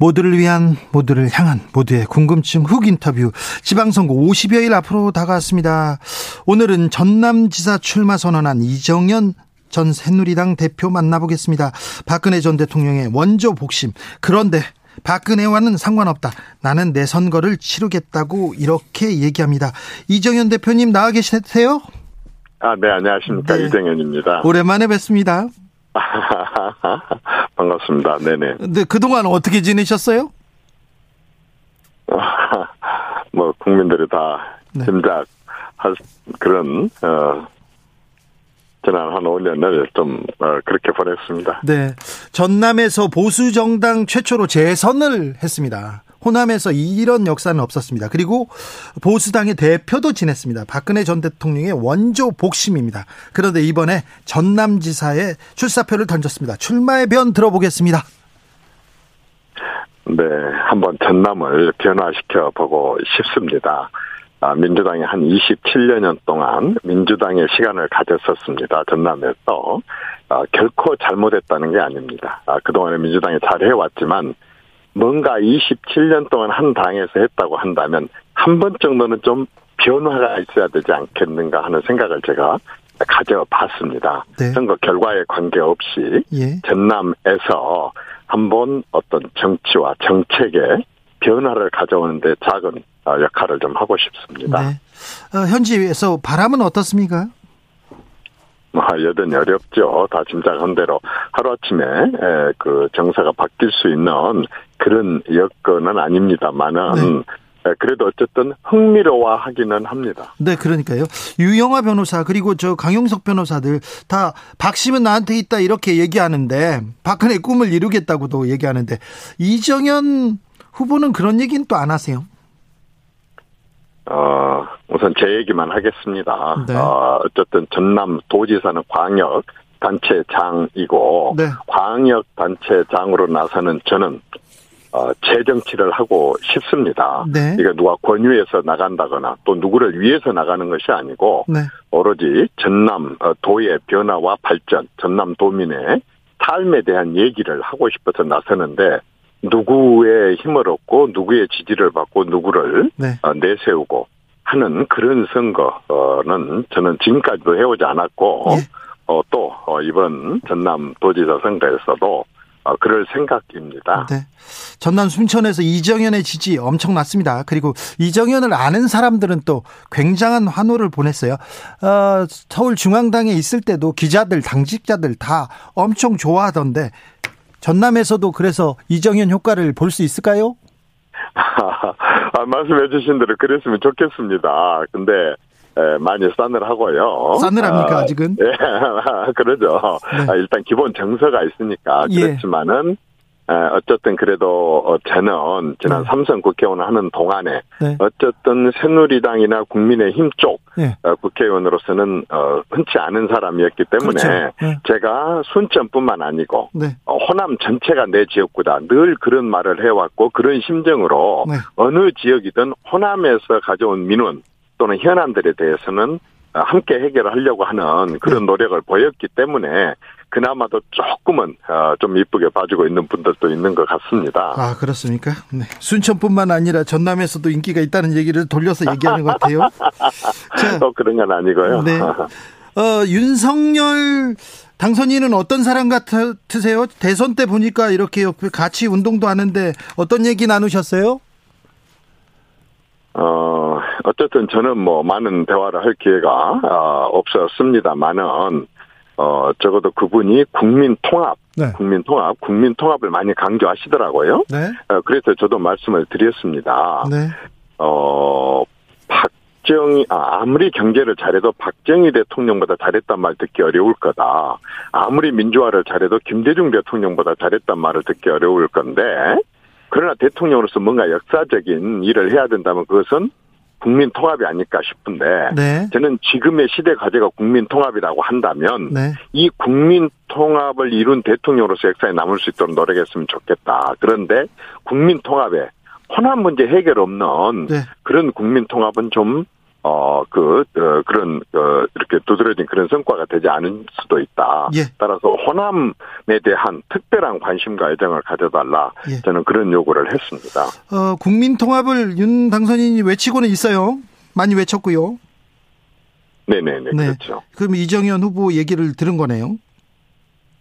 모두를 위한 모두를 향한 모두의 궁금증 훅 인터뷰 지방선거 50여일 앞으로 다가왔습니다. 오늘은 전남지사 출마 선언한 이정현 전 새누리당 대표 만나보겠습니다. 박근혜 전 대통령의 원조 복심. 그런데 박근혜와는 상관없다. 나는 내 선거를 치르겠다고 이렇게 얘기합니다. 이정현 대표님 나와 계세요? 아, 네, 안녕하십니까. 네. 이정현입니다. 오랜만에 뵙습니다. 반갑습니다. 네네. 근데 그동안 어떻게 지내셨어요? 뭐, 국민들이 다 네. 짐작 할 그런, 어, 지난 한 5년을 좀, 어, 그렇게 보냈습니다. 네. 전남에서 보수 정당 최초로 재선을 했습니다. 호남에서 이런 역사는 없었습니다. 그리고 보수당의 대표도 지냈습니다. 박근혜 전 대통령의 원조 복심입니다. 그런데 이번에 전남지사에 출사표를 던졌습니다. 출마의 변 들어보겠습니다. 네, 한번 전남을 변화시켜 보고 싶습니다. 아, 민주당이 한 27년 동안 민주당의 시간을 가졌었습니다. 전남에서. 아, 결코 잘못했다는 게 아닙니다. 아, 그동안에 민주당이 잘해왔지만 뭔가 27년 동안 한 당에서 했다고 한다면 한 번 정도는 좀 변화가 있어야 되지 않겠는가 하는 생각을 제가 가져봤습니다. 네. 선거 결과에 관계없이 예. 전남에서 한번 어떤 정치와 정책에 변화를 가져오는데 작은 어, 역할을 좀 하고 싶습니다. 네. 어, 현지에서 바람은 어떻습니까? 뭐 여든 어렵죠. 다 짐작한 대로 하루아침에 그 정사가 바뀔 수 있는 그런 여건은 아닙니다만은 네. 그래도 어쨌든 흥미로워하기는 합니다. 네, 그러니까요. 유영아 변호사 그리고 저 강용석 변호사들 다 박심은 나한테 있다 이렇게 얘기하는데 박근혜 꿈을 이루겠다고도 얘기하는데 이정현 후보는 그런 얘기는 또 안 하세요. 어, 우선 제 얘기만 하겠습니다. 네. 어, 어쨌든 전남 도지사는 광역 단체장이고 네. 광역 단체장으로 나서는 저는 어, 재정치를 하고 싶습니다. 네. 이게 누가 권유해서 나간다거나 또 누구를 위해서 나가는 것이 아니고 네. 오로지 전남 어, 도의 변화와 발전, 전남 도민의 삶에 대한 얘기를 하고 싶어서 나서는데 누구의 힘을 얻고 누구의 지지를 받고 누구를 네. 어, 내세우고 하는 그런 선거는 저는 지금까지도 해오지 않았고 네. 어, 또 어, 이번 전남 도지사 선거에서도 어, 그럴 생각입니다. 네. 전남 순천에서 이정현의 지지 엄청났습니다. 그리고 이정현을 아는 사람들은 또 굉장한 환호를 보냈어요. 어, 서울중앙당에 있을 때도 기자들, 당직자들 다 엄청 좋아하던데 전남에서도 그래서 이정현 효과를 볼 수 있을까요? 아, 말씀해 주신 대로 그랬으면 좋겠습니다. 근데 에, 많이 싸늘하고요. 싸늘합니까 아, 아직은? 예, 그러죠. 네. 아, 일단 기본 정서가 있으니까 예. 그렇지만은 어쨌든 그래도 어, 저는 지난 네. 삼선 국회의원 하는 동안에 네. 어쨌든 새누리당이나 국민의힘 쪽 네. 어, 국회의원으로서는 어, 흔치 않은 사람이었기 때문에 그렇죠. 네. 제가 순천뿐만 아니고 네. 호남 전체가 내 지역구다 늘 그런 말을 해왔고 그런 심정으로 네. 어느 지역이든 호남에서 가져온 민원 또는 현안들에 대해서는 함께 해결하려고 하는 그런 노력을 보였기 때문에 그나마도 조금은 어, 좀 이쁘게 봐주고 있는 분들도 있는 것 같습니다. 아 그렇습니까? 네. 순천뿐만 아니라 전남에서도 인기가 있다는 얘기를 돌려서 얘기하는 것 같아요. 자, 또 그런 건 아니고요. 네. 어, 윤석열 당선인은 어떤 사람 같으세요? 대선 때 보니까 이렇게, 같이 운동도 하는데 어떤 얘기 나누셨어요? 어, 어쨌든 저는 뭐 많은 대화를 할 기회가 어, 없었습니다만은 어, 적어도 그분이 국민 통합, 네. 국민 통합, 국민 통합을 많이 강조하시더라고요. 네. 어, 그래서 저도 말씀을 드렸습니다. 네. 어, 박정희, 아, 아무리 경제를 잘해도 박정희 대통령보다 잘했단 말 듣기 어려울 거다. 아무리 민주화를 잘해도 김대중 대통령보다 잘했단 말을 듣기 어려울 건데, 그러나 대통령으로서 뭔가 역사적인 일을 해야 된다면 그것은 국민 통합이 아닐까 싶은데 네. 저는 지금의 시대 과제가 국민 통합이라고 한다면 네. 이 국민 통합을 이룬 대통령으로서 역사에 남을 수 있도록 노력했으면 좋겠다. 그런데 국민 통합에 호남 문제 해결 없는 네. 그런 국민 통합은 좀 어, 그, 어, 그런, 어, 이렇게 두드러진 그런 성과가 되지 않을 수도 있다. 예. 따라서 호남에 대한 특별한 관심과 애정을 가져달라. 예. 저는 그런 요구를 했습니다. 어, 국민 통합을 윤 당선인이 외치고는 있어요. 많이 외쳤고요. 네네네. 네. 그렇죠. 그럼 이정현 후보 얘기를 들은 거네요.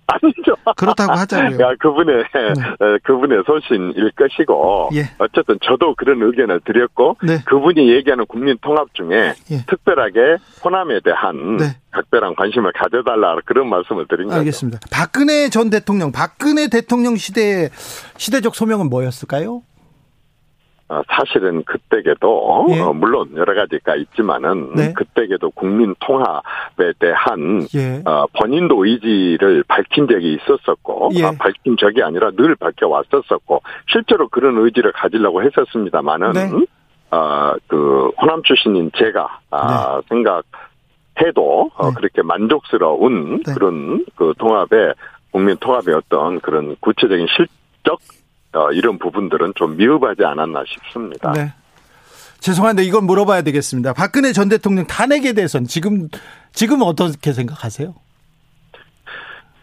아니죠. 그렇다고 하자고요. 야, 그분의 네. 그분의 소신일 것이고 예. 어쨌든 저도 그런 의견을 드렸고 네. 그분이 얘기하는 국민 통합 중에 예. 특별하게 호남에 대한 네. 각별한 관심을 가져달라 그런 말씀을 드린 거죠. 알겠습니다. 박근혜 전 대통령, 박근혜 대통령 시대의 시대적 소명은 뭐였을까요? 어, 사실은 그때에도 예. 어, 물론 여러 가지가 있지만은 네. 그때에도 국민 통합에 대한 예. 어, 본인도 의지를 밝힌 적이 있었었고 예. 아, 밝힌 적이 아니라 늘 밝혀 왔었었고 실제로 그런 의지를 가지려고 했었습니다만은 네. 어 그 호남 출신인 제가 아, 네. 생각해도 어, 네. 그렇게 만족스러운 네. 그런 그 통합의 국민 통합의 어떤 그런 구체적인 실적 어, 이런 부분들은 좀 미흡하지 않았나 싶습니다. 네. 죄송한데 이건 물어봐야 되겠습니다. 박근혜 전 대통령 탄핵에 대해서는 지금 지금 어떻게 생각하세요?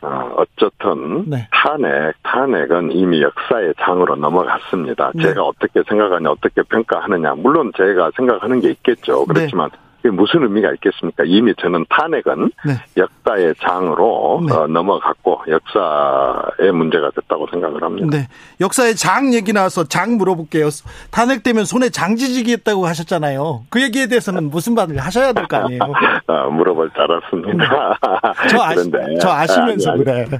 어, 어쨌든 네. 탄핵 탄핵은 이미 역사의 장으로 넘어갔습니다. 네. 제가 어떻게 생각하냐 어떻게 평가하느냐 물론 제가 생각하는 게 있겠죠. 그렇지만 네. 그게 무슨 의미가 있겠습니까? 이미 저는 탄핵은 네. 역사의 장으로 네. 어, 넘어갔고 역사의 문제가 됐다고 생각을 합니다. 네. 역사의 장 얘기 나와서 장 물어볼게요. 탄핵되면 손에 장지지겠다고 하셨잖아요. 그 얘기에 대해서는 무슨 말을 하셔야 될 거 아니에요? 아, 물어볼 줄 알았습니다. 저, 아시, 저 아시면서 아, 그래.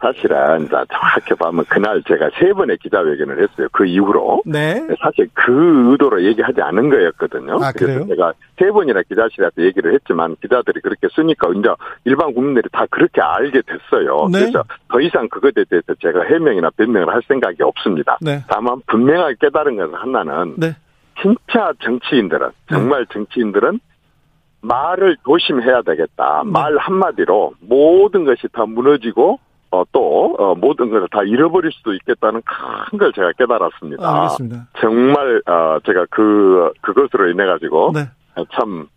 사실은 이제 정확히 보면 그날 제가 세 번의 기자회견을 했어요. 그 이후로. 네. 사실 그 의도로 얘기하지 않은 거였거든요. 아, 그래서 제가 세 번이나 기자실에서 얘기를 했지만 기자들이 그렇게 쓰니까 이제 일반 국민들이 다 그렇게 알게 됐어요. 네. 그래서 더 이상 그것에 대해서 제가 해명이나 변명을 할 생각이 없습니다. 네. 다만 분명하게 깨달은 것은 하나는 네. 진짜 정치인들은 정말 정치인들은 말을 조심해야 되겠다. 네. 말 한마디로 모든 것이 다 무너지고 어, 또, 어, 모든 것을 다 잃어버릴 수도 있겠다는 큰 걸 제가 깨달았습니다. 알겠습니다. 정말, 어, 제가 그, 그것으로 인해 가지고. 네. 참,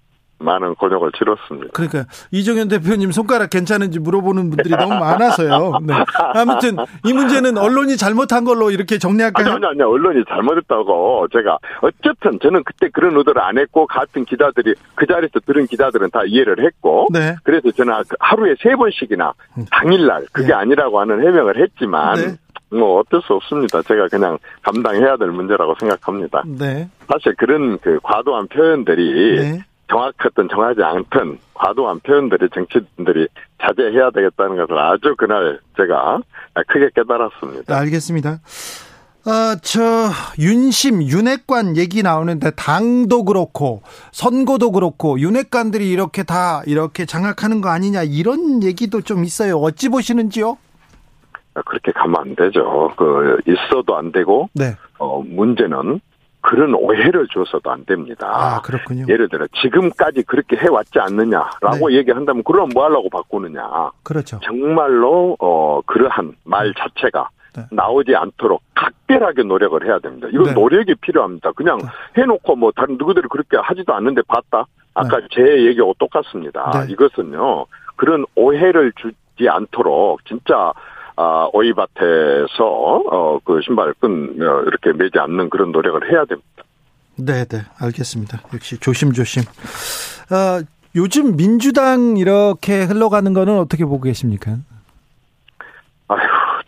많은 곤욕을 치렀습니다. 그러니까 이정현 대표님 손가락 괜찮은지 물어보는 분들이 너무 많아서요. 네. 아무튼 이 문제는 언론이 잘못한 걸로 이렇게 정리할까요? 아니, 아니, 아니, 언론이 잘못했다고 제가 어쨌든 저는 그때 그런 의도를 안 했고 같은 기자들이 그 자리에서 들은 기자들은 다 이해를 했고 네. 그래서 저는 하루에 세 번씩이나 당일날 그게 네. 아니라고 하는 해명을 했지만 네. 뭐 어쩔 수 없습니다. 제가 그냥 감당해야 될 문제라고 생각합니다. 네. 사실 그런 그 과도한 표현들이 네. 정확했든 정하지 않든 과도한 표현들이 정치인들이 자제해야 되겠다는 것을 아주 그날 제가 크게 깨달았습니다. 알겠습니다. 어, 저, 윤심, 윤핵관 얘기 나오는데 당도 그렇고, 선거도 그렇고, 윤핵관들이 이렇게 다 이렇게 장악하는 거 아니냐, 이런 얘기도 좀 있어요. 어찌 보시는지요? 그렇게 가면 안 되죠. 그, 있어도 안 되고, 네. 어, 문제는 그런 오해를 줘서도 안 됩니다. 아, 그렇군요. 예를 들어 지금까지 그렇게 해왔지 않느냐라고 네. 얘기한다면 그럼 뭐 하려고 바꾸느냐. 그렇죠. 정말로 어 그러한 말 네. 자체가 네. 나오지 않도록 각별하게 노력을 해야 됩니다. 이건 네. 노력이 필요합니다. 그냥 네. 해놓고 뭐 다른 누구들이 그렇게 하지도 않는데 봤다. 아까 네. 제 얘기하고 똑같습니다. 이것은요 그런 오해를 주지 않도록 진짜 아, 오이밭에서 어, 그 신발 끈 어, 이렇게 매지 않는 그런 노력을 해야 됩니다. 네, 네, 알겠습니다. 역시 조심조심. 어, 요즘 민주당 이렇게 흘러가는 거는 어떻게 보고 계십니까? 아휴,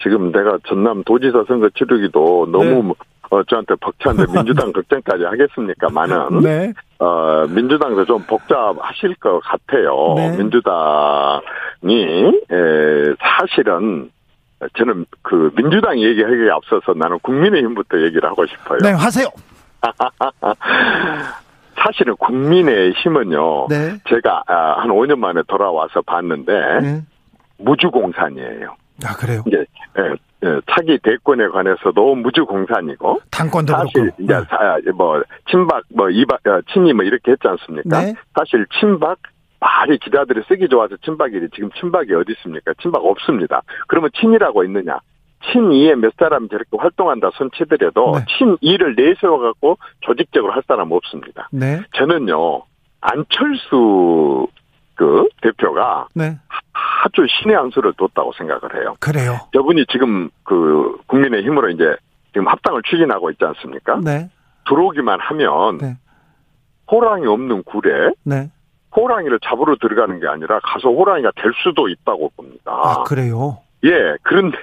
지금 내가 전남 도지사 선거 치르기도 너무 네. 어, 저한테 벅찬데 민주당 걱정까지 하겠습니까만은. 네. 어, 민주당도 좀 복잡하실 것 같아요. 네. 민주당이, 에, 사실은 저는 그 민주당 얘기하기에 앞서서 나는 국민의힘부터 얘기를 하고 싶어요. 네, 하세요. 사실은 국민의힘은요. 네. 제가 아, 한 5년 만에 돌아와서 봤는데 네. 무주공산이에요. 아 그래요? 이제 예, 예, 차기 대권에 관해서도 무주공산이고 당권도 사실 그렇고. 이제 네. 뭐 친박 뭐 이박 어, 친이 뭐 이렇게 했지 않습니까? 네. 사실 친박 말이 기자들이 쓰기 좋아서 친박이 지금 친박이 어디 있습니까? 친박 없습니다. 그러면 친이라고 있느냐? 친이에 몇 사람이 저렇게 활동한다 손치더라도 네. 친이를 내세워갖고 조직적으로 할 사람 없습니다. 네. 저는요 안철수 그 대표가 네. 아주 신의 한 수를 뒀다고 생각을 해요. 그래요. 저분이 지금 그 국민의힘으로 이제 지금 합당을 추진하고 있지 않습니까? 네. 들어오기만 하면 네. 호랑이 없는 굴에 네. 호랑이를 잡으러 들어가는 게 아니라 가서 호랑이가 될 수도 있다고 봅니다. 아, 그래요? 예, 그런데,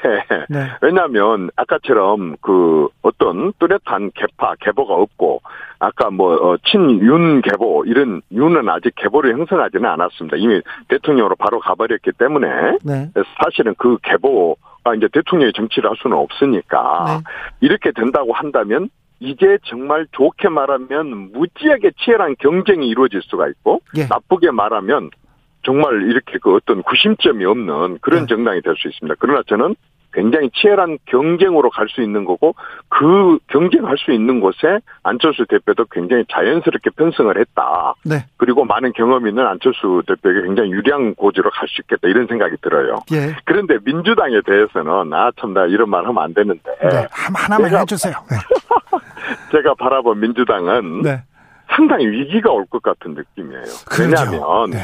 네. 왜냐하면, 아까처럼 그 어떤 뚜렷한 개파, 개보가 없고, 아까 뭐, 어, 친윤 개보, 이런, 윤은 아직 개보를 형성하지는 않았습니다. 이미 대통령으로 바로 가버렸기 때문에, 네. 사실은 그 개보가 이제 대통령이 정치를 할 수는 없으니까, 네. 이렇게 된다고 한다면, 이게 정말 좋게 말하면 무지하게 치열한 경쟁이 이루어질 수가 있고, 예. 나쁘게 말하면 정말 이렇게 그 어떤 구심점이 없는 그런 네. 정당이 될 수 있습니다. 그러나 저는 굉장히 치열한 경쟁으로 갈 수 있는 거고 그 경쟁할 수 있는 곳에 안철수 대표도 굉장히 자연스럽게 편성을 했다. 네. 그리고 많은 경험이 있는 안철수 대표에게 굉장히 유리한 고지로 갈 수 있겠다 이런 생각이 들어요. 예. 그런데 민주당에 대해서는 아 참 나 이런 말 하면 안 되는데 네. 하나만 제가, 해주세요. 네. 제가 바라본 민주당은 네. 상당히 위기가 올 것 같은 느낌이에요. 그렇죠. 왜냐하면 네.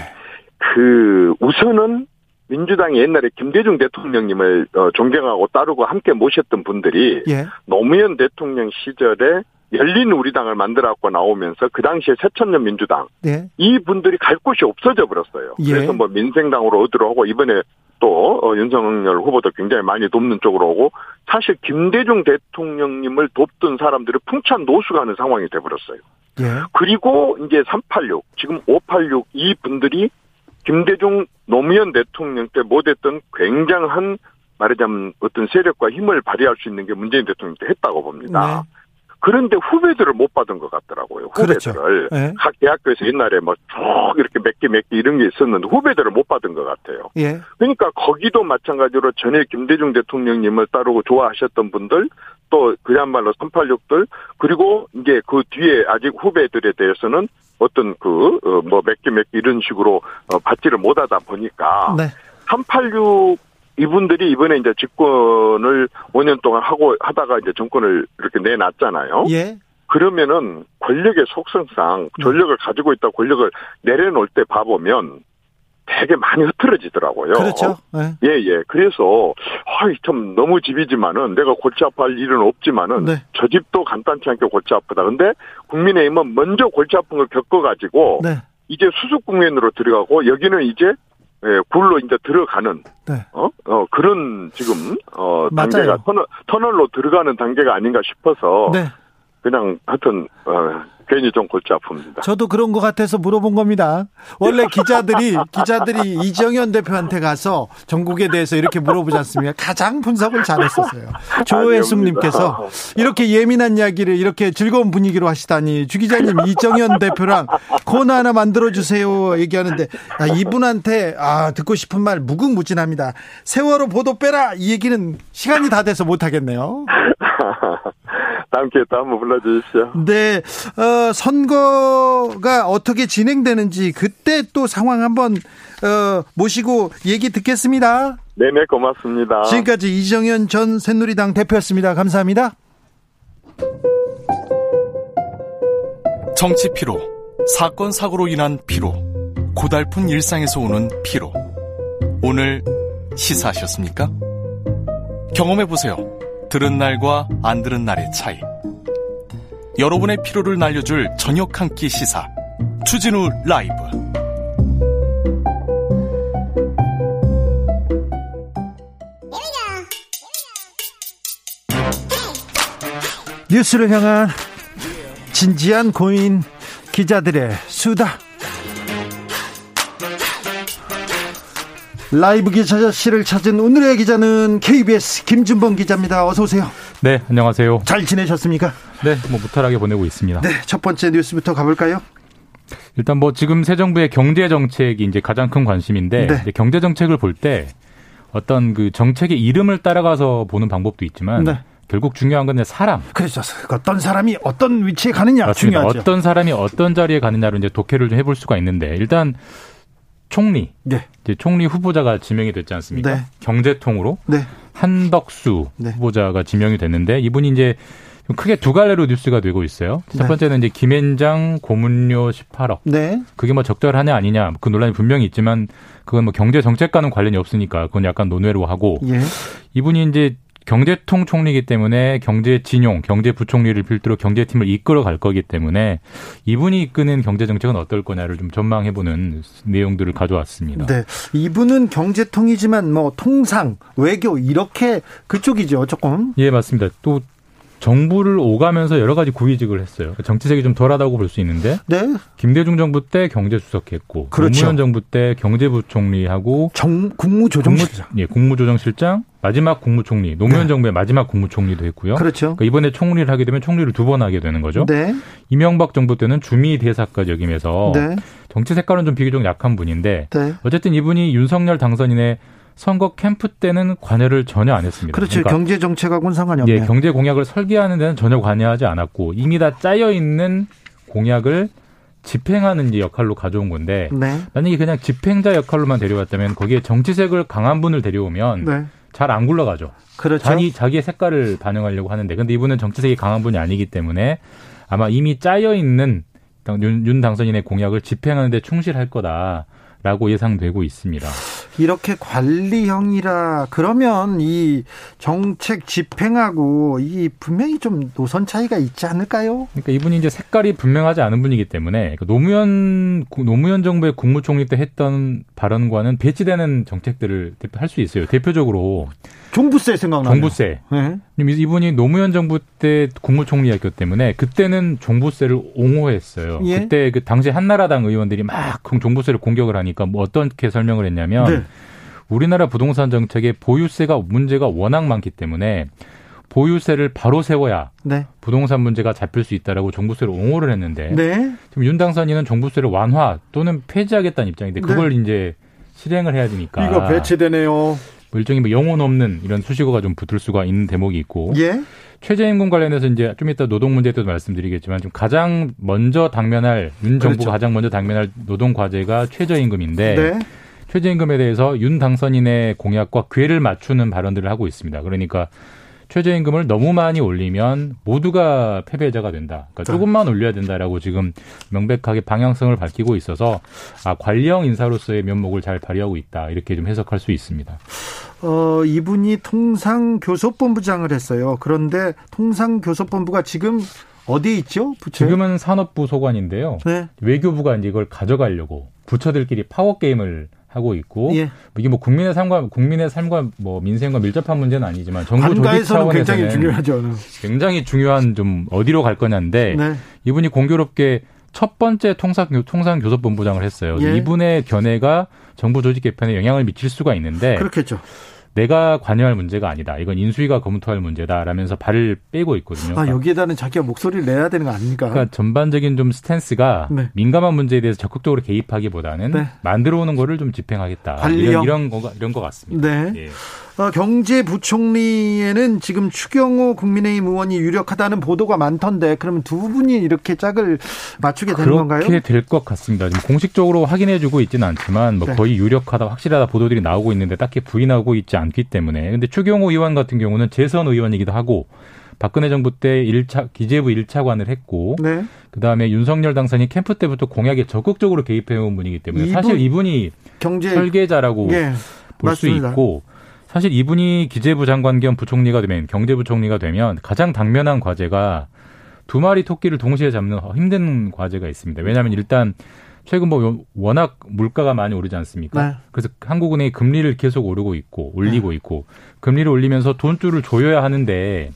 그 우선은 민주당이 옛날에 김대중 대통령님을 어, 존경하고 따르고 함께 모셨던 분들이 예. 노무현 대통령 시절에 열린 우리당을 만들어갖고 나오면서 그 당시에 새천년 민주당 예. 이 분들이 갈 곳이 없어져 버렸어요. 예. 그래서 뭐 민생당으로 얻으러 오고 이번에 또 어, 윤석열 후보도 굉장히 많이 돕는 쪽으로 오고 사실 김대중 대통령님을 돕던 사람들이 풍찬 노수가 하는 상황이 돼버렸어요. 예. 그리고 이제 386 지금 586 이 분들이 김대중 노무현 대통령 때 못했던 굉장한 말하자면 어떤 세력과 힘을 발휘할 수 있는 게 문재인 대통령 때 했다고 봅니다. 네. 그런데 후배들을 못 받은 것 같더라고요. 후배들을. 그렇죠. 네. 각 대학교에서 옛날에 뭐 쭉 이렇게 몇 개 몇 개 이런 게 있었는데 후배들을 못 받은 것 같아요. 예. 그러니까 거기도 마찬가지로 전에 김대중 대통령님을 따르고 좋아하셨던 분들 또 그야말로 386들 그리고 이제 그 뒤에 아직 후배들에 대해서는 어떤 그 뭐 몇 개 몇 개 이런 식으로 어, 받지를 못하다 보니까 네. 386 이분들이 이번에 이제 집권을 5년 동안 하고 하다가 이제 정권을 이렇게 내놨잖아요. 예. 그러면은 권력의 속성상 권력을 가지고 있다 권력을 내려놓을 때 봐보면 되게 많이 흐트러지더라고요. 그렇죠. 네. 예, 예. 그래서, 아이, 참, 너무 집이지만은, 내가 골치 아파할 일은 없지만은, 네. 저 집도 간단치 않게 골치 아프다. 근데, 국민의힘은 먼저 골치 아픈 걸 겪어가지고, 네. 이제 수습 국면으로 들어가고, 여기는 이제, 예, 굴로 이제 들어가는, 네. 어, 어, 그런 지금, 어, 단계가 터널, 터널로 들어가는 단계가 아닌가 싶어서, 네. 그냥 하여튼, 어, 괜히 좀 골치 아픕니다. 저도 그런 것 같아서 물어본 겁니다. 원래 기자들이 기자들이 이정현 대표한테 가서 전국에 대해서 이렇게 물어보지 않습니까? 가장 분석을 잘했었어요. 조혜숙님께서 이렇게 예민한 이야기를 이렇게 즐거운 분위기로 하시다니 주 기자님 이정현 대표랑 코너 하나 만들어 주세요 얘기하는데 아, 이분한테 아 듣고 싶은 말 무궁무진합니다. 세월호 보도 빼라 이 얘기는 시간이 다 돼서 못 하겠네요. 다음 기회에 또 한번 불러주십시오. 네, 어, 선거가 어떻게 진행되는지 그때 또 상황 한번 어, 모시고 얘기 듣겠습니다. 네네, 고맙습니다. 지금까지 이정현 전 새누리당 대표였습니다. 감사합니다. 정치 피로, 사건 사고로 인한 피로, 고달픈 일상에서 오는 피로. 오늘 시사하셨습니까? 경험해 보세요. 들은 날과 안 들은 날의 차이. 여러분의 피로를 날려줄 저녁 한 끼 시사. 추진우 라이브. 뉴스를 향한 진지한 고인 기자들의 수다. 라이브 기자실을 찾은 오늘의 기자는 KBS 김준범 기자입니다. 어서 오세요. 네, 안녕하세요. 잘 지내셨습니까? 네, 뭐 무탈하게 보내고 있습니다. 네, 첫 번째 뉴스부터 가볼까요? 일단 뭐 지금 새 정부의 경제 정책이 이제 가장 큰 관심인데 네. 경제 정책을 볼 때 어떤 그 정책의 이름을 따라가서 보는 방법도 있지만 네. 결국 중요한 건 사람. 그렇죠. 어떤 사람이 어떤 위치에 가느냐 맞습니다. 중요하죠. 어떤 사람이 어떤 자리에 가느냐로 이제 독해를 좀 해볼 수가 있는데 일단 총리, 네. 이제 총리 후보자가 지명이 됐지 않습니까? 네. 경제통으로 네. 한덕수 네. 후보자가 지명이 됐는데 이분이 이제 크게 두 갈래로 뉴스가 되고 있어요. 첫 네. 번째는 이제 김앤장 고문료 18억. 네. 그게 뭐 적절하냐 아니냐 그 논란이 분명히 있지만 그건 뭐 경제 정책과는 관련이 없으니까 그건 약간 논외로 하고 예. 이분이 이제 경제통 총리이기 때문에 경제진용, 경제부총리를 필두로 경제팀을 이끌어 갈 거기 때문에 이분이 이끄는 경제정책은 어떨 거냐를 좀 전망해보는 내용들을 가져왔습니다. 네. 이분은 경제통이지만 뭐 통상, 외교 이렇게 그쪽이죠, 조금. 예, 맞습니다. 또 정부를 오가면서 여러 가지 구위직을 했어요. 정치색이 좀 덜하다고 볼 수 있는데. 네. 김대중 정부 때 경제수석했고, 그렇죠. 노무현 정부 때 경제부총리하고 정, 국무조정실장. 국무, 예, 국무조정실장, 마지막 국무총리, 노무현 네. 정부의 마지막 국무총리도 했고요. 그렇죠. 그러니까 이번에 총리를 하게 되면 총리를 두 번 하게 되는 거죠. 네. 이명박 정부 때는 주미 대사까지 역임해서 네. 정치 색깔은 좀 비교적 약한 분인데 네. 어쨌든 이분이 윤석열 당선인의 선거 캠프 때는 관여를 전혀 안 했습니다. 그렇죠. 그러니까 경제 정책하고는 상관이 없네요. 예, 경제 공약을 설계하는 데는 전혀 관여하지 않았고 이미 다 짜여 있는 공약을 집행하는 역할로 가져온 건데 네. 만약에 그냥 집행자 역할로만 데려왔다면 거기에 정치색을 강한 분을 데려오면 네. 잘안 굴러가죠. 그렇죠. 자기 자기의 색깔을 반영하려고 하는데 근데 이분은 정치색이 강한 분이 아니기 때문에 아마 이미 짜여 있는 윤, 윤 당선인의 공약을 집행하는 데 충실할 거다 라고 예상되고 있습니다. 이렇게 관리형이라 그러면 이 정책 집행하고 이 분명히 좀 노선 차이가 있지 않을까요? 그러니까 이분이 이제 색깔이 분명하지 않은 분이기 때문에 그 노무현 노무현 정부의 국무총리 때 했던 발언과는 배치되는 정책들을 할 수 있어요. 대표적으로 종부세 생각나요. 종부세. 네. 이분이 노무현 정부 때 국무총리였기 때문에 그때는 종부세를 옹호했어요. 예? 그때 그 당시 한나라당 의원들이 막 종부세를 공격을 하니까 뭐 어떻게 설명을 했냐면 네. 우리나라 부동산 정책에 보유세가 문제가 워낙 많기 때문에 보유세를 바로 세워야 네. 부동산 문제가 잡힐 수 있다라고 종부세를 옹호를 했는데 네. 지금 윤 당선인은 종부세를 완화 또는 폐지하겠다는 입장인데 그걸 네. 이제 실행을 해야 되니까 이거 배치되네요. 뭐 일종의 뭐 영혼 없는 이런 수식어가 좀 붙을 수가 있는 대목이 있고 예? 최저임금 관련해서 이제 좀 이따 노동 문제 때도 말씀드리겠지만 좀 가장 먼저 당면할 윤 정부가 그렇죠. 가장 먼저 당면할 노동 과제가 최저임금인데 네. 최저임금에 대해서 윤 당선인의 공약과 궤를 맞추는 발언들을 하고 있습니다. 그러니까 최저임금을 너무 많이 올리면 모두가 패배자가 된다. 그러니까 조금만 올려야 된다라고 지금 명백하게 방향성을 밝히고 있어서 아, 관리형 인사로서의 면목을 잘 발휘하고 있다. 이렇게 좀 해석할 수 있습니다. 어, 이분이 통상교섭본부장을 했어요. 그런데 통상교섭본부가 지금 어디에 있죠? 부처 지금은 산업부 소관인데요. 네. 외교부가 이제 이걸 가져가려고 부처들끼리 파워 게임을 하고 있고 예. 이게 뭐 국민의 삶과 국민의 삶과 뭐 민생과 밀접한 문제는 아니지만 정부 조직 차원에서는 굉장히 중요하죠. 굉장히 중요한 좀 어디로 갈 거냐인데 네. 이분이 공교롭게 첫 번째 통상 통상 교섭본부장을 했어요. 예. 이분의 견해가 정부 조직 개편에 영향을 미칠 수가 있는데 그렇겠죠. 내가 관여할 문제가 아니다. 이건 인수위가 검토할 문제다라면서 발을 빼고 있거든요. 아, 여기에다는 자기가 목소리를 내야 되는 거 아닙니까? 그러니까 전반적인 좀 스탠스가 네. 민감한 문제에 대해서 적극적으로 개입하기보다는 네. 만들어 오는 거를 좀 집행하겠다. 이런 이런 거 이런 것 같습니다. 네. 예. 어, 경제부총리에는 지금 추경호 국민의힘 의원이 유력하다는 보도가 많던데 그러면 두 분이 이렇게 짝을 맞추게 되는 건가요? 그렇게 될 것 같습니다. 지금 공식적으로 확인해주고 있지는 않지만 뭐 네. 거의 유력하다 확실하다 보도들이 나오고 있는데 딱히 부인하고 있지 않기 때문에 근데 추경호 의원 같은 경우는 재선 의원이기도 하고 박근혜 정부 때 1차 기재부 1차관을 했고 네. 그다음에 윤석열 당선인 캠프 때부터 공약에 적극적으로 개입해 온 분이기 때문에 이분, 사실 이분이 경제 설계자라고 예, 볼수 있고 사실 이분이 기재부 장관 겸 부총리가 되면 경제부총리가 되면 가장 당면한 과제가 두 마리 토끼를 동시에 잡는 힘든 과제가 있습니다. 왜냐하면 일단 최근 뭐 워낙 물가가 많이 오르지 않습니까? 네. 그래서 한국은행이 금리를 계속 오르고 있고 올리고 네. 있고 금리를 올리면서 돈줄을 조여야 하는데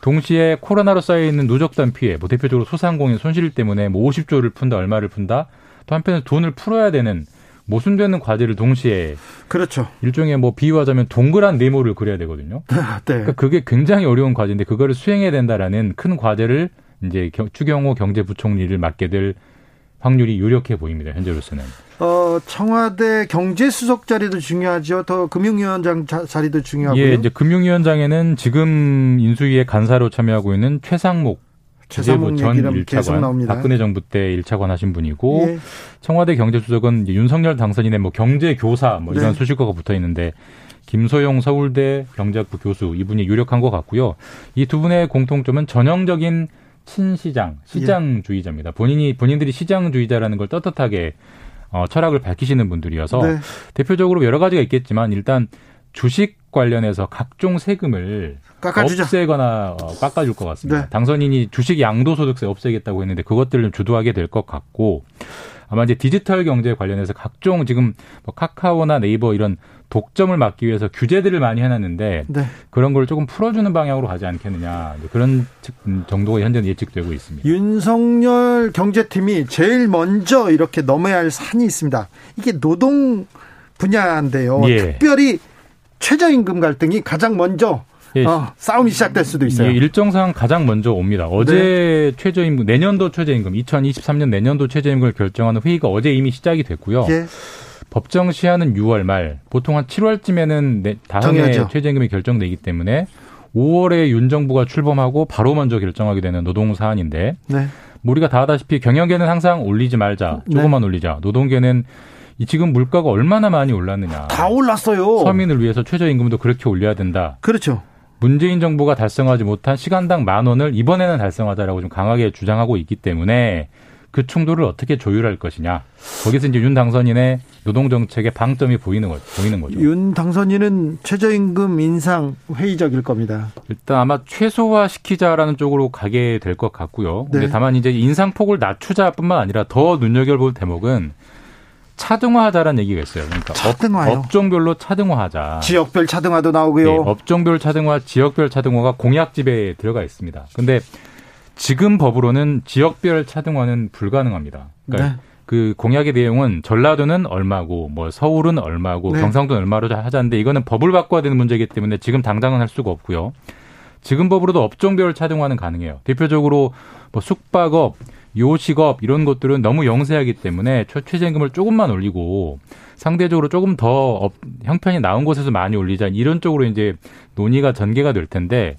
동시에 코로나로 쌓여 있는 누적된 피해, 뭐 대표적으로 소상공인 손실 때문에 뭐 50조를 푼다, 얼마를 푼다. 또 한편에 돈을 풀어야 되는 모순되는 과제를 동시에 그렇죠. 일종의 뭐 비유하자면 동그란 네모를 그려야 되거든요. 네. 그러니까 그게 굉장히 어려운 과제인데 그거를 수행해야 된다라는 큰 과제를 이제 추경호 경제부총리를 맡게 될 확률이 유력해 보입니다. 현재로서는. 어, 청와대 경제수석 자리도 중요하죠. 더 금융위원장 자리도 중요하고요. 예, 이제 금융위원장에는 지금 인수위에 간사로 참여하고 있는 최상목 최상목 전 1차관 박근혜 정부 때 1차관 하신 분이고 예. 청와대 경제수석은 윤석열 당선인의 뭐 경제 교사 뭐 이런 네. 수식어가 붙어 있는데 김소영 서울대 경제학부 교수 이분이 유력한 것 같고요. 이 두 분의 공통점은 전형적인 친시장, 시장주의자입니다. 본인이 본인들이 시장주의자라는 걸 떳떳하게 어, 철학을 밝히시는 분들이어서 네. 대표적으로 여러 가지가 있겠지만 일단 주식 관련해서 각종 세금을 깎아주죠. 없애거나 어, 깎아줄 것 같습니다. 네. 당선인이 주식 양도소득세 없애겠다고 했는데 그것들을 주도하게 될 것 같고 아마 이제 디지털 경제 관련해서 각종 지금 뭐 카카오나 네이버 이런 독점을 막기 위해서 규제들을 많이 해놨는데 네. 그런 걸 조금 풀어주는 방향으로 가지 않겠느냐 그런 음, 정도가 현재는 예측되고 있습니다. 윤석열 경제팀이 제일 먼저 이렇게 넘어야 할 산이 있습니다. 이게 노동 분야인데요. 예. 특별히 최저임금 갈등이 가장 먼저 예. 어, 싸움이 시작될 수도 있어요. 예, 일정상 가장 먼저 옵니다. 어제 네. 최저임금 내년도 최저임금 2023년 내년도 최저임금을 결정하는 회의가 어제 이미 시작이 됐고요. 예. 법정 시한은 6월 말, 보통 한 7월쯤에는 다음에 최저임금이 결정되기 때문에 5월에 윤 정부가 출범하고 바로 먼저 결정하게 되는 노동 사안인데 네. 우리가 다 아다시피 경영계는 항상 올리지 말자, 조금만 네. 올리자. 노동계는 이 지금 물가가 얼마나 많이 올랐느냐. 다 올랐어요. 서민을 위해서 최저임금도 그렇게 올려야 된다. 그렇죠. 문재인 정부가 달성하지 못한 시간당 만 원을 이번에는 달성하자라고 좀 강하게 주장하고 있기 때문에 그 충돌을 어떻게 조율할 것이냐. 거기서 이제 윤 당선인의 노동 정책의 방점이 보이는 거죠. 보이는 거죠. 윤 당선인은 최저임금 인상 회의적일 겁니다. 일단 아마 최소화 시키자라는 쪽으로 가게 될 것 같고요. 네. 근데 다만 이제 인상폭을 낮추자뿐만 아니라 더 눈여겨볼 대목은 차등화하자라는 얘기가 있어요. 그러니까 차등화요? 업, 종별로 차등화하자. 지역별 차등화도 나오고요. 네, 업종별 차등화, 지역별 차등화가 공약 집에 들어가 있습니다. 근데 지금 법으로는 지역별 차등화는 불가능합니다. 그러니까 네. 그 공약의 내용은 전라도는 얼마고 뭐 서울은 얼마고 네. 경상도는 얼마로 하자는데 이거는 법을 바꿔야 되는 문제이기 때문에 지금 당장은 할 수가 없고요. 지금 법으로도 업종별 차등화는 가능해요. 대표적으로 뭐 숙박업, 요식업 이런 것들은 너무 영세하기 때문에 최저임금을 조금만 올리고 상대적으로 조금 더 업, 형편이 나은 곳에서 많이 올리자 이런 쪽으로 이제 논의가 전개가 될 텐데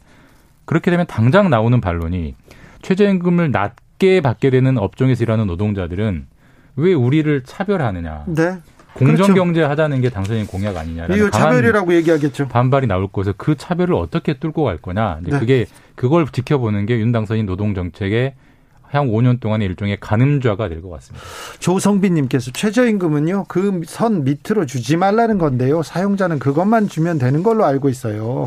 그렇게 되면 당장 나오는 반론이 최저임금을 낮게 받게 되는 업종에서 일하는 노동자들은 왜 우리를 차별하느냐. 네. 공정 경제 그렇죠. 하자는 게 당선인 공약 아니냐라는 이거 차별이라고 얘기하겠죠. 반발이 나올 것에서 그 차별을 어떻게 뚫고 갈 거냐. 네. 그게 그걸 지켜보는 게 윤 당선인 노동 정책의 향 5년 동안의 일종의 가늠좌가 될 것 같습니다. 조성빈님께서 최저임금은요 그 선 밑으로 주지 말라는 건데요 사용자는 그것만 주면 되는 걸로 알고 있어요.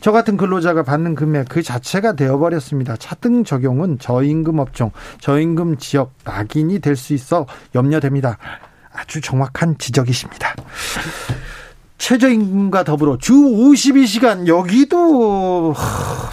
저 같은 근로자가 받는 금액 그 자체가 되어버렸습니다. 차등 적용은 저임금 업종, 저임금 지역 낙인이 될 수 있어 염려됩니다. 아주 정확한 지적이십니다. 최저임금과 더불어 주 52시간 여기도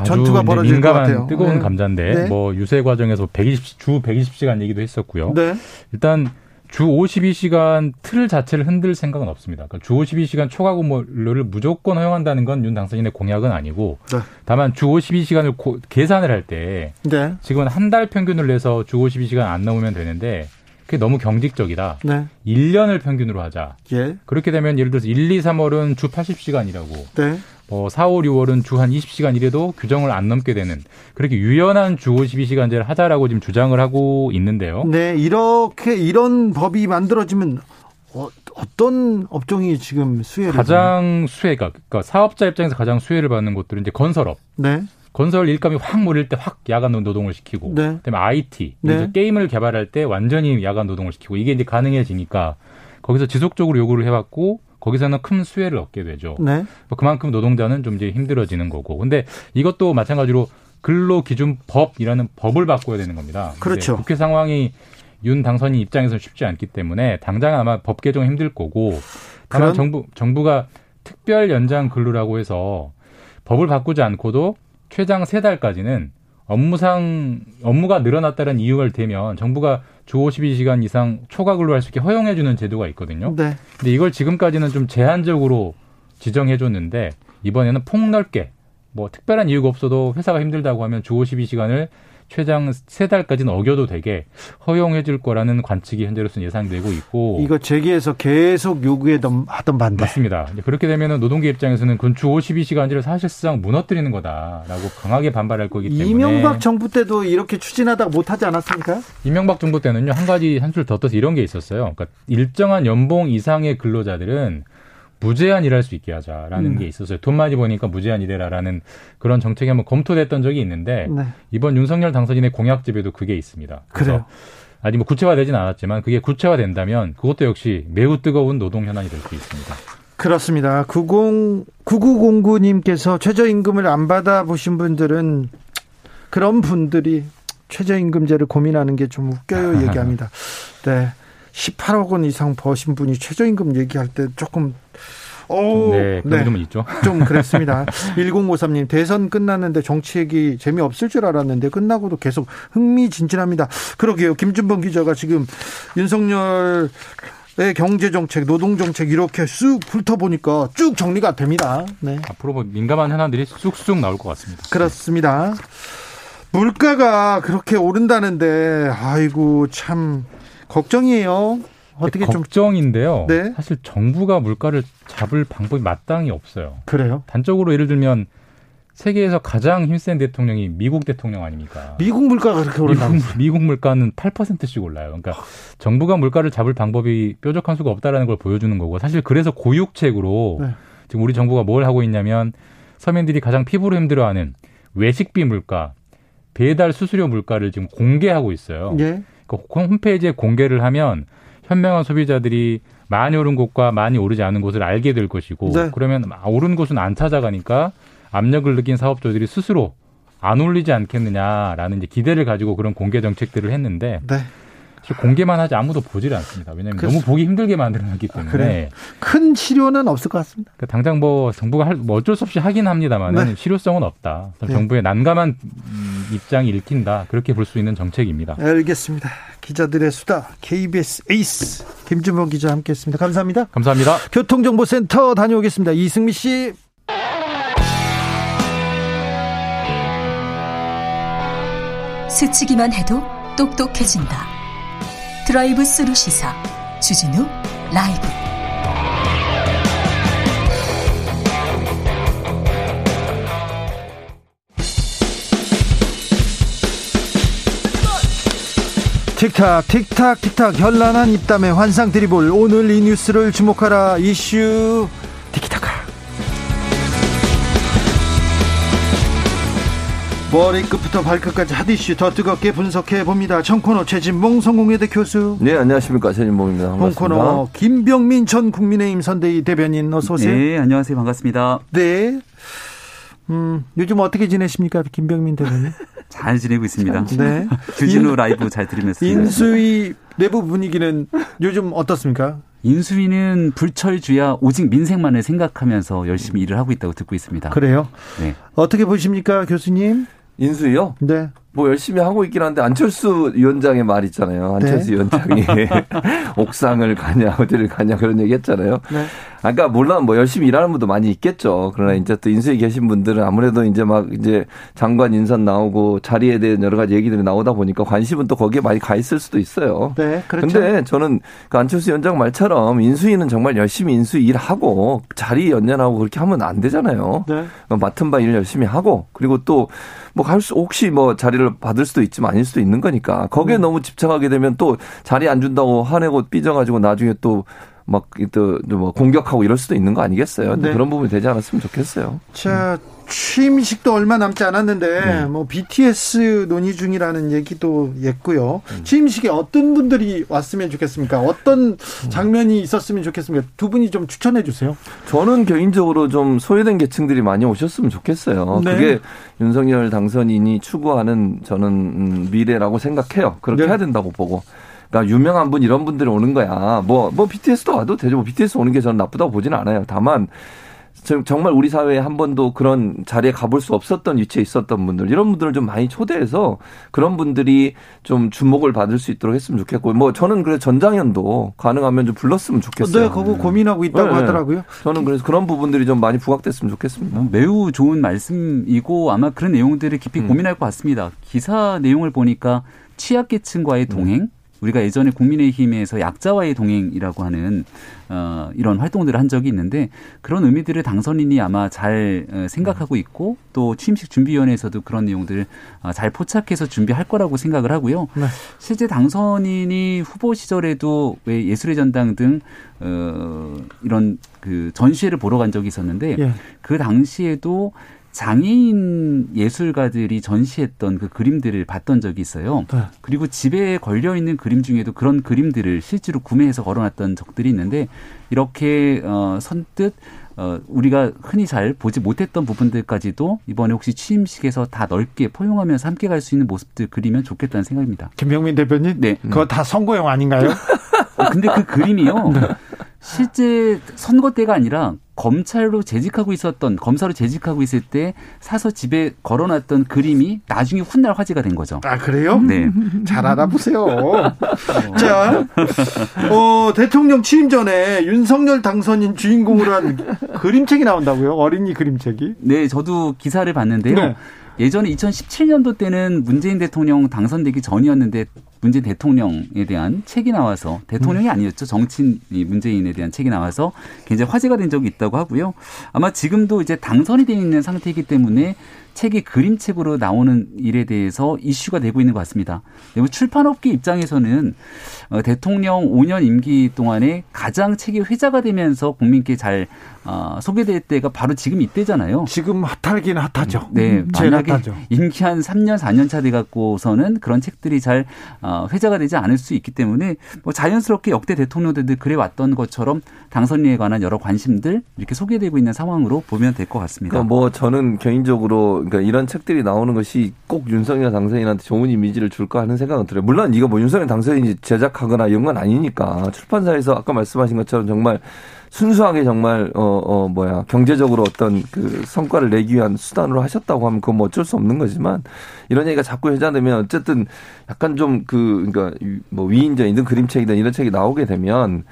전투가 벌어질 것 같아요. 뜨거운 네. 감자인데 네. 뭐 유세 과정에서 120, 주 120시간 얘기도 했었고요. 네. 일단 주 52시간 틀 자체를 흔들 생각은 없습니다. 그러니까 주 52시간 초과 근무를 무조건 허용한다는 건 윤 당선인의 공약은 아니고 네. 다만 주 52시간을 고, 계산을 할때 네. 지금은 한 달 평균을 내서 주 52시간 안 넘으면 되는데 그게 너무 경직적이다. 네. 1년을 평균으로 하자. 예. 그렇게 되면 예를 들어서 1, 2, 3월은 주 80시간이라고. 네. 뭐 4, 5, 6월은 주 한 20시간 이래도 규정을 안 넘게 되는 그렇게 유연한 주 52시간제를 하자라고 지금 주장을 하고 있는데요. 네, 이렇게 이런 법이 만들어지면 어, 떤 업종이 지금 수혜를 가장 수혜가 그러니까 사업자 입장에서 가장 수혜를 받는 곳들은 이제 건설업. 네. 건설 일감이 확 몰릴 때 확 야간 노동을 시키고 네. 그다음에 IT 네. 게임을 개발할 때 완전히 야간 노동을 시키고 이게 이제 가능해지니까 거기서 지속적으로 요구를 해왔고 거기서는 큰 수혜를 얻게 되죠. 네. 뭐 그만큼 노동자는 좀 이제 힘들어지는 거고. 근데 이것도 마찬가지로 근로기준법이라는 법을 바꿔야 되는 겁니다. 그렇죠. 국회 상황이 윤 당선인 입장에서는 쉽지 않기 때문에 당장 아마 법 개정 힘들 거고 다만 그럼... 정부 정부가 특별 연장 근로라고 해서 법을 바꾸지 않고도 최장 세 달까지는 업무상 업무가 늘어났다는 이유가 되면 정부가 주 52시간 이상 초과 근로할 수 있게 허용해 주는 제도가 있거든요. 네. 근데 이걸 지금까지는 좀 제한적으로 지정해 줬는데 이번에는 폭넓게 뭐 특별한 이유가 없어도 회사가 힘들다고 하면 주 52시간을 최장 세 달까지는 어겨도 되게 허용해 줄 거라는 관측이 현재로서는 예상되고 있고 이거 재계에서 계속 요구하던 하던 반대 맞습니다. 그렇게 되면은 노동계 입장에서는 그주 52시간제를 사실상 무너뜨리는 거다라고 강하게 반발할 거기 때문에 이명박 정부 때도 이렇게 추진하다가 못하지 않았습니까? 이명박 정부 때는요 한 가지 한줄더 떠서 이런 게 있었어요. 그러니까 일정한 연봉 이상의 근로자들은 무제한 일할 수 있게 하자라는 음. 게 있었어요. 돈 많이 버니까 무제한 일해라라는 그런 정책이 한번 검토됐던 적이 있는데 네. 이번 윤석열 당선인의 공약집에도 그게 있습니다. 그래요. 아직 뭐 구체화되진 않았지만 그게 구체화된다면 그것도 역시 매우 뜨거운 노동 현안이 될 수 있습니다. 그렇습니다. 90 9909님께서 최저임금을 안 받아 보신 분들은 그런 분들이 최저임금제를 고민하는 게 좀 웃겨요 얘기합니다. 네. 18억 원 이상 버신 분이 최저임금 얘기할 때 조금 오, 네, 그런 네. 좀 있죠. 좀 그랬습니다. 1053님, 대선 끝났는데 정치 얘기 재미없을 줄 알았는데 끝나고도 계속 흥미진진합니다. 그러게요. 김준범 기자가 지금 윤석열 의 경제 정책, 노동 정책 이렇게 쑥 훑어보니까 쭉 정리가 됩니다. 네. 앞으로 뭐 민감한 현안들이 쑥쑥 나올 것 같습니다. 그렇습니다. 물가가 그렇게 오른다는데 아이고 참 걱정이에요. 어떻게 좀 걱정인데요. 네. 사실 정부가 물가를 잡을 방법이 마땅히 없어요. 그래요? 단적으로 예를 들면 세계에서 가장 힘센 대통령이 미국 대통령 아닙니까? 미국 물가가 그렇게 오른다. 미국, 미국 물가는 8%씩 올라요. 그러니까 정부가 물가를 잡을 방법이 뾰족한 수가 없다라는 걸 보여주는 거고 사실 그래서 고육책으로 네. 지금 우리 정부가 뭘 하고 있냐면 서민들이 가장 피부로 힘들어하는 외식비 물가, 배달 수수료 물가를 지금 공개하고 있어요. 예. 그 홈페이지에 공개를 하면 현명한 소비자들이 많이 오른 곳과 많이 오르지 않은 곳을 알게 될 것이고 네. 그러면 오른 곳은 안 찾아가니까 압력을 느낀 사업주들이 스스로 안 올리지 않겠느냐라는 이제 기대를 가지고 그런 공개 정책들을 했는데 네. 공개만 하지 아무도 보질 않습니다. 왜냐하면 그렇습 너무 보기 힘들게 만들어놨기 때문에. 아, 그래. 큰 실효는 없을 것 같습니다. 그러니까 당장 뭐 정부가 할, 뭐 어쩔 수 없이 하긴 합니다만 네. 실효성은 없다. 네. 정부의 난감한 음, 입장이 읽힌다. 그렇게 볼 수 있는 정책입니다. 알겠습니다. 기자들의 수다 KBS 에이스 김준범 기자 함께했습니다. 감사합니다. 감사합니다. 교통정보센터 다녀오겠습니다. 이승미 씨. 스치기만 해도 똑똑해진다. 드라이브 스루 시사 주진우 라이브. 틱탁 틱탁 틱탁 현란한 입담의 환상 드리블. 오늘 이 뉴스를 주목하라. 이슈 머리끝부터 발끝까지 핫이슈 더 뜨겁게 분석해 봅니다. 청코너 최진봉 성공회대 교수. 네, 안녕하십니까. 최진봉입니다. 홍코너 김병민 전 국민의힘 선대위 대변인 어서 오세요. 네, 안녕하세요. 반갑습니다. 네. 음, 요즘 어떻게 지내십니까? 김병민 대변인. 잘 지내고 있습니다. 네. 주진우 라이브 잘 들으면서. 인수위 내부 분위기는 요즘 어떻습니까? 인수위는 불철주야 오직 민생만을 생각하면서 열심히 일을 하고 있다고 듣고 있습니다. 그래요? 네. 어떻게 보십니까, 교수님? 인수요? 네. 뭐 열심히 하고 있긴 한데 안철수 위원장의 말 있잖아요. 안철수 네. 위원장이 옥상을 가냐 어디를 가냐 그런 얘기 했잖아요. 네. 아까 물론 뭐 열심히 일하는 분도 많이 있겠죠. 그러나 이제 또 인수에 계신 분들은 아무래도 이제 막 이제 장관 인선 나오고 자리에 대한 여러 가지 얘기들이 나오다 보니까 관심은 또 거기에 많이 가 있을 수도 있어요. 네, 그렇죠. 근데 저는 그 안철수 위원장 말처럼 인수위는 정말 열심히 인수 일하고 자리 연연하고 그렇게 하면 안 되잖아요. 네. 맡은 바 일 열심히 하고 그리고 또 뭐할수 혹시 뭐 자리를 받을 수도 있지만 아닐 수도 있는 거니까 거기에 네. 너무 집착하게 되면 또 자리 안 준다고 화내고 삐져가지고 나중에 또 막또뭐 공격하고 이럴 수도 있는 거 아니겠어요? 네. 그런 부분이 되지 않았으면 좋겠어요. 자 취임식도 얼마 남지 않았는데 네. 뭐 BTS 논의 중이라는 얘기도 있고요. 음. 취임식에 어떤 분들이 왔으면 좋겠습니까? 어떤 장면이 있었으면 좋겠습니까? 두 분이 좀 추천해 주세요. 저는 개인적으로 좀 소외된 계층들이 많이 오셨으면 좋겠어요. 네. 그게 윤석열 당선인이 추구하는 저는 음, 미래라고 생각해요. 그렇게 네. 해야 된다고 보고. 그러니까 유명한 분 이런 분들이 오는 거야. 뭐, 뭐 BTS도 와도 되죠. 뭐 BTS 오는 게 저는 나쁘다고 보지는 않아요. 다만 정말 우리 사회에 한 번도 그런 자리에 가볼 수 없었던 위치에 있었던 분들 이런 분들을 좀 많이 초대해서 그런 분들이 좀 주목을 받을 수 있도록 했으면 좋겠고 뭐 저는 그래서 전장현도 가능하면 좀 불렀으면 좋겠어요. 네, 그거 고민하고 있다고 네, 하더라고요. 저는 그래서 그런 부분들이 좀 많이 부각됐으면 좋겠습니다. 뭐 매우 좋은 말씀이고 아마 그런 내용들을 깊이 음. 고민할 것 같습니다. 기사 내용을 보니까 취약계층과의 동행, 음. 우리가 예전에 국민의힘에서 약자와의 동행이라고 하는 어, 이런 활동들을 한 적이 있는데 그런 의미들을 당선인이 아마 잘 어, 생각하고 있고 또 취임식 준비위원회에서도 그런 내용들을 어, 잘 포착해서 준비할 거라고 생각을 하고요. 네. 실제 당선인이 후보 시절에도 왜 예술의 전당 등 어, 이런 그 전시회를 보러 간 적이 있었는데 예. 그 당시에도 장애인 예술가들이 전시했던 그 그림들을 봤던 적이 있어요. 네. 그리고 집에 걸려 있는 그림 중에도 그런 그림들을 실제로 구매해서 걸어놨던 적들이 있는데 이렇게 어 선뜻 어 우리가 흔히 잘 보지 못했던 부분들까지도 이번에 혹시 취임식에서 다 넓게 포용하면서 함께 갈 수 있는 모습들 그리면 좋겠다는 생각입니다. 김병민 대표님, 네. 그거 다 선거용 아닌가요? 어, 근데 그 그림이요. 네. 실제 선거 때가 아니라 검찰로 재직하고 있었던 검사로 재직하고 있을 때 사서 집에 걸어놨던 그림이 나중에 훗날 화제가 된 거죠. 아 그래요? 네. 잘 알아보세요. 자, 어, 대통령 취임 전에 윤석열 당선인 주인공으로 한 그림책이 나온다고요? 어린이 그림책이? 네, 저도 기사를 봤는데요. 네. 예전에 2017년도 때는 문재인 대통령 당선되기 전이었는데 문재인 대통령에 대한 책이 나와서 대통령이 음. 아니었죠. 정치인 문재인에 대한 책이 나와서 굉장히 화제가 된 적이 있다고 하고요. 아마 지금도 이제 당선이 되어 있는 상태이기 때문에 책이 그림책으로 나오는 일에 대해서 이슈가 되고 있는 것 같습니다. 그리고 출판업계 입장에서는 어, 대통령 5년 임기 동안에 가장 책이 회자가 되면서 국민께 잘 어, 소개될 때가 바로 지금 이때잖아요. 지금 핫하긴 핫하죠. 네, 음, 만약에 핫하죠. 임기 한 3년 4년 차 돼갖고서는 그런 책들이 잘 어, 회자가 되지 않을 수 있기 때문에 뭐 자연스럽게 역대 대통령들도 그래 왔던 것처럼 당선인에 관한 여러 관심들 이렇게 소개되고 있는 상황으로 보면 될 것 같습니다. 그러니까 뭐 저는 개인적으로 그러니까 이런 책들이 나오는 것이 꼭 윤석열 당선인한테 좋은 이미지를 줄까 하는 생각은 들어요. 물론 이거 뭐 윤석열 당선인이 제작하거나 이런 건 아니니까 출판사에서 아까 말씀하신 것처럼 정말 순수하게 정말 어, 어 뭐야 경제적으로 어떤 그 성과를 내기 위한 수단으로 하셨다고 하면 그건 뭐 어쩔 수 없는 거지만 이런 얘기가 자꾸 회자되면 어쨌든 약간 좀 그 그러니까 뭐 위인전이든 그림책이든 이런 책이 나오게 되면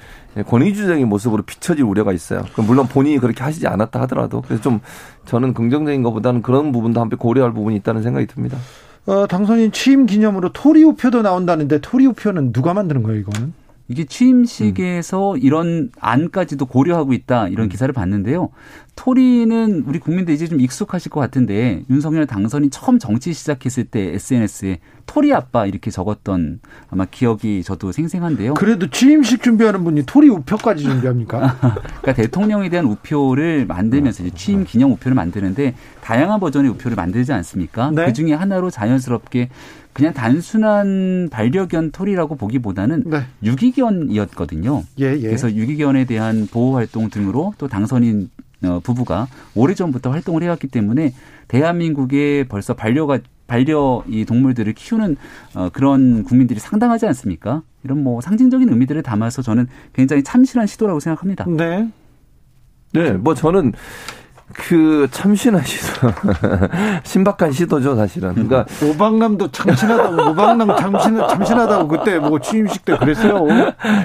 권위주의적인 모습으로 비춰질 우려가 있어요. 물론 본인이 그렇게 하시지 않았다 하더라도 그래서 좀 저는 긍정적인 것보다는 그런 부분도 함께 고려할 부분이 있다는 생각이 듭니다. 어, 당선인 취임 기념으로 토리우표도 나온다는데 토리우표는 누가 만드는 거예요, 이거는? 이게 취임식에서 음. 이런 안까지도 고려하고 있다 이런 음. 기사를 봤는데요. 토리는 우리 국민들 이제 좀 익숙하실 것 같은데 윤석열 당선이 처음 정치 시작했을 때 SNS에 토리 아빠 이렇게 적었던 아마 기억이 저도 생생한데요. 그래도 취임식 준비하는 분이 토리 우표까지 준비합니까? 그러니까 대통령에 대한 우표를 만들면서 이제 취임 기념 우표를 만드는데 다양한 버전의 우표를 만들지 않습니까? 네. 그 중에 하나로 자연스럽게 그냥 단순한 반려견 털이라고 보기보다는 네. 유기견이었거든요. 예, 예. 그래서 유기견에 대한 보호 활동 등으로 또 당선인 어, 부부가 오래전부터 활동을 해왔기 때문에 대한민국에 벌써 반려가 반려 이 동물들을 키우는 어, 그런 국민들이 상당하지 않습니까? 이런 뭐 상징적인 의미들을 담아서 저는 굉장히 참신한 시도라고 생각합니다. 네. 네, 뭐 저는 그 참신한 시도 신박한 시도죠 사실은. 그러니까 오방남도 참신하다고 오방남 참신 참신하다고 그때 뭐 취임식 때 그랬어요.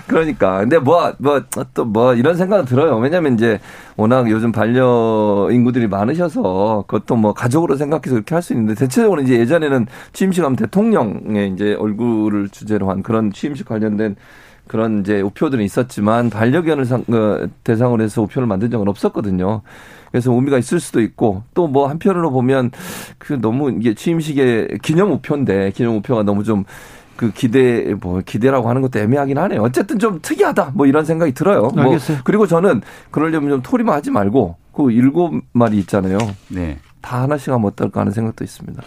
그러니까 근데 뭐 뭐 또뭐 뭐 이런 생각은 들어요. 왜냐면 이제 워낙 요즘 반려 인구들이 많으셔서 그것도 뭐 가족으로 생각해서 그렇게 할 수 있는데 대체적으로 이제 예전에는 취임식 하면 대통령의 이제 얼굴을 주제로 한 그런 취임식 관련된 그런 이제 우표들은 있었지만 반려견을 상, 어, 대상으로 해서 우표를 만든 적은 없었거든요. 그래서 의미가 있을 수도 있고 또 뭐 한편으로 보면 그 너무 이게 취임식의 기념 우표인데 기념 우표가 너무 좀 그 기대 뭐 기대라고 하는 것도 애매하긴 하네요. 어쨌든 좀 특이하다 뭐 이런 생각이 들어요. 뭐 알겠어요. 뭐 그리고 저는 그러려면 좀 토리만 하지 말고 그 일곱 마리 있잖아요. 네. 다 하나씩 하면 어떨까 하는 생각도 있습니다.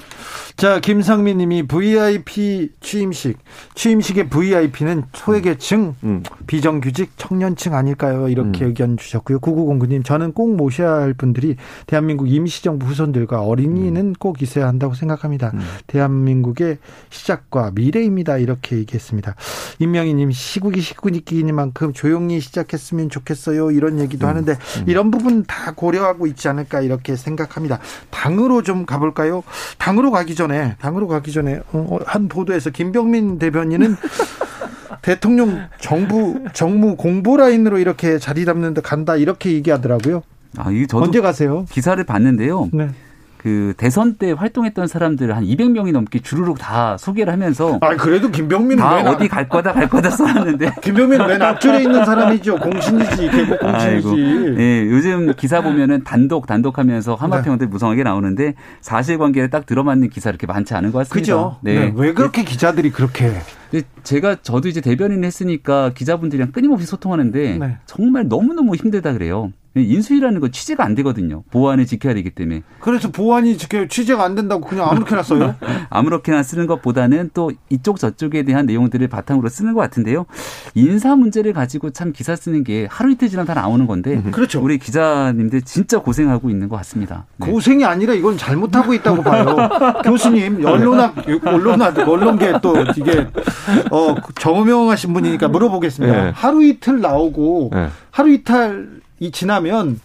자, 김상민 님이 VIP 취임식. 취임식의 VIP는 소외계층, 음. 비정규직 청년층 아닐까요? 이렇게 음. 의견 주셨고요. 9909님, 저는 꼭 모셔야 할 분들이 대한민국 임시정부 후손들과 어린이는 음. 꼭 있어야 한다고 생각합니다. 음. 대한민국의 시작과 미래입니다. 이렇게 얘기했습니다. 임명희 님, 시국이 시국이니만큼 조용히 시작했으면 좋겠어요. 이런 얘기도 음. 하는데 음. 이런 부분 다 고려하고 있지 않을까 이렇게 생각합니다. 당으로 좀 가볼까요? 당으로 가기 전에, 당으로 가기 전에 어, 어, 한 보도에서 김병민 대변인은 대통령 정부 정무 공보 라인으로 이렇게 자리 잡는데 간다 이렇게 얘기하더라고요. 아, 이게 저도 언제 가세요? 기사를 봤는데요. 네. 그 대선 때 활동했던 사람들 한 200명이 넘게 주르륵 다 소개를 하면서 아 그래도 김병민은 다 어디 갈 거다 갈 거다 써놨는데 김병민은 맨 앞줄에 있는 사람이죠 공신이지 개국 공신이지 예 요즘 기사 보면은 단독 단독하면서 하마평들 네. 무성하게 나오는데 사실관계를 딱 들어맞는 기사 이렇게 많지 않은 것 같습니다. 그죠? 네. 네. 왜 그렇게 기자들이 그렇게 제가 저도 이제 대변인 했으니까 기자분들이랑 끊임없이 소통하는데 네. 정말 너무너무 힘들다 그래요. 인수위라는 건 취재가 안 되거든요. 보안을 지켜야 되기 때문에. 그래서 보안이 지켜 취재가 안 된다고 그냥 아무렇게나 써요? 아무렇게나 쓰는 것보다는 또 이쪽 저쪽에 대한 내용들을 바탕으로 쓰는 것 같은데요. 인사 문제를 가지고 참 기사 쓰는 게 하루 이틀 지나 다 나오는 건데. 그렇죠. 우리 기자님들 진짜 고생하고 있는 것 같습니다. 네. 고생이 아니라 이건 잘못하고 있다고 봐요. 교수님, 언론학, 언론학, 언론계 또 이게 어 정명하신 분이니까 물어보겠습니다. 네. 하루 이틀 나오고 네. 하루 이틀 이 지나면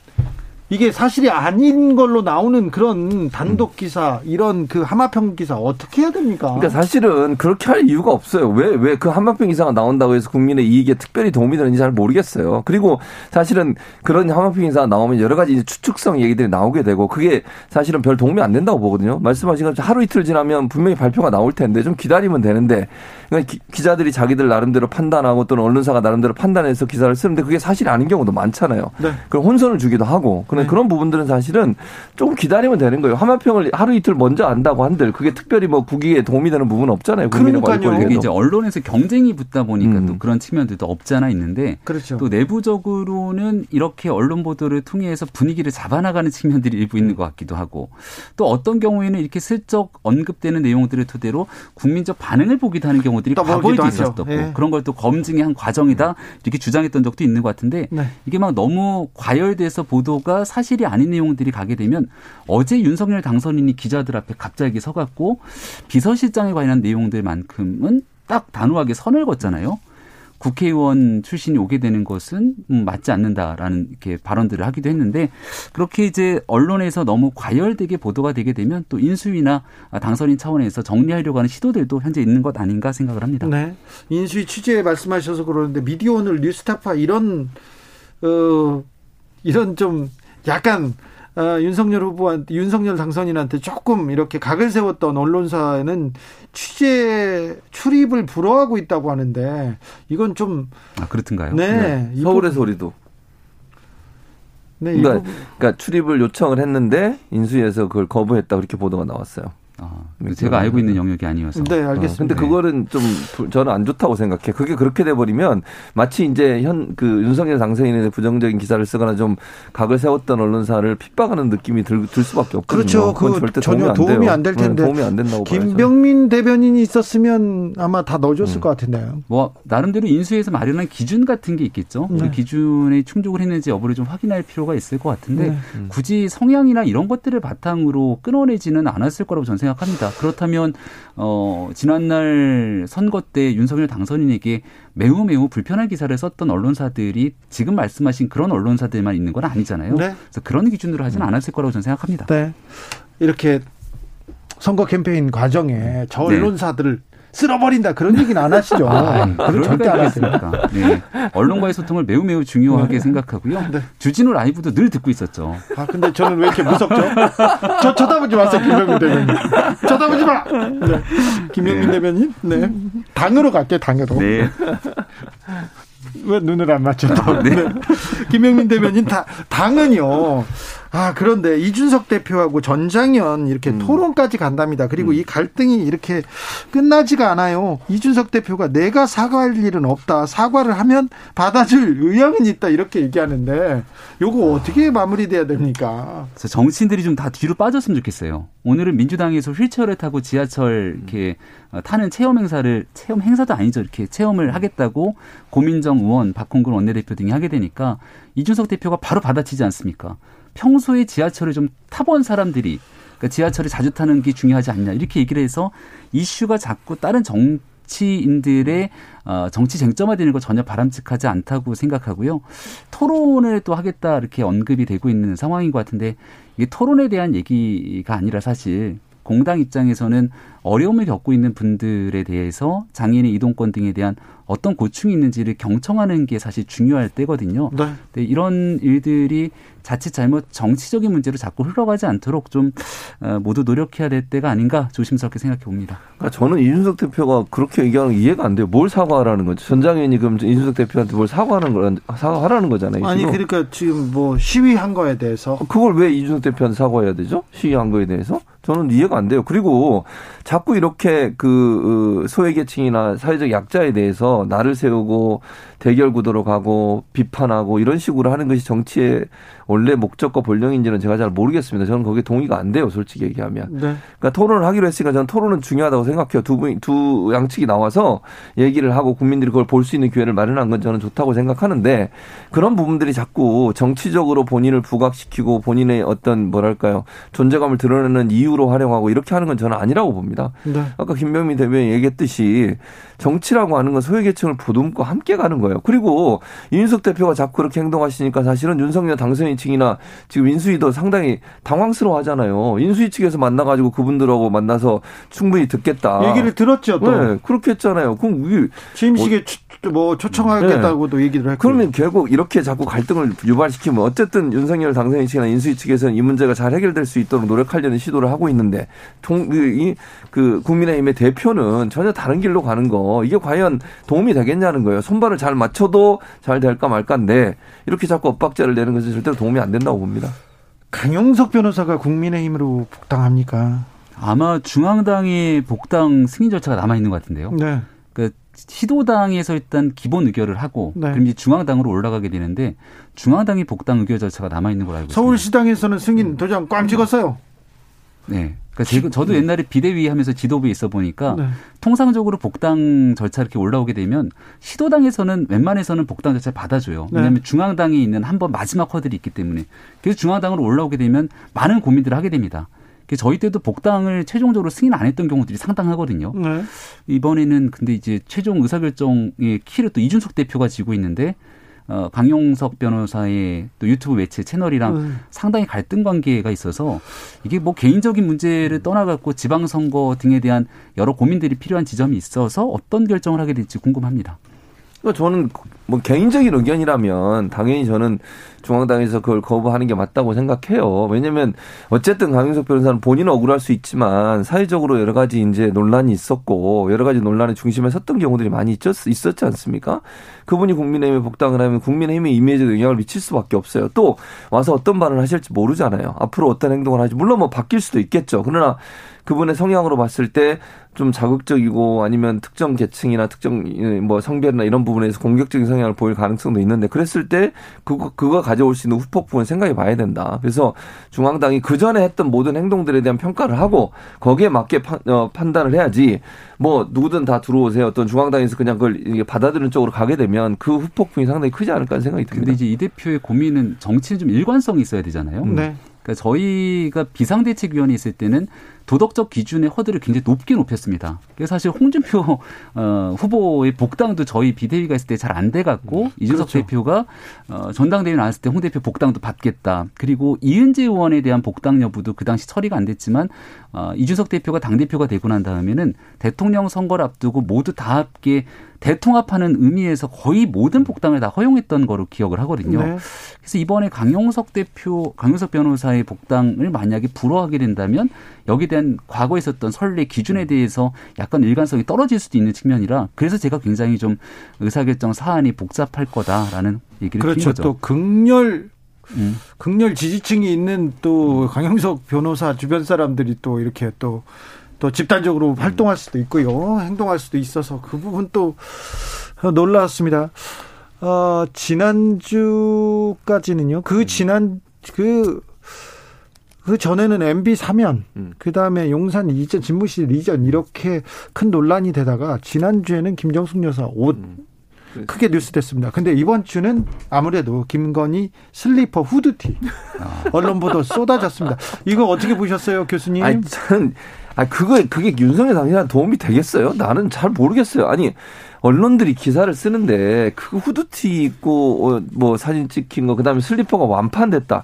이게 사실이 아닌 걸로 나오는 그런 단독 기사 이런 그 하마평 기사 어떻게 해야 됩니까? 그러니까 사실은 그렇게 할 이유가 없어요. 왜 왜 그 하마평 기사가 나온다고 해서 국민의 이익에 특별히 도움이 되는지 잘 모르겠어요. 그리고 사실은 그런 하마평 기사가 나오면 여러 가지 추측성 얘기들이 나오게 되고 그게 사실은 별 도움이 안 된다고 보거든요. 말씀하신 것처럼 하루 이틀 지나면 분명히 발표가 나올 텐데 좀 기다리면 되는데 그러니까 기, 자들이 자기들 나름대로 판단하고 또는 언론사가 나름대로 판단해서 기사를 쓰는데 그게 사실이 아닌 경우도 많잖아요. 네. 그럼 혼선을 주기도 하고 그런 네. 그런 부분들은 사실은 조금 기다리면 되는 거예요. 화마평을 하루 이틀 먼저 안다고 한들 그게 특별히 뭐 국익에 도움이 되는 부분은 없잖아요. 그러니까요. 이게 이제 언론에서 경쟁이 붙다 보니까 음. 또 그런 측면들도 없지 않아 있는데 그렇죠. 또 내부적으로는 이렇게 언론 보도를 통해서 분위기를 잡아나가는 측면들이 일부 있는 것 같기도 하고 또 어떤 경우에는 이렇게 슬쩍 언급되는 내용들을 토대로 국민적 반응을 보기도 하는 경우 들이 과거에도 있었었고 네. 그런 걸 또 검증의 한 과정이다 이렇게 주장했던 적도 있는 것 같은데 네. 이게 막 너무 과열돼서 보도가 사실이 아닌 내용들이 가게 되면 어제 윤석열 당선인이 기자들 앞에 갑자기 서갖고 비서실장에 관한 내용들만큼은 딱 단호하게 선을 걷잖아요. 국회의원 출신이 오게 되는 것은 음, 맞지 않는다라는 이렇게 발언들을 하기도 했는데 그렇게 이제 언론에서 너무 과열되게 보도가 되게 되면 또 인수위나 당선인 차원에서 정리하려고 하는 시도들도 현재 있는 것 아닌가 생각을 합니다. 네. 인수위 취재 말씀하셔서 그러는데 미디어 오늘 뉴스타파 이런 어 이런 좀 약간 어, 윤석열 후보한테 윤석열 당선인한테 조금 이렇게 각을 세웠던 언론사는 취재 출입을 불허하고 있다고 하는데 이건 좀 아 그렇든가요? 네, 네. 서울의 소리도. 네, 그러니까, 그러니까 출입을 요청을 했는데 인수위에서 그걸 거부했다 그렇게 보도가 나왔어요. 아, 제가 알고 있는 영역이 아니어서. 네, 알겠습니다. 어, 근데 그거는 좀 저는 안 좋다고 생각해. 그게 그렇게 돼 버리면 마치 이제 현 그 윤석열 당선인의 부정적인 기사를 쓰거나 좀 각을 세웠던 언론사를 핍박하는 느낌이 들, 들 수밖에 없거든요. 그렇죠. 그 절대 전혀 도움이 안 될 텐데. 네, 도움이 안 된다고 김병민 봐야죠. 대변인이 있었으면 아마 다 넣어줬을 음. 것 같은데요. 뭐 나름대로 인수에서 마련한 기준 같은 게 있겠죠. 네. 그 기준에 충족을 했는지 여부를 좀 확인할 필요가 있을 것 같은데 네. 음. 굳이 성향이나 이런 것들을 바탕으로 끊어내지는 않았을 거라고 저는 생각합니다. 그렇다면 어 지난날 선거 때 윤석열 당선인에게 매우 매우 불편한 기사를 썼던 언론사들이 지금 말씀하신 그런 언론사들만 있는 건 아니잖아요. 네. 그래서 그런 기준으로 하지는 않았을 거라고 저는 생각합니다. 네. 이렇게 선거 캠페인 과정에 저 네. 언론사들을 쓸어버린다 그런 얘기는 안 하시죠. 아, 그런 절대 안 했으니까. 네. 언론과의 소통을 매우 매우 중요하게 네. 생각하고요. 네. 주진우 라이브도 늘 듣고 있었죠. 아 근데 저는 왜 이렇게 무섭죠? 저 쳐다보지 마세요, 김명민 대변인. 쳐다보지 마. 네. 김명민 네. 대변인. 네. 당으로 갈게요, 당으로. 네. 왜 눈을 안 맞죠? 또. 네. 네. 김명민 대변인 다, 당은요. 아, 그런데 이준석 대표하고 전장현 이렇게 음. 토론까지 간답니다. 그리고 음. 이 갈등이 이렇게 끝나지가 않아요. 이준석 대표가 내가 사과할 일은 없다. 사과를 하면 받아줄 의향은 있다. 이렇게 얘기하는데 요거 어떻게 마무리돼야 됩니까? 정치인들이 좀 다 뒤로 빠졌으면 좋겠어요. 오늘은 민주당에서 휠체어를 타고 지하철 이렇게 어, 타는 체험 행사를 체험 행사도 아니죠. 이렇게 체험을 하겠다고 고민정 의원, 박홍근 원내대표 등이 하게 되니까 이준석 대표가 바로 받아치지 않습니까? 평소에 지하철을 좀 타본 사람들이 그러니까 지하철을 자주 타는 게 중요하지 않냐 이렇게 얘기를 해서 이슈가 자꾸 다른 정치인들의 어, 정치 쟁점화되는 거 전혀 바람직하지 않다고 생각하고요. 토론을 또 하겠다 이렇게 언급이 되고 있는 상황인 것 같은데 이게 토론에 대한 얘기가 아니라 사실 공당 입장에서는 어려움을 겪고 있는 분들에 대해서 장애인의 이동권 등에 대한 어떤 고충이 있는지를 경청하는 게 사실 중요할 때거든요. 네. 네 이런 일들이 자칫 잘못 정치적인 문제로 자꾸 흘러가지 않도록 좀 어, 모두 노력해야 될 때가 아닌가 조심스럽게 생각해 봅니다. 그러니까 저는 이준석 대표가 그렇게 얘기하는 게 이해가 안 돼요. 뭘 사과하라는 거죠? 전장현이 그럼 이준석 대표한테 뭘 사과하는 거 사과하라는 거잖아요. 아니 지금. 그러니까 지금 뭐 시위한 거에 대해서 그걸 왜 이준석 대표한테 사과해야 되죠? 시위한 거에 대해서 저는 이해가 안 돼요. 그리고 자꾸 이렇게 그 어, 소외계층이나 사회적 약자에 대해서 나를 세우고 대결 구도로 가고 비판하고 이런 식으로 하는 것이 정치의 원래 목적과 본령인지는 제가 잘 모르겠습니다. 저는 거기에 동의가 안 돼요, 솔직히 얘기하면. 네. 그러니까 토론을 하기로 했으니까 저는 토론은 중요하다고 생각해요. 두 분, 두 양측이 나와서 얘기를 하고 국민들이 그걸 볼 수 있는 기회를 마련한 건 저는 좋다고 생각하는데 그런 부분들이 자꾸 정치적으로 본인을 부각시키고 본인의 어떤 뭐랄까요 존재감을 드러내는 이유로 활용하고 이렇게 하는 건 저는 아니라고 봅니다. 네. 아까 김병민 대변인 얘기했듯이 정치라고 하는 건 소외계층을 보듬고 함께 가는 거예요. 그리고 이윤석 대표가 자꾸 그렇게 행동하시니까 사실은 윤석열 당선인 층이나 지금 인수위도 상당히 당황스러워 하잖아요. 인수위 측에서 만나가지고 그분들하고 만나서 충분히 듣겠다. 얘기를 들었죠, 또. 네, 그렇게 했잖아요. 그럼 이게. 취임식에 뭐, 뭐 초청하겠다고도 네. 얘기를 했고. 그러면 결국 이렇게 자꾸 갈등을 유발시키면 어쨌든 윤석열 당선인 측이나 인수위 측에서는 이 문제가 잘 해결될 수 있도록 노력하려는 시도를 하고 있는데, 동, 그, 이, 그 국민의힘의 대표는 전혀 다른 길로 가는 거 이게 과연 도움이 되겠냐는 거예요. 손발을 잘 맞춰도 잘 될까 말까인데 이렇게 자꾸 엇박자를 내는 것은 절대로 도움이 안 된다고 봅니다. 강용석 변호사가 국민의힘으로 복당합니까? 아마 중앙당의 복당 승인 절차가 남아 있는 것 같은데요. 네. 그 시도당에서 일단 기본 의결을 하고 네. 그럼 이제 중앙당으로 올라가게 되는데 중앙당이 복당 의결 절차가 남아 있는 걸 알고 있습니다. 서울시당에서는 승인 도장 꽝 찍었어요. 네. 그러니까 저도 네. 옛날에 비대위 하면서 지도부에 있어 보니까 네. 통상적으로 복당 절차 이렇게 올라오게 되면 시도당에서는 웬만해서는 복당 절차 받아줘요. 네. 왜냐하면 중앙당에 있는 한 번 마지막 허들이 있기 때문에 그래서 중앙당으로 올라오게 되면 많은 고민들을 하게 됩니다. 저희 때도 복당을 최종적으로 승인 안 했던 경우들이 상당하거든요. 네. 이번에는 근데 이제 최종 의사결정의 키를 또 이준석 대표가 지고 있는데 어, 강용석 변호사의 또 유튜브 매체 채널이랑 음. 상당히 갈등 관계가 있어서 이게 뭐 개인적인 문제를 떠나갖고 지방선거 등에 대한 여러 고민들이 필요한 지점이 있어서 어떤 결정을 하게 될지 궁금합니다. 그러니까 저는 뭐 개인적인 의견이라면 당연히 저는 중앙당에서 그걸 거부하는 게 맞다고 생각해요. 왜냐면 어쨌든 강윤석 변호사는 본인은 억울할 수 있지만 사회적으로 여러 가지 이제 논란이 있었고 여러 가지 논란의 중심에 섰던 경우들이 많이 있었, 있었지 않습니까? 그분이 국민의힘에 복당을 하면 국민의힘의 이미지에 영향을 미칠 수밖에 없어요. 또 와서 어떤 말을 하실지 모르잖아요. 앞으로 어떤 행동을 하지 물론 뭐 바뀔 수도 있겠죠. 그러나 그분의 성향으로 봤을 때 좀 자극적이고 아니면 특정 계층이나 특정 뭐 성별이나 이런 부분에서 공격적인 성향 을 보일 가능성도 있는데 그랬을 때 그거 그거 가져올 수 있는 후폭풍은 생각해 봐야 된다. 그래서 중앙당이 그 전에 했던 모든 행동들에 대한 평가를 하고 거기에 맞게 파, 어, 판단을 해야지 뭐 누구든 다 들어오세요. 어떤 중앙당에서 그냥 그걸 받아들이는 쪽으로 가게 되면 그 후폭풍이 상당히 크지 않을까 하는 생각이 듭니다. 근데 이제 이 대표의 고민은 정치는 좀 일관성이 있어야 되잖아요. 네. 그러니까 저희가 비상대책위원회 있을 때는 도덕적 기준의 허들을 굉장히 높게 높였습니다. 그래서 사실 홍준표 어, 후보의 복당도 저희 비대위가 있을 때 잘 안 돼갖고 음, 이준석 그렇죠. 대표가 어, 전당대회 나왔을 때 홍 대표 복당도 받겠다. 그리고 이은재 의원에 대한 복당 여부도 그 당시 처리가 안 됐지만 어, 이준석 대표가 당 대표가 되고 난 다음에는 대통령 선거를 앞두고 모두 다 함께 대통합하는 의미에서 거의 모든 복당을 다 허용했던 거로 기억을 하거든요. 네. 그래서 이번에 강용석 대표, 강용석 변호사의 복당을 만약에 불허하게 된다면 여기에 대한 과거에 있었던 선례 기준에 대해서 약간 일관성이 떨어질 수도 있는 측면이라 그래서 제가 굉장히 좀 의사결정 사안이 복잡할 거다라는 얘기를 그렇죠. 거죠. 또 극렬 음. 극렬 지지층이 있는 또 강영석 변호사 주변 사람들이 또 이렇게 또 또 집단적으로 활동할 수도 있고요. 행동할 수도 있어서 그 부분 또 놀라웠습니다. 어, 지난주까지는요. 그 지난 그 그 전에는 MB 사면, 음. 그 다음에 용산 이전, 집무실 이전 이렇게 큰 논란이 되다가 지난주에는 김정숙 여사 옷 음. 크게 뉴스 됐습니다. 근데 이번 주는 아무래도 김건희 슬리퍼 후드티 아. 언론 보도 쏟아졌습니다. 이거 어떻게 보셨어요, 교수님? 아니, 저는 아 그거 그게 윤석열 당신한 도움이 되겠어요? 나는 잘 모르겠어요. 아니 언론들이 기사를 쓰는데 그 후드티 입고 어, 뭐 사진 찍힌 거 그다음에 슬리퍼가 완판됐다.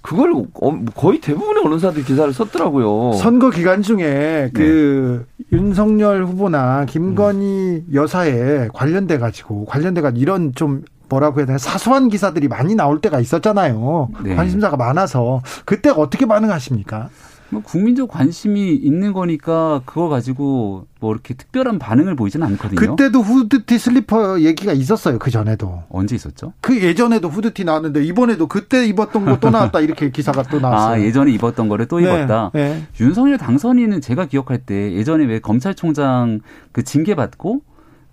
그걸 어, 거의 대부분의 언론사들이 기사를 썼더라고요. 선거 기간 중에 그 네. 윤석열 후보나 김건희 음. 여사에 관련돼 가지고 관련돼 가지고 이런 좀 뭐라고 해야 되나 사소한 기사들이 많이 나올 때가 있었잖아요. 네. 관심사가 많아서 그때 어떻게 반응하십니까? 뭐 국민적 관심이 있는 거니까 그거 가지고 뭐 이렇게 특별한 반응을 보이지는 않거든요. 그때도 후드티 슬리퍼 얘기가 있었어요. 그 전에도. 언제 있었죠? 그 예전에도 후드티 나왔는데 이번에도 그때 입었던 거 또 나왔다 이렇게 기사가 또 나왔어요. 아 예전에 입었던 거를 또 네, 입었다. 네. 윤석열 당선인은 제가 기억할 때 예전에 왜 검찰총장 그 징계 받고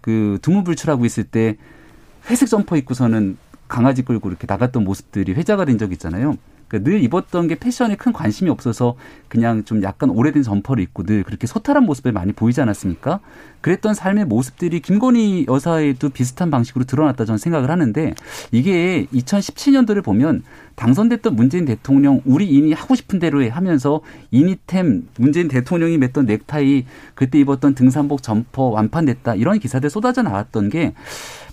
그 두문불출하고 있을 때 회색 점퍼 입고서는 강아지 끌고 이렇게 나갔던 모습들이 회자가 된 적 있잖아요. 그러니까 늘 입었던 게 패션에 큰 관심이 없어서 그냥 좀 약간 오래된 점퍼를 입고 늘 그렇게 소탈한 모습을 많이 보이지 않았습니까? 그랬던 삶의 모습들이 김건희 여사에도 비슷한 방식으로 드러났다 저는 생각을 하는데 이게 2017년도를 보면 당선됐던 문재인 대통령 우리 인이 하고 싶은 대로 해 하면서 인이템 문재인 대통령이 맸던 넥타이 그때 입었던 등산복 점퍼 완판됐다 이런 기사들 쏟아져 나왔던 게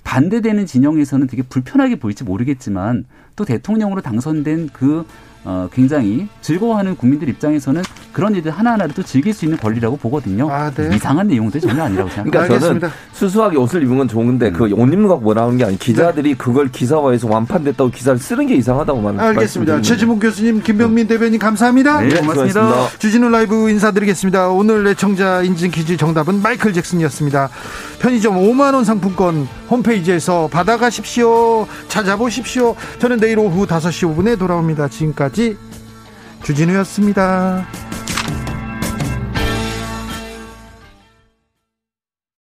반대되는 진영에서는 되게 불편하게 보일지 모르겠지만 또 대통령으로 당선된 그 어, 굉장히 즐거워하는 국민들 입장에서는 그런 일들 하나하나를 또 즐길 수 있는 권리라고 보거든요. 아, 네. 이상한 내용들 전혀 아니라고 생각합니다. 그러니까 저는 수수하게 옷을 입은 건 좋은데 음. 그옷 입는 거 뭐라는 게 아니 기자들이 네. 그걸 기사화해서 완판됐다고 기사를 쓰는 게 이상하다고 말 알겠습니다. 최지문 교수님, 김병민 대변인 감사합니다. 네, 고맙습니다. 고맙습니다. 주진우 라이브 인사드리겠습니다. 오늘 애청자 인증 퀴즈 정답은 마이클 잭슨이었습니다. 편의점 5만 원 상품권 홈페이지에서 받아가십시오. 찾아보십시오. 저는 내일 오후 5시 5분에 돌아옵니다. 지금까지 주진우였습니다.